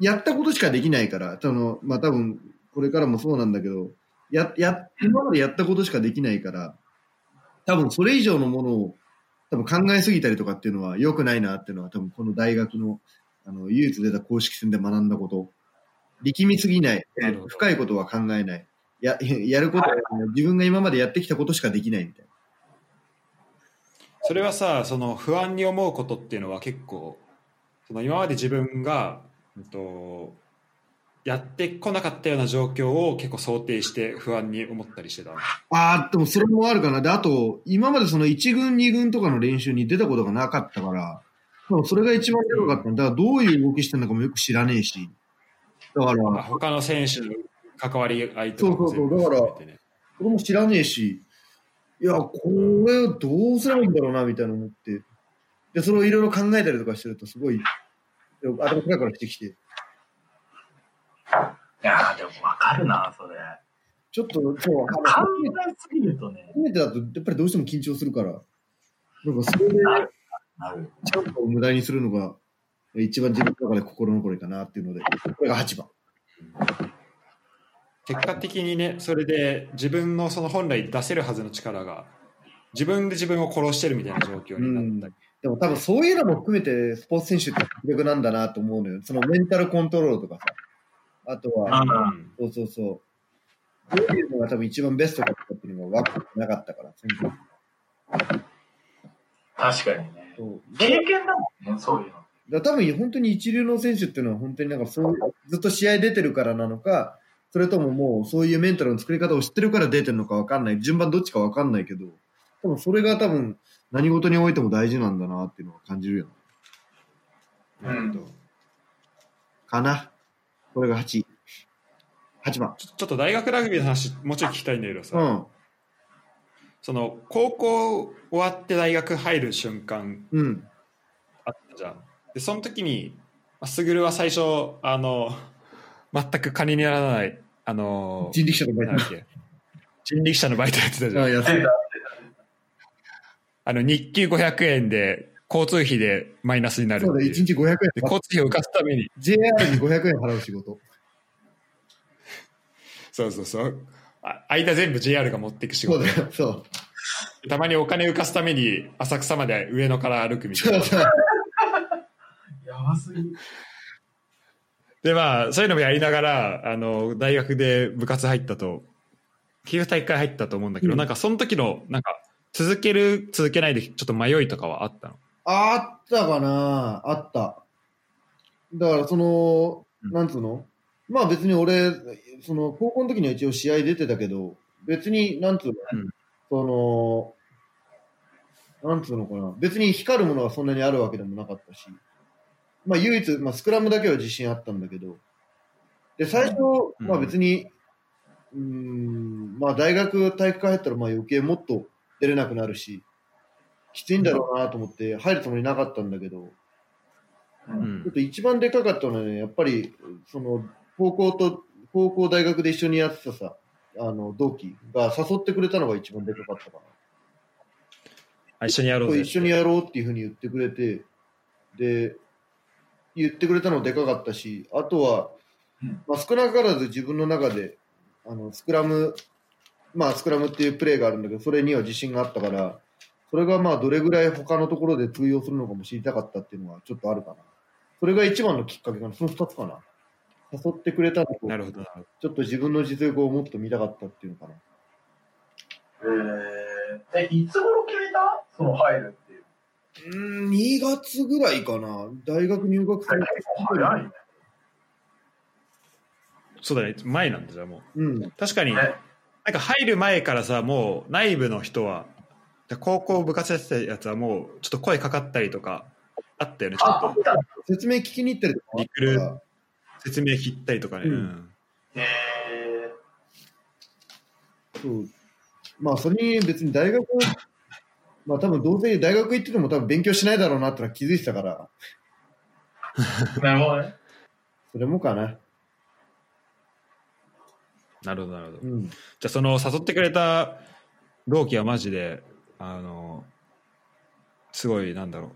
やったことしかできないから、その、まあ多分、これからもそうなんだけど、や、や、今までやったことしかできないから、多分それ以上のものを、多分考えすぎたりとかっていうのは良くないなっていうのは多分この大学の、あの、唯一出た公式戦で学んだこと。力みすぎない。深いことは考えない。や、やることは、自分が今までやってきたことしかできないみたいな。それはさその不安に思うことっていうのは結構その今まで自分が、うんと、やってこなかったような状況を結構想定して不安に思ったりしてたのああ、でもそれもあるかな。で、あと、今までその1軍、2軍とかの練習に出たことがなかったから、それが一番でかかったんだ。だからどういう動きしてるのかもよく知らねえし。だから、まあ他の選手の関わり合いとかそうそうそうも全部含めてねそれも知らねえし、いや、これをどうすればいいんだろうな、みたいな思って。で、それをいろいろ考えたりとかしてると、すごい、でも頭クラクラしてきて。いやーでもわかるな、それ。ちょっと、そう、あの簡単すぎるとね、初めてだと、やっぱりどうしても緊張するから、なんかそれで、なる。なる。チャンプを無駄にするのが、一番自分の中で心残りかなっていうので、これが8番。結果的にね、それで自分のその本来出せるはずの力が、自分で自分を殺してるみたいな状況になったり。でも多分そういうのも含めてスポーツ選手って魅力なんだなと思うのよ。そのメンタルコントロールとかさ。あとは、うんそうそうそう。どういうのが多分一番ベストかっていうのが分かってなかったから、確かにね。そう経験だもんね、そういうの。だから多分本当に一流の選手っていうのは本当になんかそうずっと試合出てるからなのか、それとももうそういうメンタルの作り方を知ってるから出てるのか分かんない。順番どっちか分かんないけど、多分それが多分何事においても大事なんだなっていうのは感じるよね。うんかな？これが8。8番。ちょちょっと大学ラグビーの話、もうちょい聞きたいんだけどさ、うん。その高校終わって大学入る瞬間うん。あったじゃん。で、その時に、るは最初、あの、全く金にならない、あの、人力車とバイト人力車のバイトやってたじゃん。あ、安い。あの、日給500円で、交通費でマイナスになるそうだ、っていう1日500円で。交通費を浮かすために、JR に500円払う仕事。そうそうそう。あ間全部 JR が持っていく仕事そうだよ、そう。たまにお金浮かすために浅草まで上野から歩くみたいな。やばすぎ。で、まあ、そういうのもやりながら、あの、大学で部活入ったと、球大会入ったと思うんだけど、うんなんかその時の、なんか、続ける、続けないで、ちょっと迷いとかはあったの？あったかな？あった。だから、その、うんなんつうの？まあ別に俺、その、高校の時には一応試合出てたけど、別に、なんつうの、うん。その、なんつうのかな。別に光るものがそんなにあるわけでもなかったし、まあ唯一、まあスクラムだけは自信あったんだけど、で、最初、うん。まあ別に、うーん、まあ大学体育会入ったらまあ余計もっと出れなくなるし、きついんだろうなと思って入るつもりなかったんだけど、う。うんん。ちょっと一番でかかったのはね、やっぱり、その、高校と、高校大学で一緒にやってたさ、あの、同期が誘ってくれたのが一番でかかったかな。あ一緒にやろうぜ。一緒にやろうっていうふうに言ってくれて、で、言ってくれたのでかかったし、あとはうん、まあ、少なからず自分の中で、あの、スクラム、まあ、スクラムっていうプレーがあるんだけど、それには自信があったから、それがまあ、どれぐらい他のところで通用するのかも知りたかったっていうのはちょっとあるかな。それが一番のきっかけかな。その二つかな。誘ってくれたのと、なるほど、なるほど。ちょっと自分の実力をもっと見たかったっていうのかな。えー、え、いつ頃決めた？その入るっていう。うーん、2月ぐらいかな。大学入学され結構早いね。そうだね、前なんだ、じゃあもう。うん。確かに、ねなんか入る前からさ、もう内部の人は、高校部活やってたやつはもう、ちょっと声かかったりとか、あったよね、ちょっと。あった説明聞きに行ったりとかあったから。リクル説明切ったりとかね。うんうんえそう。まあ、それに別に大学、まあ多分どうせ大学行ってても多分勉強しないだろうなってのは気づいてたから、ー、なるほどね。それもかな。なるほど、なるほど。うん。じゃあその誘ってくれた同期はマジであのすごいなんだろ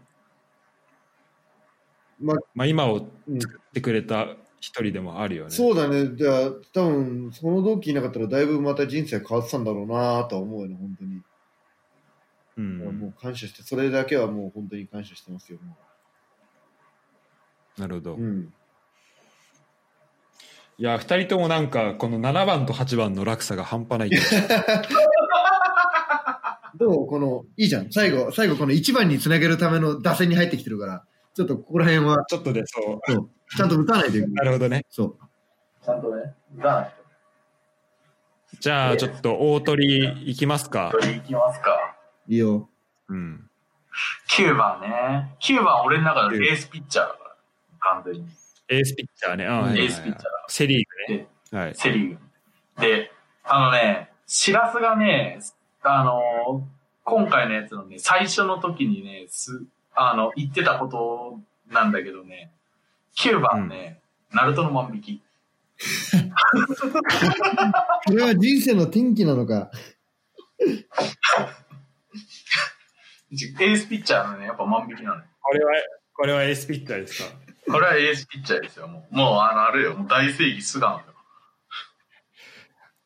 う、まあ、まあ、今をうん、作ってくれた一人でもあるよね。そうだね。じゃあ、多分その同期いなかったらだいぶまた人生変わってたんだろうなとは思うよね、本当に。うん、もう感謝して、それだけはもう本当に感謝してますよ。もなるほど。ううん。いや二人ともなんかこの7番と8番の落差が半端ないけどどうこの、いいじゃん。最後、最後この1番につなげるための打線に入ってきてるから、ちょっとここら辺は、ちょっとねそうそう、ちゃんと打たないといけない。なるほどねそう。ちゃんとね。が、じゃあちょっと大鳥いきますかそれいきますか。いいよ。うん9番ね。9番俺の中でエースピッチャーだから。完全に。エースピッチャーね、あはいはいはいエースピッチャーだ。セ・リーグねはいセリーグ。で、あのね、シラスがね、あの今回のやつのね、最初の時にね、す、あの、言ってたことなんだけどね、9番ね、ナルトの万引き。それは人生の転機なのか。エースピッチャーのね、やっぱ万引きなのよ。これは、これはエースピッチャーですか？これはエースピッチャーですよ。もう、もうあの、あれよ、もう大正義菅野よ。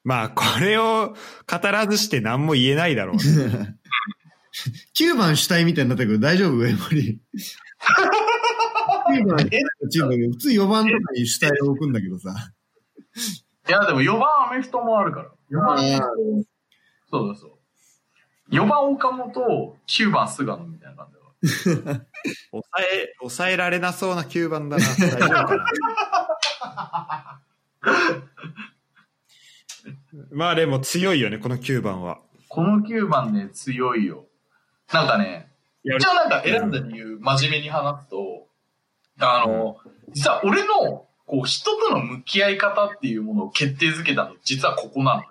まあ、これを語らずして何も言えないだろうね。9番主体みたいになったけど大丈夫？上森。9番チームだけど普通4番とかに主体を置くんだけどさ。いや、でも4番アメフトもあるから。4番アメフトそうそうそう。4番岡本、9番菅野みたいな感じ。抑え、抑えられなそうな9番だな。大丈夫かな。まあでも強いよね、この9番は。この9番ね、強いよ。なんかね、一応なんか選んだ理由、真面目に話すと、あの、実は俺の、こう、人との向き合い方っていうものを決定づけたの、実はここなので。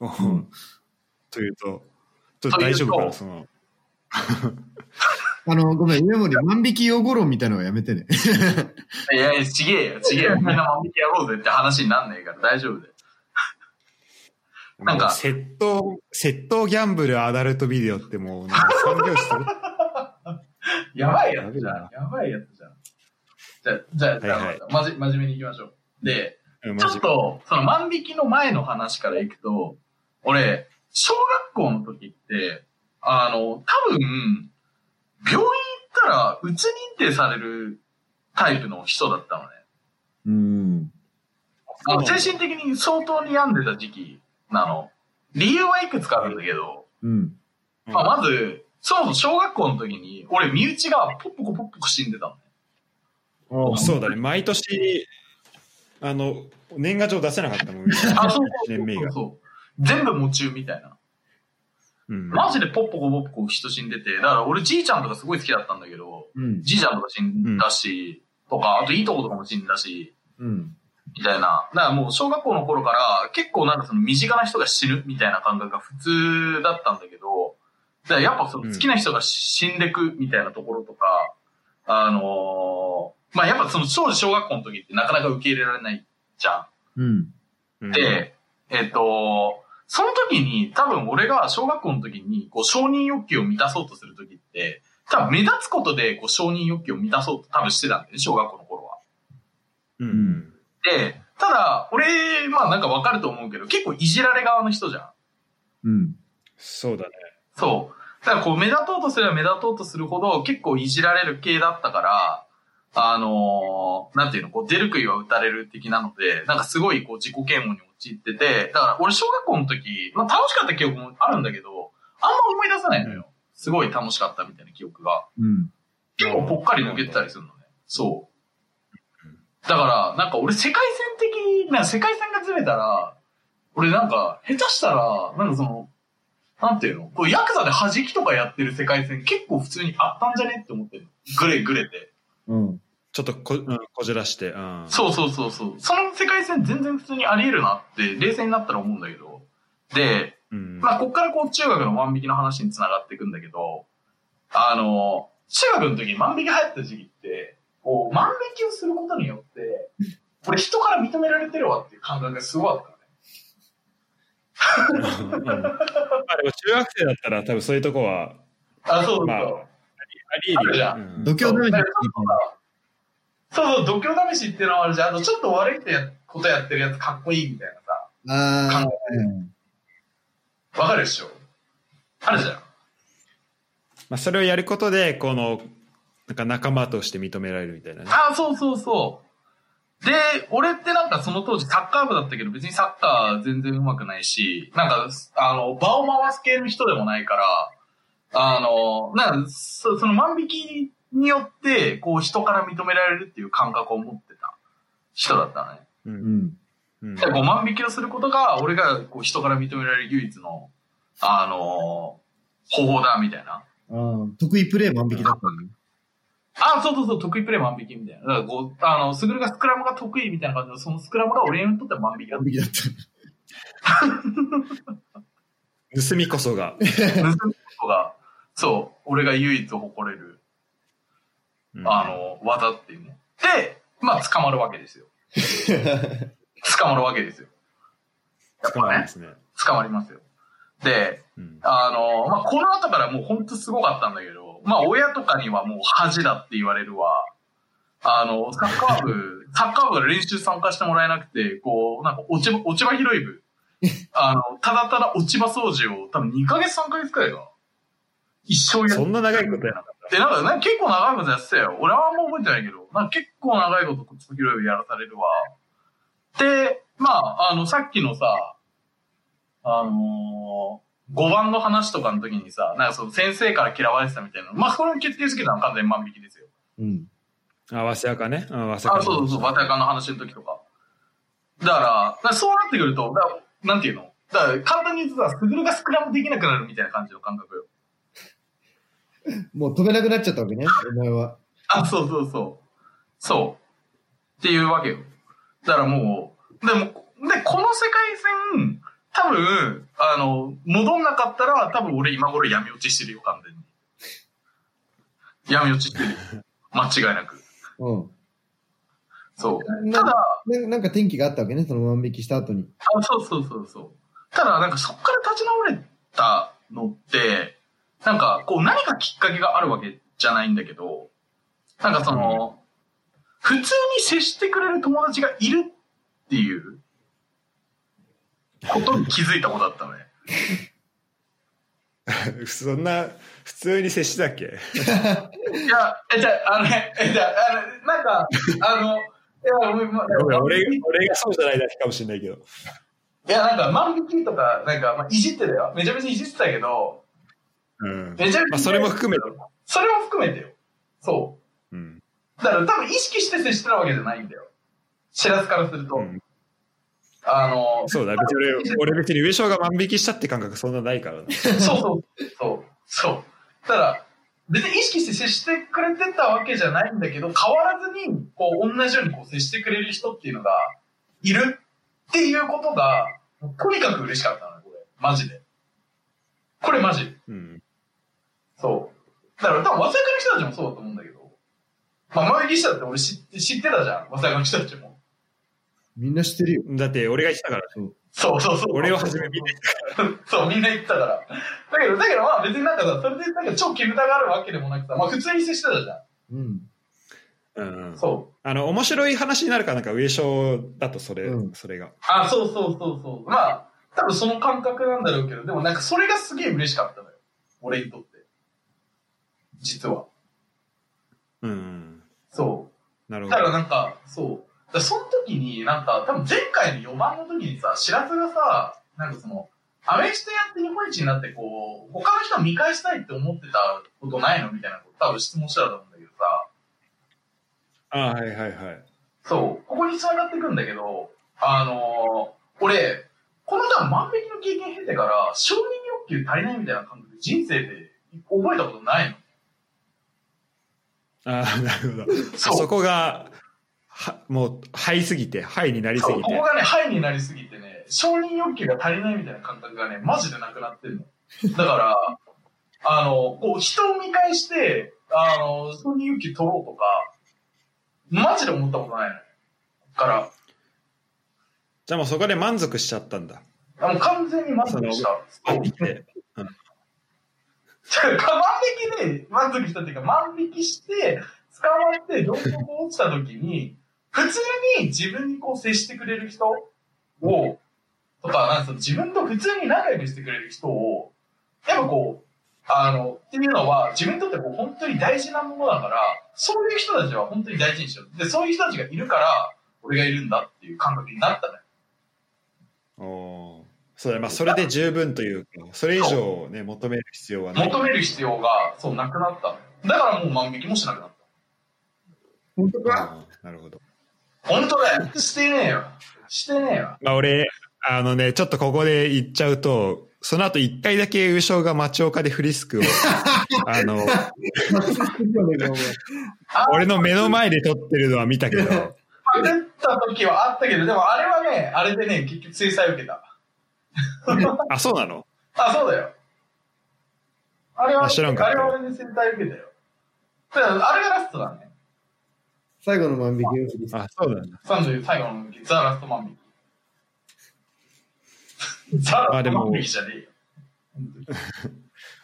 うんというと、ちょっと大丈夫かな、その。あの、ごめん、上森、万引き用語論みたいなのはやめてね。いやいや、ちげえよ、ちげえよ。みんな万引きやろうぜって話になんねえから大丈夫だよ。なんか窃盗、窃盗ギャンブルアダルトビデオってもう、なんか産業それ やばいやつじゃん。やばいやつじゃん。じゃあ、じゃあ、じゃあ、はいはいまじ、真面目に行きましょう。で、ちょっと、その万引きの前の話からいくと、俺、小学校の時って、あの、多分、病院行ったら、うつ認定されるタイプの人だったのね。うん。あの精神的に相当に病んでた時期なの。理由はいくつかあるんだけど、うん。まあ、まず、そもそも小学校の時に、俺、身内がポッポコポッポコ死んでたのね。そうだね、毎年、あの、年賀状出せなかったもん、あ、そう1年目が。そうそう。全部夢中みたいな。うんマジでポッポコポッポコ人死んでて、だから俺じいちゃんとかすごい好きだったんだけど、うん。じいちゃんとか死んだし、とか、あといいとことかも死んだし、うん。みたいな。だからもう小学校の頃から結構なんかその身近な人が死ぬみたいな感覚が普通だったんだけど、だからやっぱその好きな人が死んでくみたいなところとか、あのーまあやっぱその当時小学校の時ってなかなか受け入れられないじゃん。うん。うんで、えっ、と、その時に多分俺が小学校の時にこう承認欲求を満たそうとする時って、多分目立つことでこう承認欲求を満たそうと多分してたんだよね、小学校の頃は。うん。で、ただ、俺、まあなんかわかると思うけど、結構いじられ側の人じゃん。うん。そうだね。そう。だからこう目立とうとすれば目立とうとするほど結構いじられる系だったから、あのーなんていうの、こう出る杭は打たれる的なので、なんかすごいこう自己嫌悪に陥ってて、だから俺小学校の時、まあ楽しかった記憶もあるんだけど、あんま思い出さないのよ。すごい楽しかったみたいな記憶が。うん。結構ぽっかり抜けてたりするのね。そう。だから、なんか俺世界線的、なんか世界線がずれたら、俺なんか、下手したら、なんかその、なんていうの？こう、ヤクザで弾きとかやってる世界線結構普通にあったんじゃねって思ってる。グレグレて。うん。ちょっとこ,、うん、こじらして。うん、そうそうそうそう。その世界線全然普通にあり得るなって、冷静になったら思うんだけど。で、うん。まあ、こっからこう中学の万引きの話に繋がっていくんだけど、あの、中学の時に万引き流行った時期って、こう、万引きをすることによって、俺人から認められてるわっていう感覚がすごかった。まあでも中学生だったら多分そういうとこはあ、そうそう。まあありあるじゃん度胸試しそうそう、度胸試しっていうのもあるじゃん。あと、ちょっと悪いってやことやってるやつかっこいいみたいなさ。ああ、わかるでしょあるじゃん。まあ、それをやることでこのなんか仲間として認められるみたいなね。あ、そうそうそう。で、俺ってなんかその当時サッカー部だったけど別にサッカー全然上手くないし、なんか、あの、場を回す系の人でもないから、あの、なんかそその万引きによって、こう人から認められるっていう感覚を持ってた人だったのね。ううんん。うんでこう万引きをすることが、俺がこう人から認められる唯一の、あの、方法だ、みたいな。ああ、得意プレー万引きだったのね。あ、そうそうそう、得意プレー万引きみたいな。だからこう、あの、スグルがスクラムが得意みたいな感じで、そのスクラムが俺にとっては万引きだっ万引きだった。盗みこそが。た。盗むことが、そう、俺が唯一誇れる、うんあの、技っていうね。で、まあ、捕まるわけですよ。捕まるわけですよ。捕まりますね。捕まりますよ。で、うん。あの、まあ、この後からもう本当すごかったんだけど、まあ、親とかにはもう恥だって言われるわ。あの、サッカー部、サッカー部が練習参加してもらえなくて、こう、なんか落ち葉、落ち葉拾い部。あの、ただただ落ち葉掃除を多分2ヶ月3ヶ月くらいか。一生やっそんな長いことやなかっで、なんか、なんか結構長いことやってたよ。俺はあんま覚えてないけど、なんか結構長いことこっちの拾い部やらされるわ。で、まあ、あの、さっきのさ、あのー、5番の話とかの時にさ、なんかその先生から嫌われてたみたいな。まあ、これも決定づけたのは完全に万引きですよ。うん。た。あ、早稲かね。うん、早稲あ、か。そうそうそう、バタヤカの話の時とか。だから、だからそうなってくると、だなんていうの？だから簡単に言うとさ、スグルがスクラムできなくなるみたいな感じの感覚よ。もう飛べなくなっちゃったわけね、お前は。あ、そうそうそう。そう。っていうわけよ。だからもう、でも、で、この世界線、多分、あの、戻んなかったら、多分俺今頃闇落ちしてるよ、完全に。闇落ちしてるよ。間違いなく。うん。そう。なただ、ななんか転機があったわけね、その万引きした後に。あそうそうそうそう。ただ、なんかそっから立ち直れたのって、なんかこう何かきっかけがあるわけじゃないんだけど、なんかその、普通に接してくれる友達がいるっていうことに気づいたことだったのね。そんな、普通に接してたっけ？いや、え、じゃあ、あのね、え、じゃあ、あの、なんか、あの、いや、俺ま俺が俺がそうじゃないだけかもしれないけど。いや、なんか万引きとか、なんか、まあ、いじってたよ。めちゃめちゃいじってたけど、うん。めちゃめちゃ。まあ、それも含めて。それも含めてよ。そう。うん。だから多分意識して接してたわけじゃないんだよ。しらすからすると。うんあの、そうだ、別に俺、俺別に上昇が万引きしたって感覚そんなないからな。そうそう、そう、そう。ただ、別に意識して接してくれてたわけじゃないんだけど、変わらずに、こう、同じようにこう接してくれる人っていうのが、いるっていうことが、とにかく嬉しかったのよ、これ。マジで。これマジ。うん。そう。だから多分、早稲田の人たちもそうだと思うんだけど、まあ、万引きしたって俺知って知ってたじゃん、早稲田の人たちも。みんな知ってるよ。だって俺が言ってたから。そうそうそう。俺をはじめみんな言って そう、みんな言ってたから。だけど、だけどまあ別になんかさ、それでなんか超煙たがあるわけでもなくさ、まあ普通に接してたじゃうん。た。うんうんん。。そう。あの、面白い話になるかなんか上昇だとそれ、うんそれが。あ、そうそうそうそう。まあ、多分その感覚なんだろうけど、でもなんかそれがすげえ嬉しかったのよ。俺にとって。実は。うんうん。そう。だからなるほど。なんか、そう。だその時になんか、多分前回の4番の時にさ、白津がさ、なんかその、アメフトやって日本一になってこう、他の人を見返したいって思ってたことないのみたいなこと多分質問したと思うんだけどさ、あはいはいはい。そう、ここに繋がってくんだけど、あのー俺、この多分万引きの経験経てから、承認欲求足りないみたいな感覚、人生で覚えたことないの。ああ、なるほど。そこが、はもう、ハイすぎて、ハイになりすぎてここ。がね、ハイになりすぎてね、承認欲求が足りないみたいな感覚がね、マジでなくなってんの。だから、あの、こう、人を見返して、あの、承認欲求取ろうとか、マジで思ったことないのよ。から、じゃあもうそこで満足しちゃったんだ。あの完全に満足した。そう見て。万引きで満足したっていうか、万引きして、捕まって、どんどん落ちた時に、普通に自分にこう接してくれる人を、とか、なんか自分と普通に仲良くしてくれる人を、やっぱこう、あの、っていうのは、自分にとってこう本当に大事なものだから、そういう人たちは本当に大事にしよう。で、そういう人たちがいるから、俺がいるんだっていう感覚になったのよ。おーそうだ、まあ、それで十分というか、それ以上ね、求める必要はない。求める必要が、そう、なくなった。だからもう万引きもしなくなった。本当か？なるほど。本当だよ。してねえよ。してねえよ。まあ、俺、あのね、ちょっとここで言っちゃうと、その後一回だけ優勝が町岡でフリスクを、あの、俺の目の前で撮ってるのは見たけど、パクった時はあったけど、でもあれはね、あれでね、結局制裁受けた。あ、そうなの？あ、そうだよ。あれは、あれは俺で制裁受けたよ。だあれがラストだね。最後の万引きのフリーあ、そうだ。30最後の万引き、ザ・ラスト万引き。ザ・ラスト万引きじゃねえよ。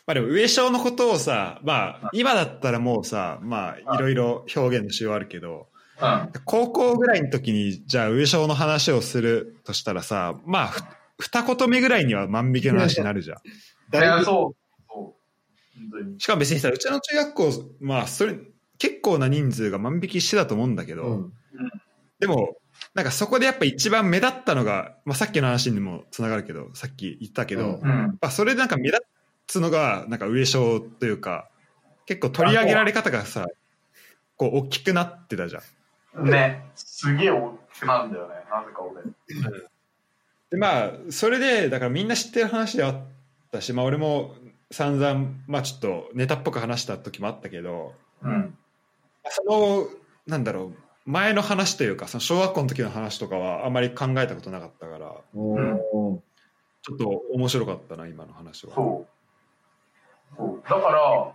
まあでも上昇のことをさ、まあ今だったらもうさ、まあいろいろ表現のしようあるけど、うん。高校ぐらいの時にじゃあ上昇の話をするとしたらさ、まあふ二言目ぐらいには万引きの話になるじゃん。いや、誰そう。そう。本当に。しかも別にさ、うちの中学校、まあそれ、結構な人数が万引きしてたと思うんだけど、うん。でも、なんかそこでやっぱ一番目立ったのが、まあさっきの話にもつながるけど、さっき言ったけど、うんやっうん。ぱそれでなんか目立つのが、なんか上昇というか、結構取り上げられ方がさ、こう大きくなってたじゃん。ね、すげえ大きくなるんだよね、なぜか俺。でまあそれでだからみんな知ってる話ではあったし、まあ、俺も散々まあちょっとネタっぽく話した時もあったけどうん。そのなんだろう前の話というかその小学校の時の話とかはあんまり考えたことなかったからおーちょっと面白かったな今の話はそう。そう。だから、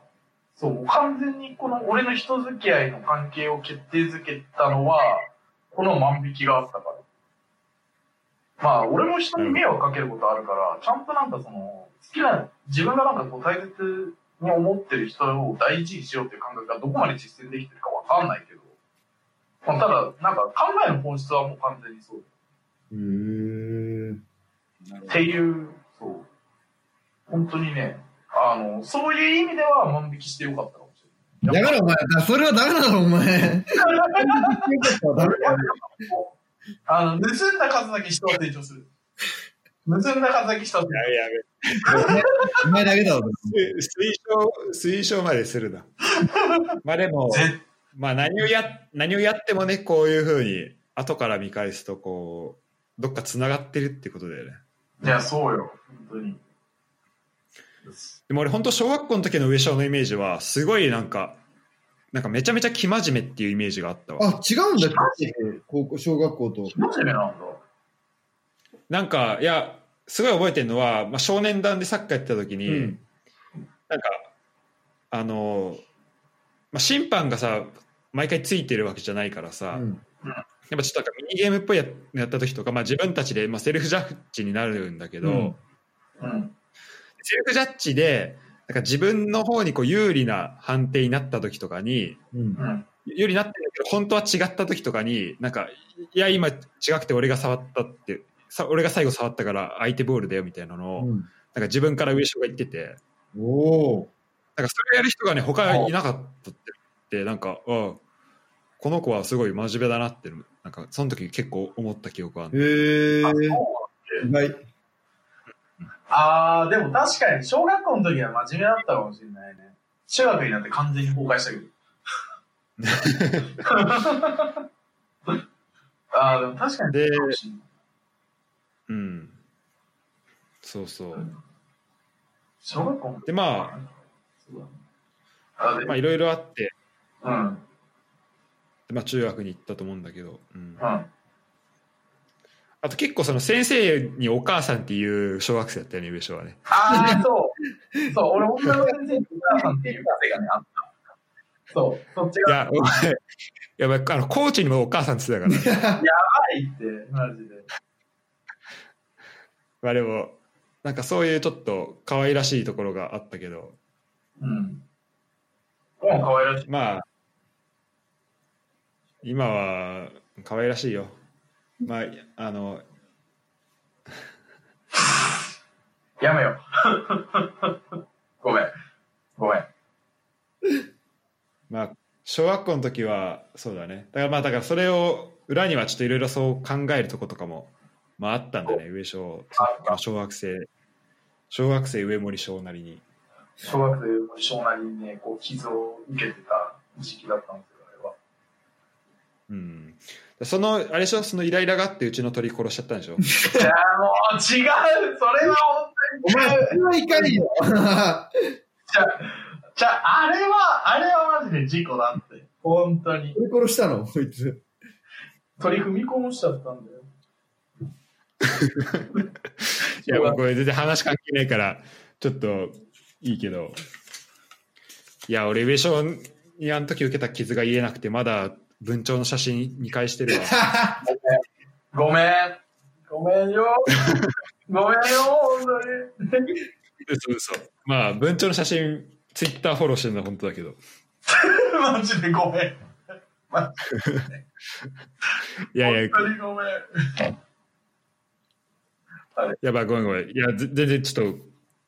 そう完全にこの俺の人付き合いの関係を決定づけたのは、この万引きがあったから。まあ、俺も人に迷惑かけることあるから、ちゃんとなんかその、好きな、自分がなんかこう大切に思ってる人を大事にしようっていう感覚がどこまで実践できてるかわかんないけど、まあ、ただ、なんか考えの本質はもう完全にそう。う。っていう、そう。本当にね、あの、そういう意味では万引きしてよかったかもしれない。だからお前、だそれはダメだろ、お前。あの、盗んだ数だけ人は成長する。盗んだ数だけ人は成やべやべお前だけだろ。推奨推奨までするな まあでもまあ何をや何をやってもねこういうふうに後から見返すとこうどっかつながってるってことだよねいや、そうよ。本当に。でも俺本当小学校の時の上昇のイメージはすごいなんかなんかめちゃめちゃ生真面目っていうイメージがあったわあ、違うんだっけ？高校、小学校と。真面目なんだ。なんかいやすごい覚えてるのは、まあ、少年団でサッカーやってた時に、うんなんかあの、まあ、審判がさ毎回ついてるわけじゃないからさ、うんやっぱちょっとなんかミニゲームっぽいややった時とか、まあ、自分たちで、まあ、セルフジャッジになるんだけど、うんうん。セルフジャッジでなんか自分の方にこう有利な判定になった時とかに。有利になってるけど本当は違った時とかになんかいや今違くて俺が触ったってさ俺が最後触ったから相手ボールだよみたいなのを、なんうんか自分から上昇が言ってておおなんかそれやる人がね他いなかったってなんかあこの子はすごい真面目だなってなんかその時結構思った記憶はあるー。へえあ。あー、でも確かに小学校の時は真面目だったかもしれないね。中学になって完全に崩壊したけど。あー、でも確かにでそうんそうそう小学校でまあ、まあいろいろあってうん。うん。でまあ、中学に行ったと思うんだけど、うん、ああと結構その先生にお母さんっていう小学生だったよね上昇はねあー、そう。そう、俺、女の先生にお母さんっていう癖がね、あった。そう、そっちがいやお前やばいあのコーチにもお母さんって言ってたから やばいって、マジで。まあでもなんかそういうちょっと可愛らしいところがあったけどうん。もう可愛らしい。まあ今は可愛らしいよまああの やめよう。ごめん。ごめん。まあ小学校の時はそうだねだからまあだからそれを裏にはちょっといろいろそう考えるとことかもまああったんだね上昇小学生小学生上森小なりに小学生の小なりにね、こう、傷を受けてた時期だったんですよ、あれは。うんそのあれでしょ？そのイライラがあってうちの鳥殺しちゃったんでしょ？いや、もう違うそれは本お前、それはいかんよ。当に。じゃじゃあ、あれは、あれはマジで事故だって。本当に。俺殺したの？こいつ。鳥踏み込むしちゃったんだよ。いや、これ全然話関係ないから、ちょっといいけど。いや、俺、上昇にあの時受けた傷が癒えなくて、まだ文鳥の写真見返してるわ。ごめん。ごめんよ。ごめんよ、本当に。嘘嘘。まあ、文鳥の写真、ツイッターフォローしてるのは本当だけど。マジでごめん。いやいや、本当にごめん。やばい、ごめんごめん。いや、ぜ全然ちょっと、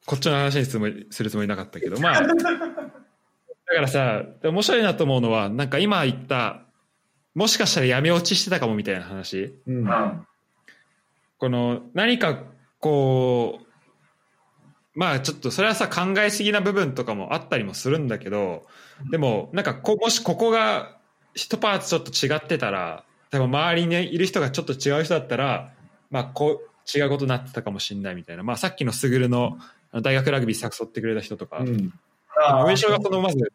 こっちの話にするつもりするつもりなかったけど、まあ、だからさ、面白いなと思うのは、なんか今言った、もしかしたら闇落ちしてたかもみたいな話。うんうん。この、何かこう、まあちょっとそれはさ考えすぎな部分とかもあったりもするんだけど、でもなんかこもしここが一パーツちょっと違ってたら、でも周りにいる人がちょっと違う人だったら、まあこう違うことになってたかもしれないみたいな。まあさっきのスグルのあの大学ラグビー誘ってくれた人とか、うんあ上昇がそのまず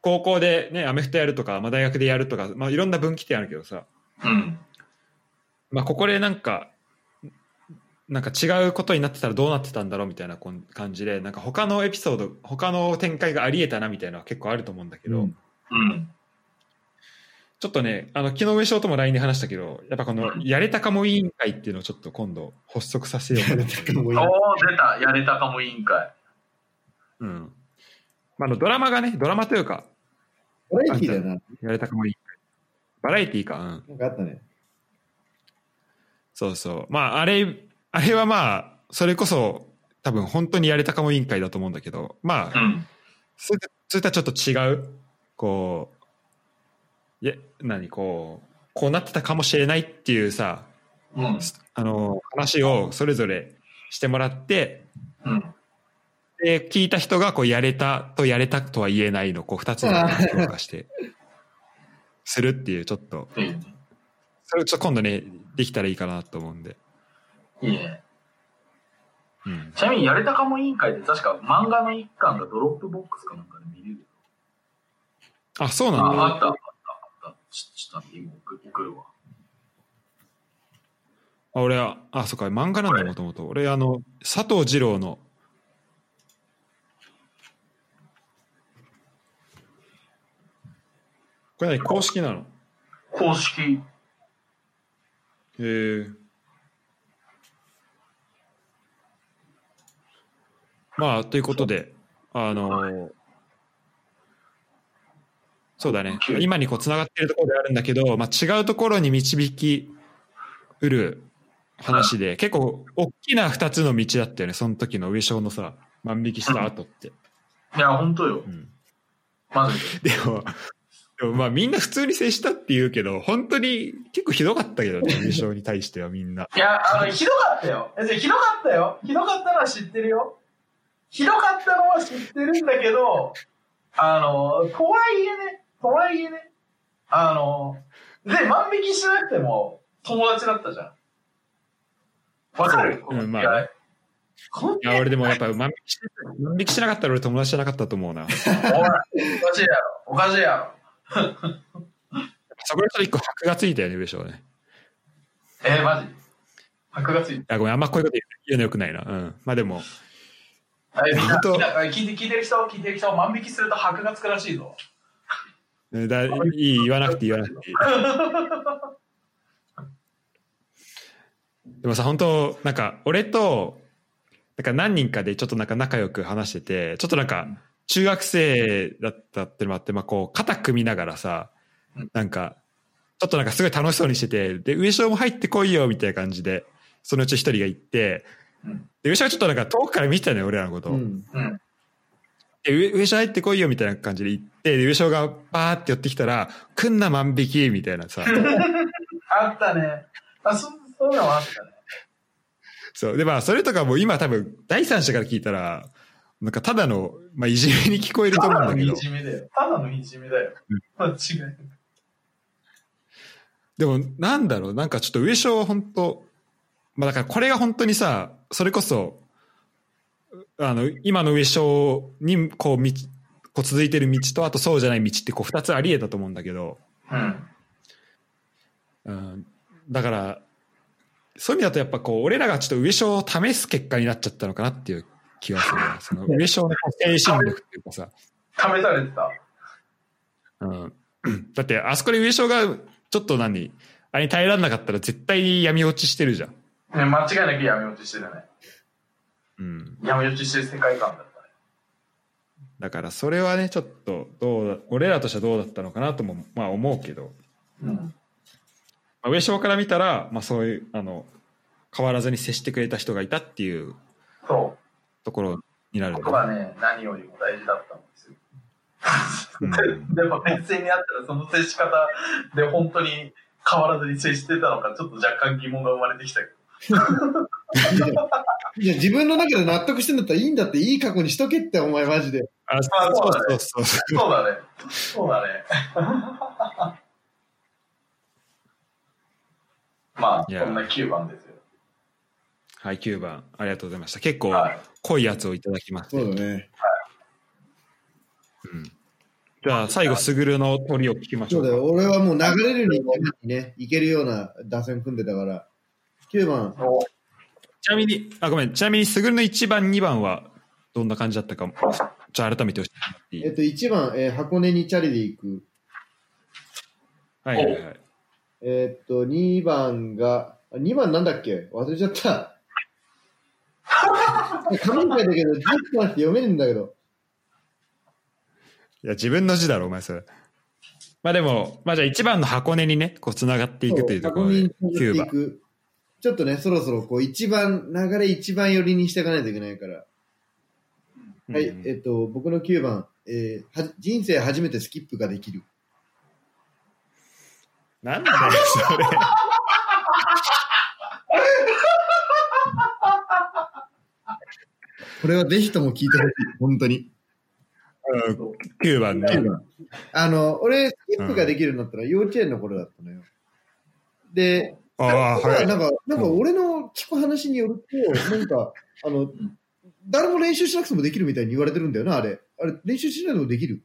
高校でね、アメフトやるとか、まあ大学でやるとか、まあいろんな分岐点あるけどさ、うん。まあ、ここでなんか、なんか違うことになってたらどうなってたんだろうみたいなこん感じで、なんか他のエピソード、他の展開があり得たなみたいなのは結構あると思うんだけど、うんうん。ちょっとね、あの、昨日上昇とも LINE で話したけど、やっぱこの、やれたかも委員会っていうのをちょっと今度発足させようかなと思う。もういいおー、出た。やれたかも委員会。うん。まあ、あの、ドラマがね、ドラマというか、バラエティーだよな。やれたかも委員会。バラエティーか、うん。なんかあったね。そうそう。まあ、あれ、あれはまあ、それこそ、多分本当にやれたかも委員会だと思うんだけど、まあ、うん。それとそれとはちょっと違う、こう、何、こう、こうなってたかもしれないっていうさ、うん。あの、話をそれぞれしてもらって、うん。で、聞いた人が、こう、やれたとやれたとは言えないの、こう、二つの評価して、するっていう、ちょっと、いいね。それちょっと今度ね、できたらいいかなと思うんで。いいね。うん。ちなみに、やれたかも委員会って確か漫画の一巻が Dropbox かなんかで見れる。あ、そうなんあ、だ。ああった、あった。ちちょっと待って、今送送るわ。あ俺は、あ、そっか、漫画なんだ、もともと。俺、あの、佐藤二朗の、これ何公式なの？公式。へえ。まあ、ということで、あのそうだね。今にこう、つながっているところであるんだけど、まあ、違うところに導きうる話で、結構、大きな二つの道だったよね、その時の上昇のさ、万引きした後って。いや、ほんとよう。んマジで。でも、でもまあみんな普通に接したって言うけど、本当に結構ひどかったけどね、優勝に対してはみんな。いや、あの、ひどかったよ。ひどかったよ。ひどかったのは知ってるよ。ひどかったのは知ってるんだけど、あの、とはいえね、とはいえね、あの、で、万引きしなくても友達だったじゃん。わかるそううんまあいや俺でもやっぱ万引きして万引きしなかったら俺友達じゃなかったと思うな。おい、おかしいやろ。おかしいやろ。そこでちょっと一個箔がついたよね、上昇ね。えー、マジ？箔がついていや、ごめん、あんまこういうこと言うのよくないな。うん。まあでも、えみんな本当みんな聞いて聞いてる人、聞いてる人、万引きすると箔がつくらしいぞ。だいい、言わなくて言わなくていい。でもさ、本当なんか、俺と、なんか何人かでちょっとなんか仲良く話してて、ちょっとなんか、中学生だったってのもあって、まあこう、肩組みながらさうん、なんか、ちょっとなんかすごい楽しそうにしてて、で、上昇も入ってこいよ、みたいな感じで、そのうち一人が行ってうん、で、上昇がちょっとなんか遠くから見てたのよ、俺らのことを。うん。うん。で上上昇入ってこいよみたいな感じで行って、で上昇がバーって寄ってきたら、くんな万引きみたいなさ。あったね。あ、そ、そういうのもあったね。そう。で、まあ、それとかも今多分、第三者から聞いたら、なんかただの、まあ、いじめに聞こえるとた思うんだけどだのい、じめだよ。ただのいじめだよ。間違いない。でも、なんだろう、なんかちょっと上昇は本当まあ、だからこれが本当にさ、それこそ、あの、今の上昇に、こう、道、こう続いてる道と、あとそうじゃない道って、こう、二つあり得たと思うんだけど、うん。うん、だから、そういう意味だとやっぱこう、俺らがちょっと上昇を試す結果になっちゃったのかなっていう気がするな。その上昇の精神力っていうかさ、試されてた。うん。だってあそこで上昇がちょっと何？あれに耐えられなかったら絶対に闇落ちしてるじゃん。ね、間違いなく闇落ちしてるね。うん。闇落ちしてる世界観だ。だからそれはね、ちょっとどうだ、俺らとしてはどうだったのかなとも、まあ思うけど、うん。まあ、上昇から見たら、まあそういう、あの、変わらずに接してくれた人がいたっていうそところになう。るんことがね、何よりも大事だったんですよ。うん でも別にあったらその接し方で本当に変わらずに接してたのかちょっと若干疑問が生まれてきたけど。いや自分の中で納得してんだったらいいんだっていい過去にしとけってお前マジで。あ、あそうだねそうそう。そうだね。そうだね。まあ、こんな9番ですよ。はい、9番。ありがとうございました。結構はい。濃いやつをいただきました。そうだね。うんじゃあ最後、スグルの鳥を聞きましょうか。そうだよ。俺はもう流れるにね、いけるような打線組んでたから。9番、おちなみに、あ、ごめん。ちなみに、スグルの1番、2番はどんな感じだったかも。じゃあ改めて教えてもらっていい？えっと、1番、えー箱根にチャリで行く。はいはいはい。えっと、2番が、あ2番なんだっけ？忘れちゃった。紙に書いたけど、字って読めねえんだけど。いや、自分の字だろ、お前それ。まあでも、まあじゃあ1番の箱根にね、こう繋がっていくというところで、箱根に9番。ちょっとね、そろそろこう、一番、流れ一番寄りにしていかないといけないから。はい、うんえっと、僕の9番、えーは人生初めてスキップができる。なんだよ、それ。これはぜひとも聞いてほしい、本当に。うん9番ね。9番。あの、俺、スキップができるようになったら幼稚園の頃だったのよ。で、ああ、はい。なんか、なんか俺の聞く話によると、なんか、あの、誰も練習しなくてもできるみたいに言われてるんだよな、あれ。あれ、練習しないでもできる？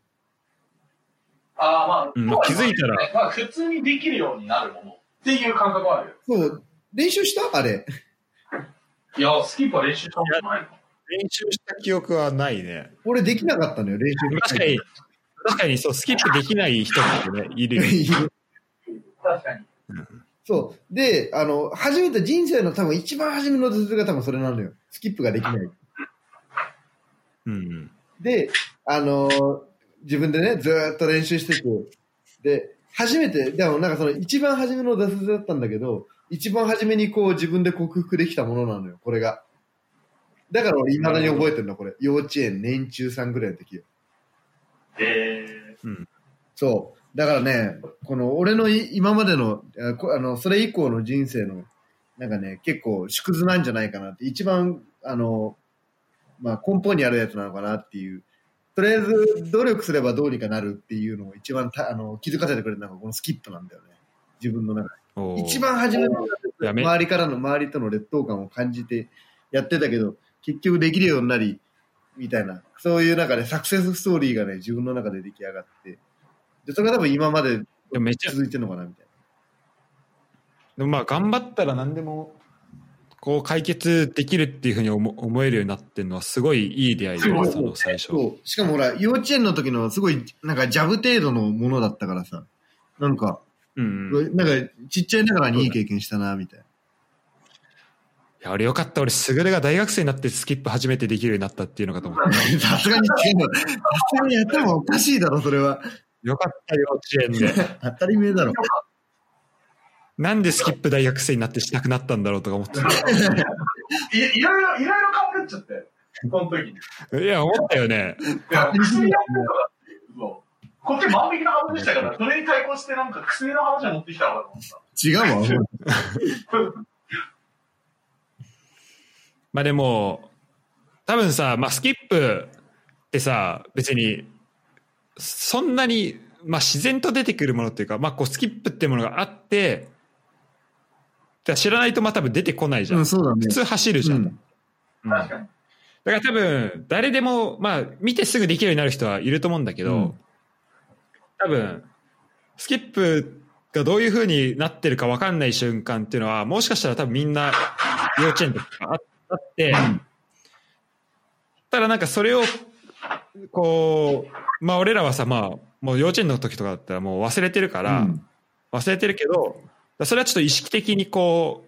ああ、まあ、うんまあ気づいたらまあ、普通にできるようになるものっていう感覚はあるよ。そう、練習した？あれ。いや、スキップは練習したことないの。練習した記憶はないね。俺できなかったのよ、練習。確かに、確かにそう、スキップできない人ってね、いるよ。確かに。そう。で、あの、初めて人生の多分一番初めの挫折が多分それなのよ。スキップができない。うん。で、あのー自分でね、ずーっと練習してて、で、初めて、でもなんかその一番初めの挫折だったんだけど、一番初めにこう自分で克服できたものなのよ、これが。だから俺未だに覚えてるの、これ。幼稚園年中さんぐらいの時よ。えそう。だからね、この俺のい今までの、あの、それ以降の人生の、なんかね、結構縮図なんじゃないかなって、一番、あの、まあ根本にあるやつなのかなっていう。とりあえず努力すればどうにかなるっていうのを一番たあの気づかせてくれたのがこのスキップなんだよね。自分の中で。一番初めの周りからの周りとの劣等感を感じてやってたけど、結局できるようになり、みたいな、そういう中でサクセスストーリーがね、自分の中で出来上がって、で、それが多分今まででもめっちゃ、続いてるのかな、みたいでもまあ頑張ったら何でも、こう解決できるっていうふうに思思えるようになってるのはすごいいい出会いだよね、その最初。しかもほら、幼稚園の時のすごい、なんかジャブ程度のものだったからさ、なんか、うんうん。いなんかちっちゃいながらにいい経験したな、みたいな。や、俺よかった。俺、すぐるが大学生になってスキップ初めてできるようになったっていうのかと思った。さすがに違うの。さすがに頭おかしいだろ、それは。よかった、幼稚園で。当たり前だろ。なんでスキップ大学生になってしたくなったんだろうとか思って いいろいろ、いろいろ考えちゃって。その時に。いた。いや、思ったよね。や、薬やってとかって、そう。こっち万引きの話したから、それに対抗してなんか薬の話を持ってきたのかと思った。違うわ。まあでも、多分さ、まあスキップってさ、別に、そんなに、まあ自然と出てくるものっていうか、まあこうスキップっていうものがあって、知らないとまあ多分出てこないじゃん。うん、そうだね普。通走るじゃん。うんうん確かに。だから多分、誰でも、まあ、見てすぐできるようになる人はいると思うんだけど、うん多分、スキップがどういう風になってるか分かんない瞬間っていうのは、もしかしたら多分みんな幼稚園とかああって、ただなんかそれを、こう、まあ俺らはさ、まあ、もう幼稚園の時とかだったらもう忘れてるから、うん忘れてるけど、それはちょっと意識的にこ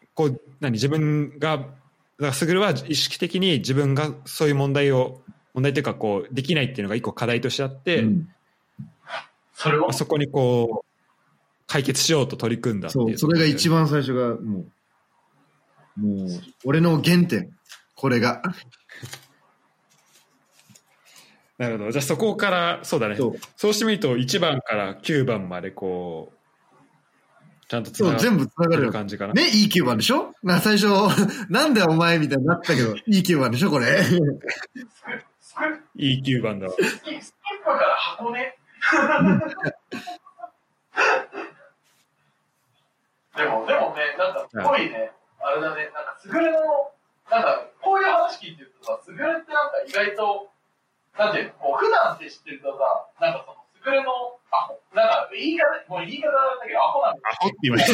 う、こう、何、自分が、だから、すぐるは意識的に自分がそういう問題を、問題というか、こう、できないっていうのが一個課題としてあって、うんそれを？まあ、そこにこう、解決しようと取り組んだっていそうう、それが一番最初が、もう、もう、俺の原点。これが。なるほど。じゃあそこから、そうだね。そうそうしてみると、1番から9番までこう、ちゃんとつなそう、がっ全部繋がてる感じかな。ね、いい9番でしょ？な、最初、なんだよお前みたいになったけど、いい9番でしょこれ？いい9番だわ。スキップから箱根？でも、でもね、なんか、すごいね、あれだね、なんか、すぐるの、なんか、こういう話聞いてるとさ、すぐるってなんか意外と、なんていうの、こう、普段って知ってるとさ、なんかその、すぐるの、アホ、なんか、言い方、もう言い方だったけど、アホなんだアホって言われた。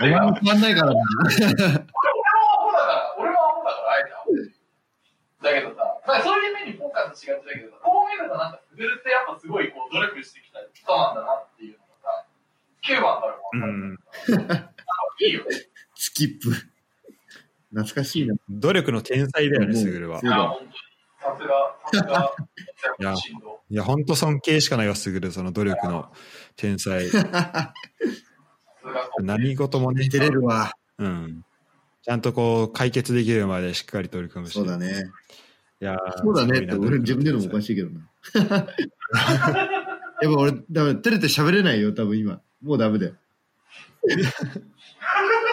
お前も変わんないからな。俺俺もアホだから、俺もアホだから、あえてアホっていうだけどさ、なんかそういう目にフォーカスしがちだけどさ、こう見るとなんか、すぐるってやっぱすごいこう、努力してきた人なんだなっていうのがさ、9番からも分かる。いいよね。スキップ。懐かしいな。努力の天才だよね、もうすぐるはそ。うだいや、本当に。さすが、さすが、いや本当尊敬しかないわ、すぐる、その努力の天才。何事もね、照れるわ。うん。ちゃんとこう、解決できるまでしっかり取り組むし。そうだね。いやーそうだねって、俺自分で言うのもおかしいけどな。やっぱ俺、ダメ、照れて喋れないよ、多分今。もうダメだよ。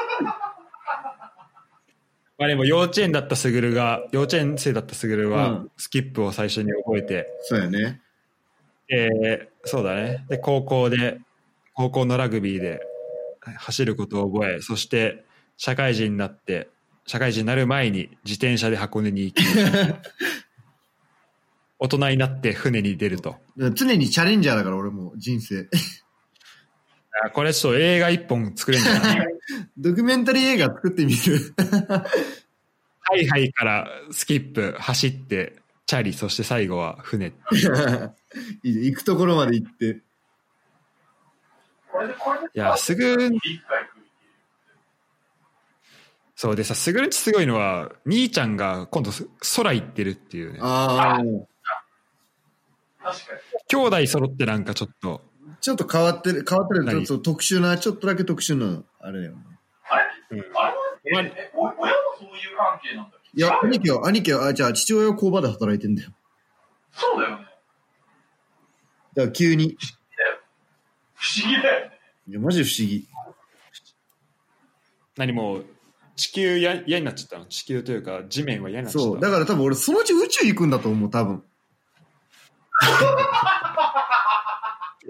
まあでも幼稚園だったすぐるが、幼稚園生だったすぐるはうん、スキップを最初に覚えて、そうやね。えーそうだね。で、高校で、高校のラグビーで走ることを覚え、そして社会人になって、社会人になる前に自転車で箱根に行き、大人になって船に出ると。常にチャレンジャーだから、俺も、人生。あこれちょっと映画一本作れんじゃない？ドキュメンタリー映画作ってみる。ハイハイからスキップ、走って、チャリ、そして最後は船。いいね行くところまで行って。いや、すぐ、そうでさ、すぐるんちすごいのは、兄ちゃんが今度空行ってるっていうね。ああ、確かに。兄弟揃ってなんかちょっと、ちょっと変わってる、変わってる。ちょ何っと特殊な、ちょっとだけ特殊な、あれだよね。あれ？うんあれは、え、親もそういう関係なんだっけ？いや、兄貴は、兄貴は、あ、じゃあ父親は工場で働いてんだよ。そうだよね。だから急に。不思議だよね。いや、マジで不思議。何もう、地球や嫌になっちゃったの？地球というか、地面は嫌になっちゃったそう。だから多分俺、そのうち宇宙行くんだと思う、多分。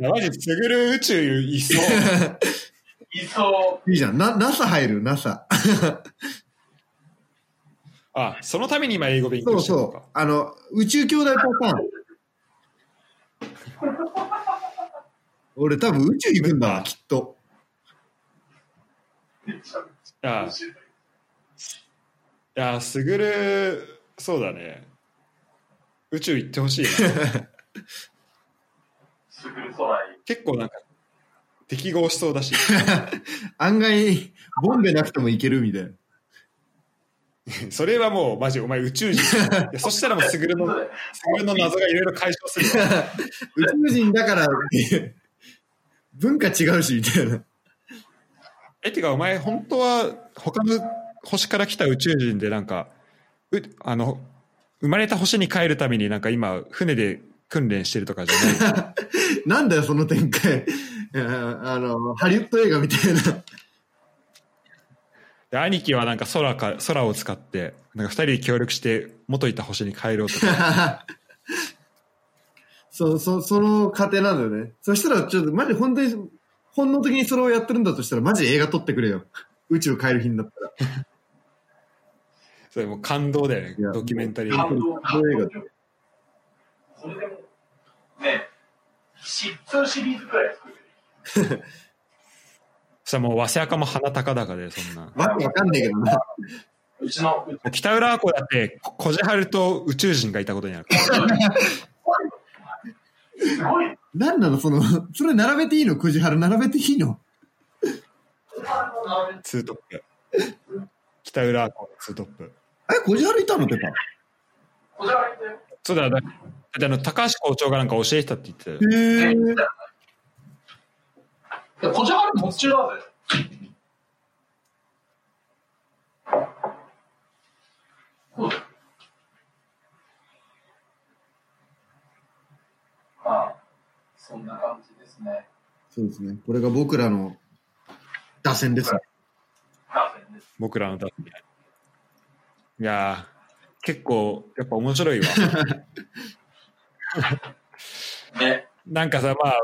マジすぐる宇宙いそう。いそいいじゃん。な、NASA 入る、NASA。あ、そのために今英語勉そう強してるのかそう。。あの、宇宙兄弟パターン。俺多分宇宙行くんだわ、きっと。う。めちゃめちいやゃ面、白い。いや、すぐる、そうだね。宇宙行ってほしいな。結構なんか、適合しそうだし。案外、ボンベなくても行けるみたいな。それはもう、マジお前宇宙人。いやそしたらもうすぐるの、すぐるの謎がいろいろ解消するわ。宇宙人だから文化違うし、みたいな。え、てかお前本当は他の星から来た宇宙人でなんか、うあの、生まれた星に帰るためになんか今船で訓練してるとかじゃない。なんだよ、その展開。あの、ハリウッド映画みたいな。で兄貴はなんか空か、空を使って、なんか二人で協力して元いた星に帰ろうとか。そう、そ、その過程なんだよね。そしたら、ちょっと、マジ本当に、本能的にそれをやってるんだとしたら、マジ映画撮ってくれよ。宇宙帰る日になったら。それもう感動だよねドキュメンタリー。感動。感動映画それでも、ね、し2シリーズくらい作れる。そしたらもう、早稲赤も鼻高々で、そんな。わけわかんないけどな。うちの、北浦和湖だって、ここじはると宇宙人がいたことになる。すごい。なの？その、それ並べていいの？くじはる並べていいの？ツートップ。北浦和ツートップ。え、くじはるいたの？ペパこちら見て。そうだ、だあの、高橋校長がなんか教えてたって言ってたよ。へえ。いや、こちらもっちだぜ。そうだよ。まあ、そんな感じですね。そうですね。これが僕らの打線ですね。ラーメンです。僕らのだいやー、結構、やっぱ面白いわ。ね。なんかさ、まあ、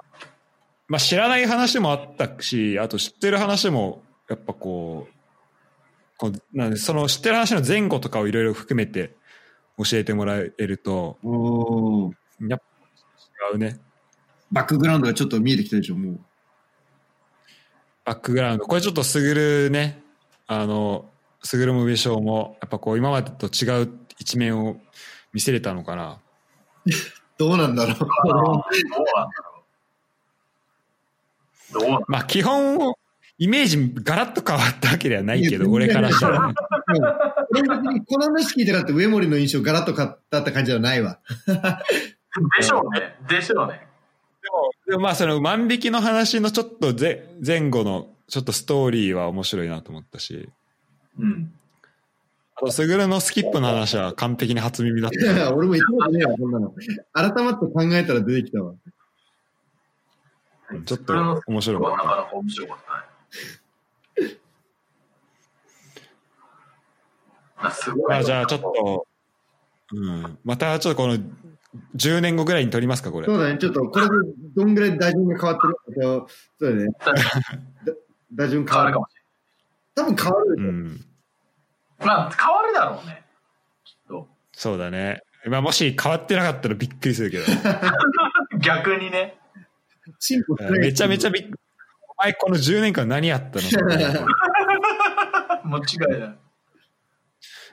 まあ知らない話もあったし、あと知ってる話も、やっぱこう、こうなんでその知ってる話の前後とかをいろいろ含めて教えてもらえると、やっぱ違うね。バックグラウンドがちょっと見えてきたでしょ、もう。バックグラウンド。これちょっとすぐるね、あの、すぐるも上昇も、やっぱこう今までと違う一面を見せれたのかな。どうなんだろう。どうなんだろう。まあ基本、イメージガラッと変わったわけではないけど、俺からしたらね。この話聞いたからって上森の印象ガラッと変わったって感じはないわ。でしょうね。でしょうね。でも、でもまあその万引きの話のちょっと前前後のちょっとストーリーは面白いなと思ったし、うん。すぐるのスキップの話は完璧に初耳だっいた。や俺も言ったことねえわ、そんなの。改まって考えたら出てきたわ。ちょっと面白かっなかなか面白かったね。あすごた。い。あじゃあちょっと、うん。またちょっとこの10年後ぐらいに撮りますか、これそ。うだね、ちょっとこれでどんぐらい打順が変わってる？かそうだね。だ打順変わる変わるかもし多分変わるでしょ。うん。まあ、変わるだろうね。きっと。そうだね。まあもし変わってなかったらびっくりするけど。逆にね。進歩めちゃめちゃびっくり。お前この10年間何やったの？間違いない。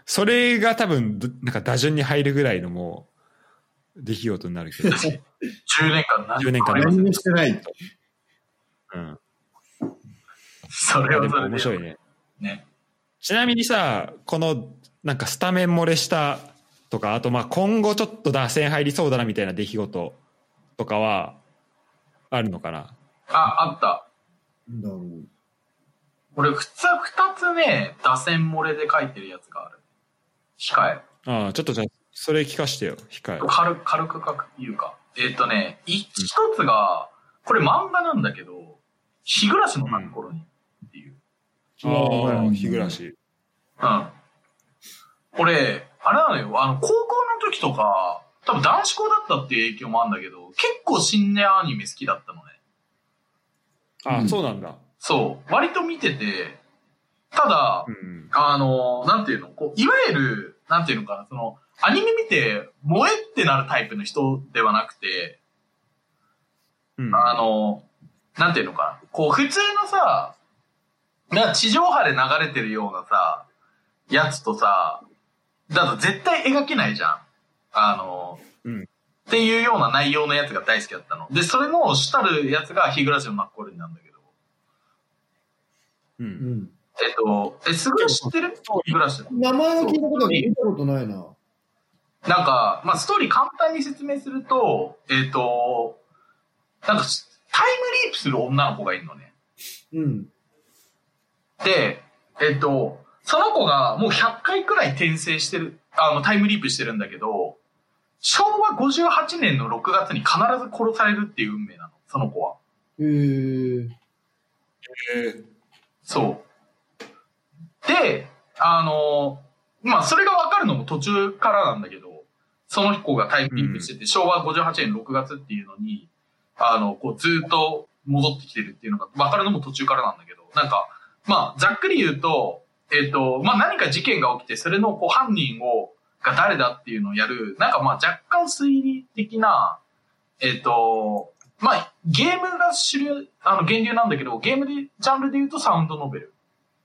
それが多分ど、なんか打順に入るぐらいのもう、出来事になるけど。10年間何？10年間何もしてない。うん。それでもはそれで面白いね。ね。ちなみにさ、この、なんかスタメン漏れしたとか、あとまあ今後ちょっと打線入りそうだなみたいな出来事とかは、あるのかな？あ、あった。なんだろう。俺、普通、二つね、打線漏れで書いてるやつがある。控え。ああ、ちょっとじゃあ、それ聞かしてよ、控え。軽く、軽く書く、言うか。えっ、とね、い一つが、これ漫画なんだけど、日暮らしの頃にう。ああ、日暮らし。うん。俺、あれなのよ、あの、高校の時とか、多分男子校だったっていう影響もあるんだけど、結構新年アニメ好きだったのね。ああ、うんそうなんだ。そう。割と見てて、ただう、ん。あの、なんていうの、こう、いわゆる、なんていうのかな、その、アニメ見て、萌えってなるタイプの人ではなくて、うん、あの、なんていうのかな、こう、普通のさ、なんか地上波で流れてるようなさ、やつとさ、だと絶対描けないじゃん。あの、うんっていうような内容のやつが大好きだったの。で、それの主たるやつが日暮らしのマッコリなんだけど。う。うんん。えっと、え、すぐる知ってる？日暮らしの。名前は聞いたことあるけど見たことないな。なんか、まあ、ストーリー簡単に説明すると、えっ、と、なんか、タイムリープする女の子がいるのね。うん。で、えっ、と、その子がもう100回くらい転生してる、あの、タイムリープしてるんだけど、昭和58年の6月に必ず殺されるっていう運命なの、その子は。へー。えそう。で、あの、まあ、それがわかるのも途中からなんだけど、その子がタイムリープしてて、昭和58年6月っていうのに、あの、こう、ずっと戻ってきてるっていうのがわかるのも途中からなんだけど、なんか、まあ、ざっくり言うと、えっ、と、まあ、何か事件が起きて、それのこう犯人を、が誰だっていうのをやる、なんかまあ、若干推理的な、えっ、と、まあ、ゲームが主流、あの、源流なんだけど、ゲームで、ジャンルで言うとサウンドノベル。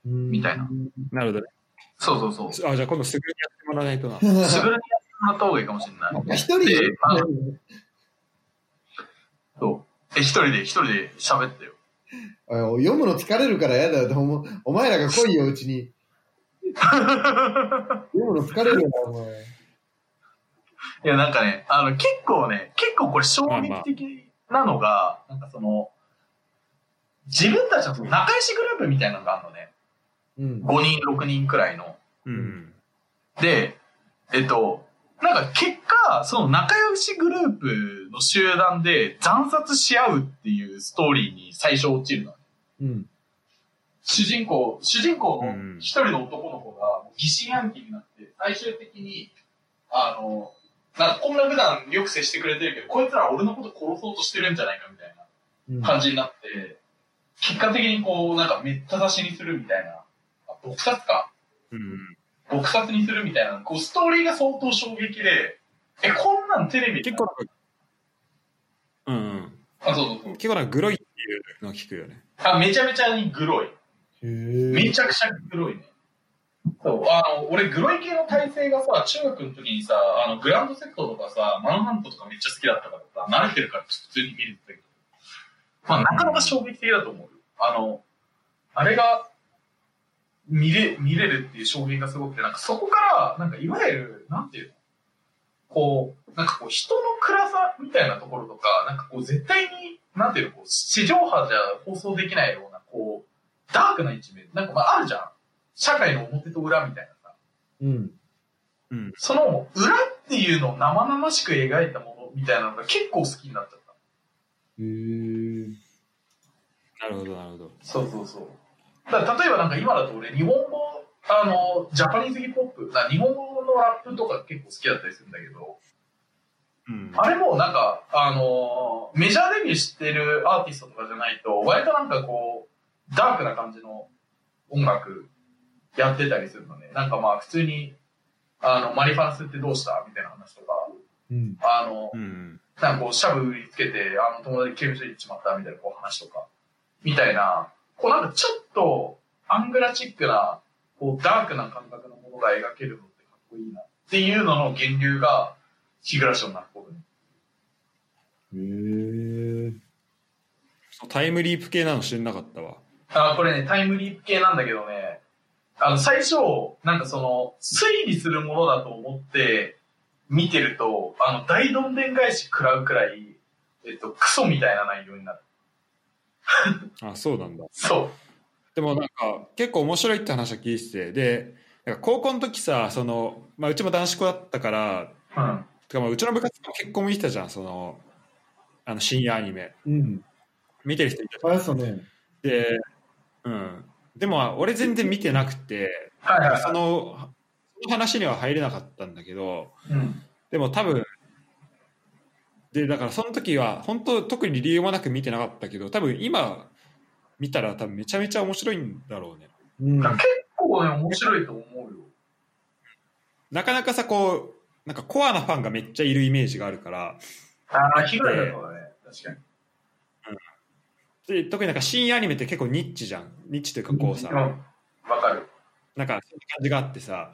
みたいなー、なるほどね。そうそうそう。あ、じゃあ今度すぐにやってもらわないとな。すぐるにやってもらった方がいいかもしれない。一人であそう。え、一人で、一人で喋ってよ。読むの疲れるからやだよ。おお前らが来いよ、うちに。読むの疲れるよな、お前。いや、なんかね、あの、結構ね、結構これ衝撃的なのが、なんかその、自分たちの仲良しグループみたいなのがあるのね。うん。5人、6人くらいの。うん。で、えっと、なんか結果、その仲良しグループの集団で惨殺し合うっていうストーリーに最初落ちるのね。うん。主人公、主人公のうん一人の男の子が疑心暗鬼になって、最終的に、あの、なんかこんな普段よく接してくれてるけど、こいつら俺のこと殺そうとしてるんじゃないかみたいうんな感じになって、結果的にこう、なんかめった刺しにするみたいな、あ撲殺か。うん。撲殺にするみたいな、こう、ストーリーが相当衝撃で、え、こんなんテレビ結構なんか、うんうん。あ、そうそうそう。結構なんかグロいっていうのを聞くよね。あ、めちゃめちゃにグロい。めちゃくちゃグロいね。そう、あの、俺、グロい系の体制がさ、中学の時にさ、あの、グランドセットとかさ、マンハントとかめっちゃ好きだったからさ、慣れてるから普通に見れてたけど。まあ、なかなか衝撃的だと思うよ。あの、あれが、見れ、見れるっていう衝撃がすごくて、なんかそこから、なんかいわゆる、なんていうの？こう、なんかこう、人の暗さみたいなところとか、なんかこう、絶対に、なんていうの、こう、地上波じゃ放送できないような、こう、ダークな一面、なんかまああるじゃん。社会の表と裏みたいなさ。うん。うん。その裏っていうのを生々しく描いたものみたいなのが結構好きになっちゃった。へえ。なるほど、なるほど。そうそうそう。だ例えばなんか今だと俺日本語、あの、ジャパニーズヒップホップ、な日本語のラップとか結構好きだったりするんだけど、うん。あれもなんか、あのメジャーデビューしてるアーティストとかじゃないと、割となんかこう、ダークな感じの音楽やってたりするのね。なんかまあ普通に、あの、マリファンスってどうしたみたいな話とか、うん。あの、うん。なんかこう、シャブ売りつけて、あの、友達刑務所に行っちまったみたいなこう話とか、みたいな、こうなんかちょっと、アングラチックな、こう、ダークな感覚のものが描けるのってかっこいいな。っていうのの源流が、日暮らしをなることね。へえ。タイムリープ系なの知らなかったわ。あ、これね、タイムリープ系なんだけどね、あの、最初、なんかその、推理するものだと思って、見てると、あの、大どんでん返し食らうくらい、えっと、クソみたいな内容になる。あ、そうなんだ。そう。でもなんか結構面白いって話は聞いててで高校の時さその、まあ、うちも男子校だったからうん。てかまあうちの部活も結構見てたじゃんそのあの深夜アニメうん。見てる人いたじゃあやさね。んで、うん、でも俺全然見てなくてはいはい、はい。そのその話には入れなかったんだけどうん。でも多分でだからその時は本当特に理由もなく見てなかったけど多分今見たら多分めちゃめちゃ面白いんだろうねうん。結構ね、面白いと思うよ。なかなかさこうなんかコアなファンがめっちゃいるイメージがあるからああ、被害だったね。確かに。で特になんか新アニメって結構ニッチじゃんニッチというかこうさ、うん。わかる。なんかそういう感じがあってさ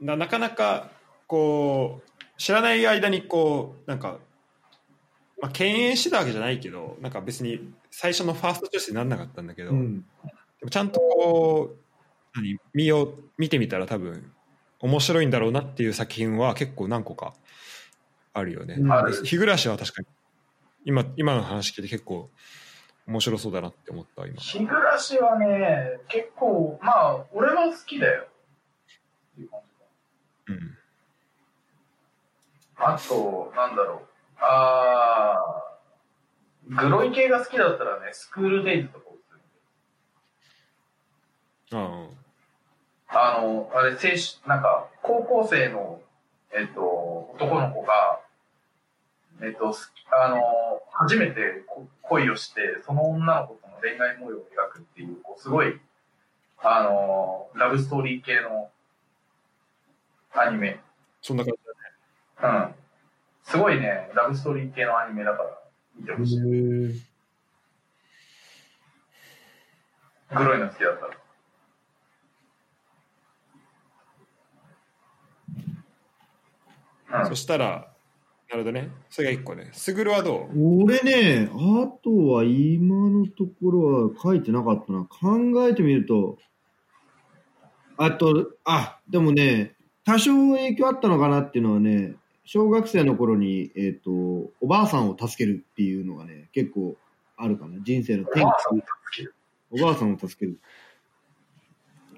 ななかなかこう知らない間にこうなんか、まあ、敬遠してたわけじゃないけどなんか別に最初のファーストチョイスにならなかったんだけど、うん。でもちゃんとこう何？見よう見てみたら多分面白いんだろうなっていう作品は結構何個かあるよね。うんある日暮らしは確かに今今の話聞いて結構面白そうだなって思った今。日暮らしはね、結構、まあ、俺は好きだよ。うん。あと、なんだろう。あー、グロい系が好きだったらね、スクールデイズとかをする。ああの、あれ、青春、なんか、高校生の、えっと、男の子が、えっと、すあの、初めてこ恋をして、その女の子との恋愛模様を描くっていう、こうすごい、あの、ラブストーリー系のアニメ。そんな感じだね。うん。すごいね、ラブストーリー系のアニメだから、見てほしい。へグロいの好きだったうんそしたらなるほどね。それが一個ね。すぐるはどう？俺ね、あとは今のところは書いてなかったな。考えてみると、あと、あ、でもね、多少影響あったのかなっていうのはね、小学生の頃に、えっ、と、おばあさんを助けるっていうのがね、結構あるかな。人生の転機おばあさんを助ける。おばあさんを助ける。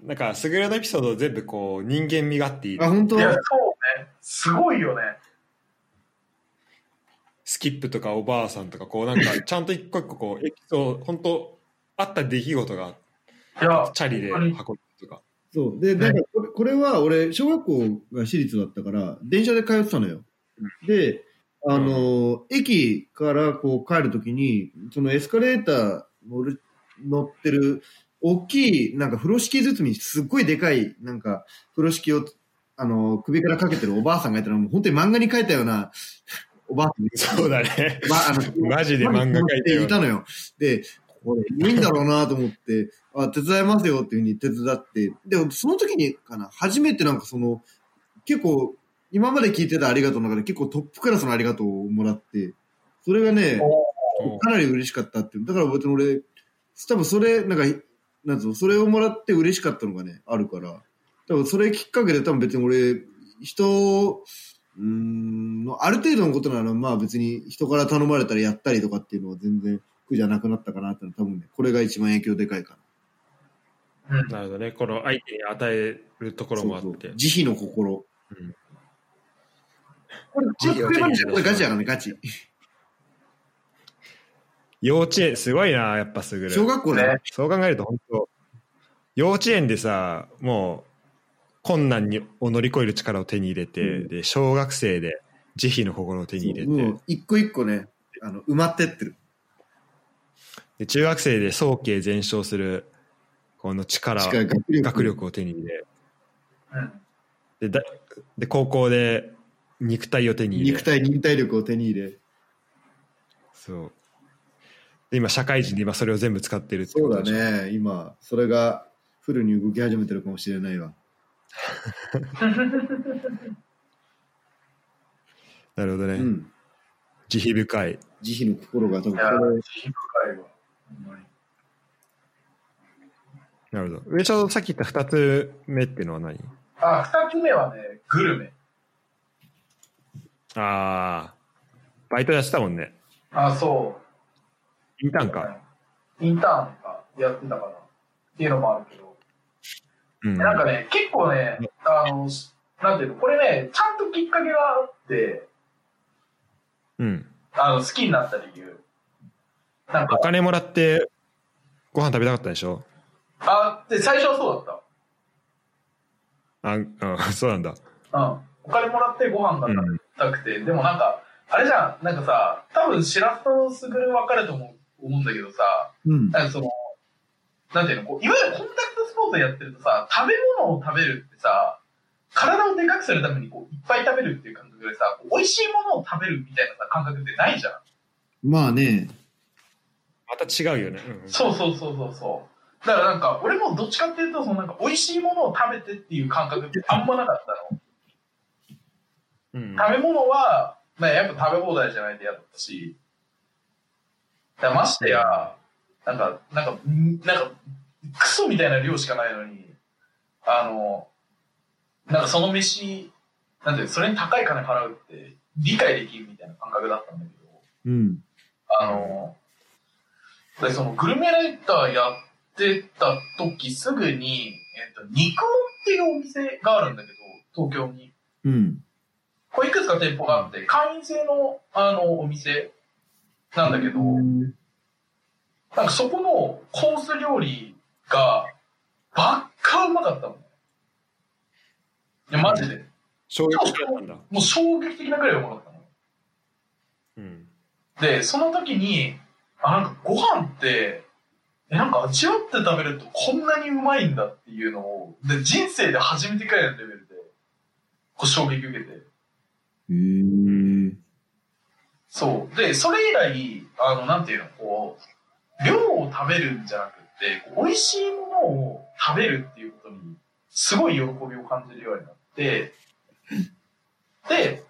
なんか、すぐるのエピソード全部こう、人間味があっていい。あ、本当？いや、そうね。すごいよね。スキップとかおばあさんとか、こうなんか、ちゃんと一個一個こう、エピソード、本当あった出来事が、チャリで運ぶとか。そう。で、なんかこれ、これは俺、小学校が私立だったから、電車で通ってたのよ。で、あの、駅からこう帰るときに、そのエスカレーター乗る乗ってる、大きい、なんか風呂敷包み、すっごいでかい、なんか、風呂敷を、あの、首からかけてるおばあさんがいたら、もう本当に漫画に描いたような、おばあさんそうだね。まあ、あの、マジで漫画描いてるいたのよ。で、これ、いいんだろうなと思って、あ、手伝いますよっていうふうに手伝って、で、その時にかな、初めてなんかその、結構、今まで聞いてたありがとうの中で結構トップクラスのありがとうをもらって、それがね、おかなり嬉しかったっていう。だから別に俺、多分それ、なんか、なんつうの、それをもらって嬉しかったのがね、あるから、多分それきっかけで多分別に俺、人、うーん、ある程度のことなら、まあ別に人から頼まれたらやったりとかっていうのは全然苦じゃなくなったかなって多分ね、これが一番影響でかいかうんなるほどね。この相手に与えるとこら。ろもあってそうそう。慈悲の心。うんこれ、慈悲を手に入れたこれガチやからね、ガチ。幼稚園、すごいな、やっぱすぐる。小学校ねね。そう考えると本当幼稚園でさもう困難にを乗り越える力を手に入れて、うん。で小学生で慈悲の心を手に入れて。もう一個一個ね、あの、埋まってってる。で中学生で早慶全勝するこの力力学力。を手に入れ。うん。でだで高校で肉体を手に入れ。肉体、忍耐力を手に入れ。そう。で今社会人で今それを全部使ってるってそうだね、今、それがフルに動き始めてるかもしれないわ。なるほどね、うん。慈悲深い。慈悲の心が多分慈悲深いわ。ほんまに。なるほど上ちょうどさっき言った2つ目っていうのは何？あ、二つ目はね、グルメ。ああバイトやってたもんね。あ、そう。インターンか。インターンか。やってたからっていうのもあるけど、うんなんかね、結構ね、あの、なんていうの、これね、ちゃんときっかけがあって、うんあの、好きになった理由。なんかお、金もらってご飯食べたかったでしょ？あ、で、最初はそうだっあ、うん、そうなんだ。た。うん。お金もらってご飯が食べたくて、でもなんか、あれじゃん、なんかさ、多分、白洲とすぐる分かると思う思うんだけどさ、うん。なんかその、なんていうの、こういわゆるコンタクトスポーツやってるとさ、食べ物を食べるってさ、体をでかくするためにこういっぱい食べるっていう感覚でさ、美味しいものを食べるみたいなさ感覚ってないじゃん。まあね、また違うよね。うんそうそうそうそうそう。だからなんか、俺もどっちかっていうと、そのなんか美味しいものを食べてっていう感覚ってあんまなかったの。うん食べ物は、まあ、やっぱ食べ放題じゃないと嫌だったし、だましてや、なんか、なんか、んなんか、クソみたいな量しかないのに、あの、なんかその飯、なんていうのそれに高い金払うって理解できるみたいな感覚だったんだけど、うん。あの、でそのグルメライターやってた時すぐに、えっと、肉もっていうお店があるんだけど、東京に。うん。これいくつか店舗があって、会員制の、あの、お店なんだけど、なんかそこのコース料理が、ばっかうまかったのね。いや、マジで。衝撃的だったんだ。もう衝撃的なくらいうまかったの。うん。で、その時に、あ、なんかご飯って、え、なんか味わって食べるとこんなにうまいんだっていうのを、で、人生で初めてくらいのレベルで、こう衝撃受けて。へえ。そう。で、それ以来、あの、なんていうの、こう、量を食べるんじゃなくって、美味しいものを食べるっていうことに、すごい喜びを感じるようになって、で、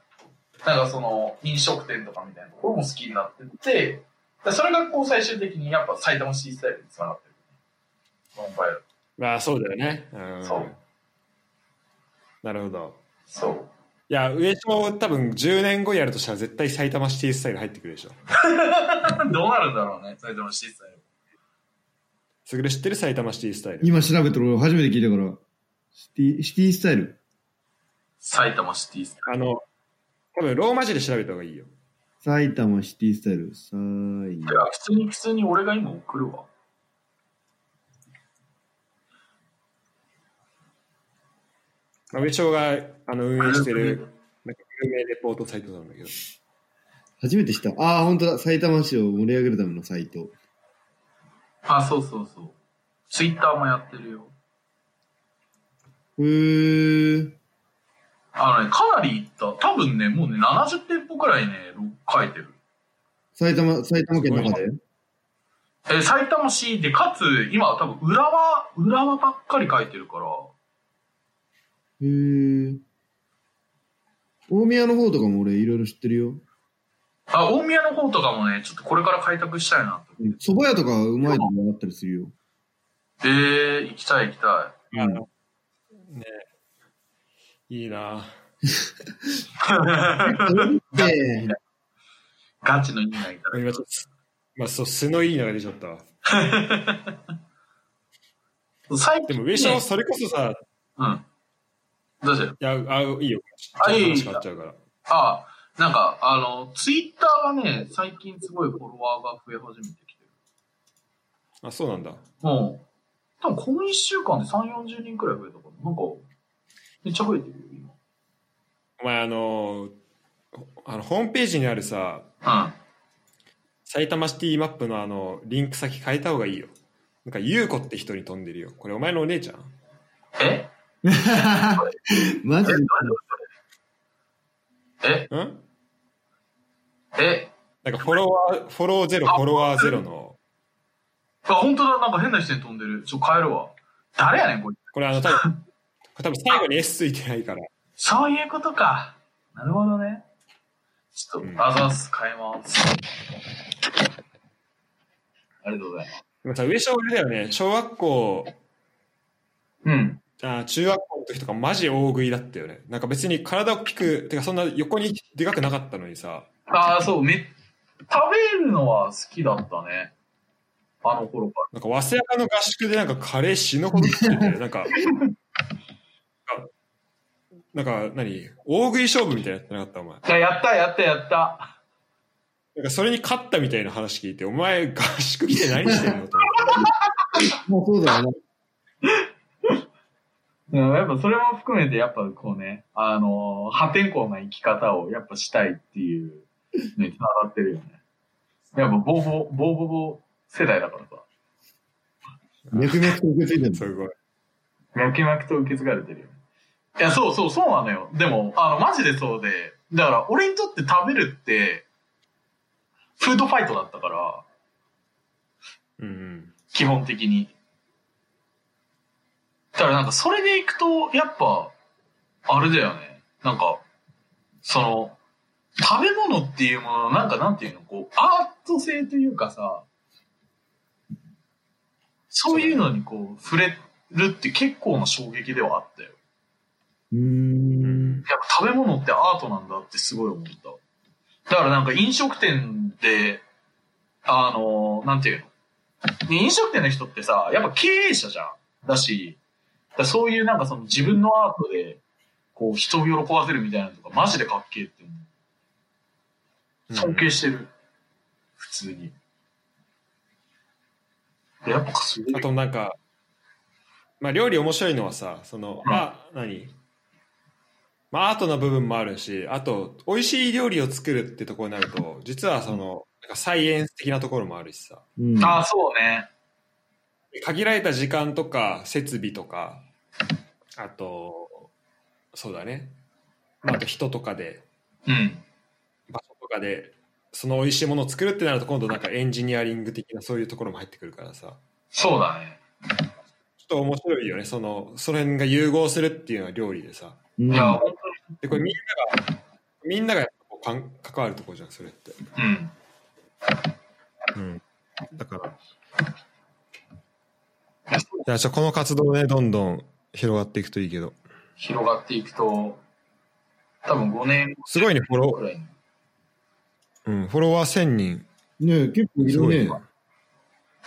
なんかその飲食店とかみたいなところも好きになってって、でそれがこう最終的にやっぱ埼玉シースタイルにつながってる。ボンファイアまあそうだよね。うん、そうなるほど。そう。いや、上昇多分10年後やるとしたら絶対埼玉シティスタイル入ってくるでしょ。どうなるんだろうね、埼玉シースタイル。すぐる知ってる埼玉シティスタイル？今調べたら俺初めて聞いたから、シティ、シティスタイル？埼玉シティスタイあの、多分ローマ字で調べた方がいいよ。埼玉シティスタイル。埼ル。いや、普通に、普通に俺が今送るわ。まあ上昇があの運営してる、なんか有名レポートサイトなんだけど。初めて知った。ああ、本当だ。埼玉市を盛り上げるためのサイト。あ、そうそうそう。ツイッターもやってるよ。へー。あのね、かなり行った。多分ね、もうね、70店舗くらいね、書いてる。埼玉、埼玉県の中で？えー埼玉市で、かつ、今多分浦和、浦和ばっかり書いてるから、へー。大宮の方とかも俺いろいろ知ってるよ。あ、大宮の方とかもね、ちょっとこれから開拓したいなと。蕎麦屋とかうまいとこあったりするよ。えー、行きたい行きたい。あのねいいなで、ガチの意味ないから。今ちょっと、まあそう、素のいいのが出ちゃったわ。最近、でも上昇、それこそさ、うん。どうしよう。いや、あ、いいよ。あいい話変わっちゃうから。あ、なんか、あの、ツイッターがね、最近すごいフォロワーが増え始めてきてる。あ、そうなんだ。うん。多分この1週間で3、40人くらい増えたから、なんか、めっちゃ増えてるよ、今。お前、あの、あのホームページにあるさ、うん。埼玉シティマップのあの、リンク先変えた方がいいよ。なんか、ゆうこって人に飛んでるよ。これ、お前のお姉ちゃん？え？マジで？え？ん？え？なんか、フォロワー、フォローゼロ、フォロワーゼロの、あ、本当だ、なんか変な人に飛んでる。ちょ、変えるわ。誰やねん、これ。これあの、多分、多分最後に S ついてないから。そういうことか。なるほどね。ちょっと、うんあざっす、変えます。ありがとうございます。でもさ、上昇あれだよね。小学校、うん。あ中学校の時とかマジ大食いだったよね。なんか別に体をピク、てかそんな横にでかくなかったのにさ、ああ、そう、め、食べるのは好きだったね。あの頃かなんか早稲田の合宿でなんかカレー死ぬほど食ってて、なんか、なんか何大食い勝負みたいなやってなかったお前。や、やった、やった、やった。なんかそれに勝ったみたいな話聞いて、お前合宿来て何してんのと思って。もうそうだよね。うん、やっぱそれも含めて、やっぱこうね、あの破天荒な生き方をやっぱしたいっていうのにつながってるよね。やっぱボーボー、ボーボーボー世代だからさ。脈々と受け継いでるすごい。脈々と受け継がれてるよね。いや、そうそう、そうなのよ。でも、あの、マジでそうで、だから、俺にとって食べるって、フードファイトだったから、うんうん。基本的に。だからなんか、それでいくと、やっぱ、あれだよね。なんか、その、食べ物っていうものの、なんかなんていうの、こう、アート性というかさ、そういうのにこう、触れるって結構な衝撃ではあったよ。うーん。やっぱ食べ物ってアートなんだってすごい思った。だからなんか飲食店で、あの、なんていうの飲食店の人ってさ、やっぱ経営者じゃん。だし、だそういうなんかその自分のアートで、こう人を喜ばせるみたいなのとか、マジでかっけえって思う。尊敬してる。普通に。でやっぱすごいあ。となんか、まあ料理面白いのはさ、その、うんまあ何？まあアートな部分もあるし、あと、美味しい料理を作るってところになると、実はその、なんかサイエンス的なところもあるしさ、うん。ああ、そうね。限られた時間とか設備とか、あと、そうだね。まあ、あと人とかで、うん。とかで、その美味しいものを作るってなると今度なんかエンジニアリング的なそういうところも入ってくるからさ、そうだね。ちょっと面白いよね。その、その辺が融合するっていうのは料理でさ。うんいや、本で、これみんなが、みんながこうかん関わるとこじゃんそれってうん。うんだからいやじゃあこの活動ねどんどん広がっていくといいけど広がっていくと、多分5年すごいねフォロぐらいに。ー、うん、フォロワー1000人ねえ結構いるね。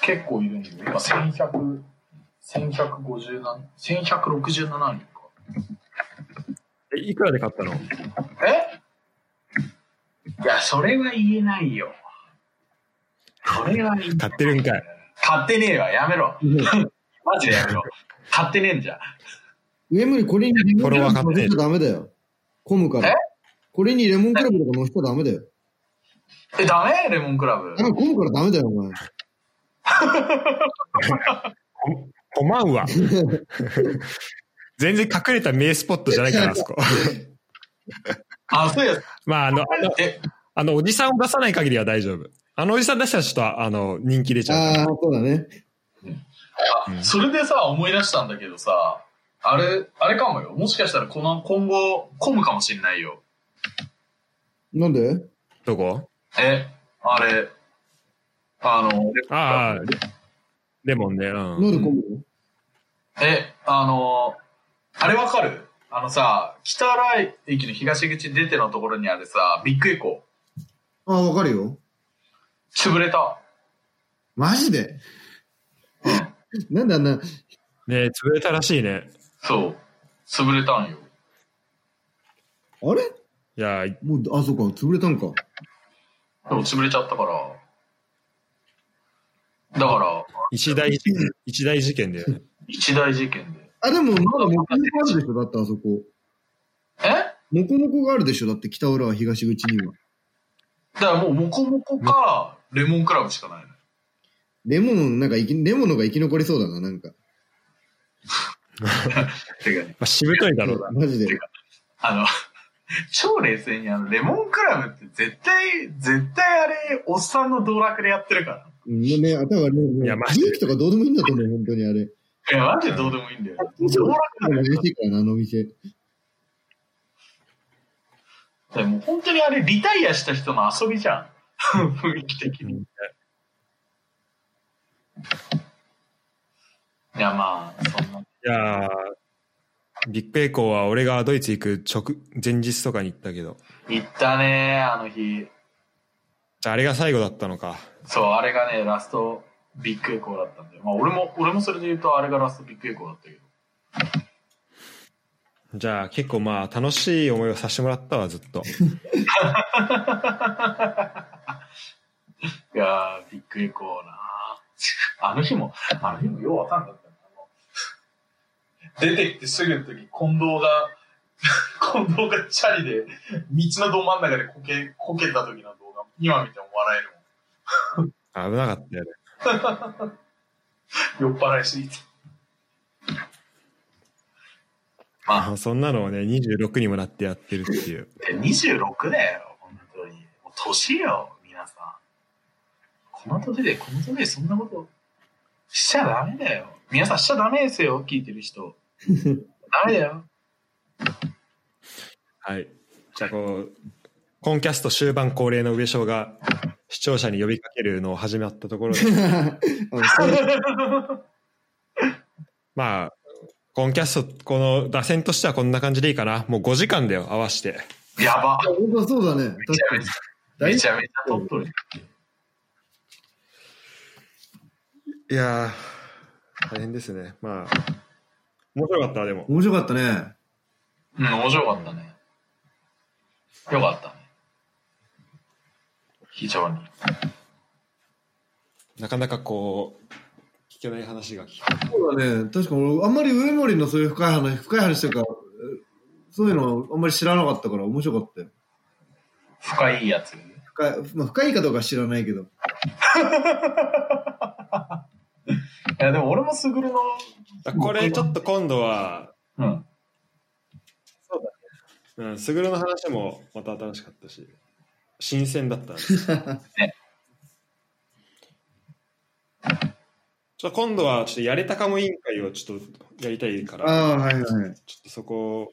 結構いるんだよ。今1100、1150何、1167人か。えいくらで買ったの？え？いや、それは言えないよ。それは言えない。買ってるんかい買ってねえわ、やめろ。マジでやめろ。買ってねえんじゃん。上森これにレモンクラブ乗せちゃダメだよ。混むからえ？これにレモンクラブとか乗せちゃダメだよ。え、ダメ？レモンクラブ。ダメ、混むからダメだよ、お前。おまんわ全然隠れた名スポットじゃないからあそこ あ、そうや。まああのあのえ、あのおじさんを出さない限りは大丈夫あのおじさん出したらちょっとあの人気出ちゃうああ、そうだね。うんそれでさ、思い出したんだけどさ、あれ、あれかもよ。もしかしたらこの今後、混むかもしんないよ。なんで？どこ？え、あれ、あの、ああレレモンねうんなんで混むのえ、あの、あれわかる？あのさ、北新井駅の東口出てのところにあるさ、ビッグエコああ、わかるよ。ー、潰れた。マジで？なんであんな、ね潰れたらしいねそう。潰れたんよ。あれ？いやもう、あ、そうか、潰れたんか。でも潰れちゃったから。だから、一大事件一大事件だよね一大事件で。あ、でも、まだモコモコあるでしょ？だってあそこ。え？モコモコがあるでしょ？だって北浦和東口には。だからもう、モコモコか、レモンクラブしかないの。レモン、なんか生き、レモンのが生き残りそうだな、なんか。てかね、まあ、しぶといだろうなマジで。あの、超冷静にあの、レモンクラブって絶対、絶対あれ、おっさんの道楽でやってるから。うん、ね、あ、だからね、いやマジで利益とかどうでもいいんだと思う、本当にあれ。いや、マジでどうでもいいんだよ。そう道楽だよ。嬉しいからな、あの店。でも本当にあれ、リタイアした人の遊びじゃん。雰囲気的に。いや、まあ、そんな。いやービッグエコーは俺がドイツ行く直前日とかに行ったけど行ったね、あの日。あれが最後だったのかそう、あれがね、ラストビッグエコーだったんだよ。まあ、俺も、俺もそれで言うと、あれがラストビッグエコーだったけど。じゃあ結構まあ楽しい思いをさせてもらったわずっと いやー、ビッグエコーなあの日も、あの日もようわかんなかった出てきてすぐの時、近藤が、近藤がチャリで、道のど真ん中でこけ、こけた時の動画、今見ても笑える危なかったよねもん。酔っ払いすぎて。まあ、あそんなのをね26にもなってやってるっていう で26だよ、本当に。もう年よ、皆さん。この年で、この年でそんなことしちゃダメだよ。皆さんしちゃダメですよ、聞いてる人。はい。じゃあこうコンキャスト終盤恒例の上昇が視聴者に呼びかけるのを始まったところで。まあコンキャストこの打線としてはこんな感じでいいかな。もう5時間だよ合わして。やば。本当そうだね。めちゃめちゃ、めちゃめちゃ取っとる。いやー大変ですね。まあ面白かったでも面白かったね。うん、面白かったね。よかったね。非常に。なかなかこう聞けない話が聞けそうだね。確か俺、あんまり上森のそういう深い話、深い話とか、そういうのあんまり知らなかったから面白かったよ。深いやつ？深い、まあ、深いかどうかは知らないけど。いや、でも俺もスグルの、これちょっと今度はうん。うん、スグルの話もまた新しかったし、新鮮だったんで。ちょっと今度はちょっとやれたかも委員会をちょっとやりたいから、ああ、はいはい。ちょっとそこを、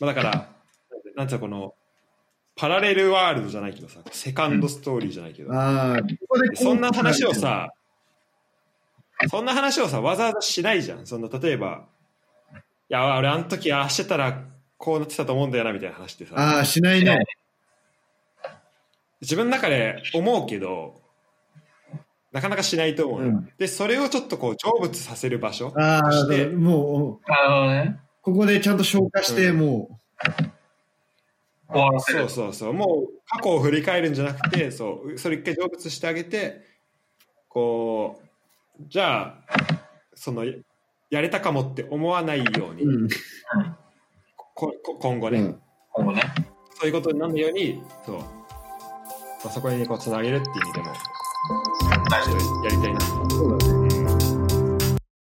まあ、だから、なんていうのこの、パラレルワールドじゃないけどさ、セカンドストーリーじゃないけど、ああ、ここでそんな話を、さ、そんな話をさ、わざわざしないじゃん。そんな、例えば、いや、俺あの時ああしてたらこうなってたと思うんだよな、みたいな話ってさ、ああ、しないね。自分の中で思うけど、なかなかしないと思ううんで、それをちょっとこう、成仏させる場所ああ、そしてもう、なるほどね。ここでちゃんと消化して、うんも終わらせるそう。そうそう。もう過去を振り返るんじゃなくて、そう、それ一回成仏してあげて、こう、じゃあ、その、やれたかもって思わないように、う、うん。ここ今後ね、うん今後ね。そういうことにならないように、そう、まあ、そこにこうつなげるっていう意味でも。やりたいな。そうだね。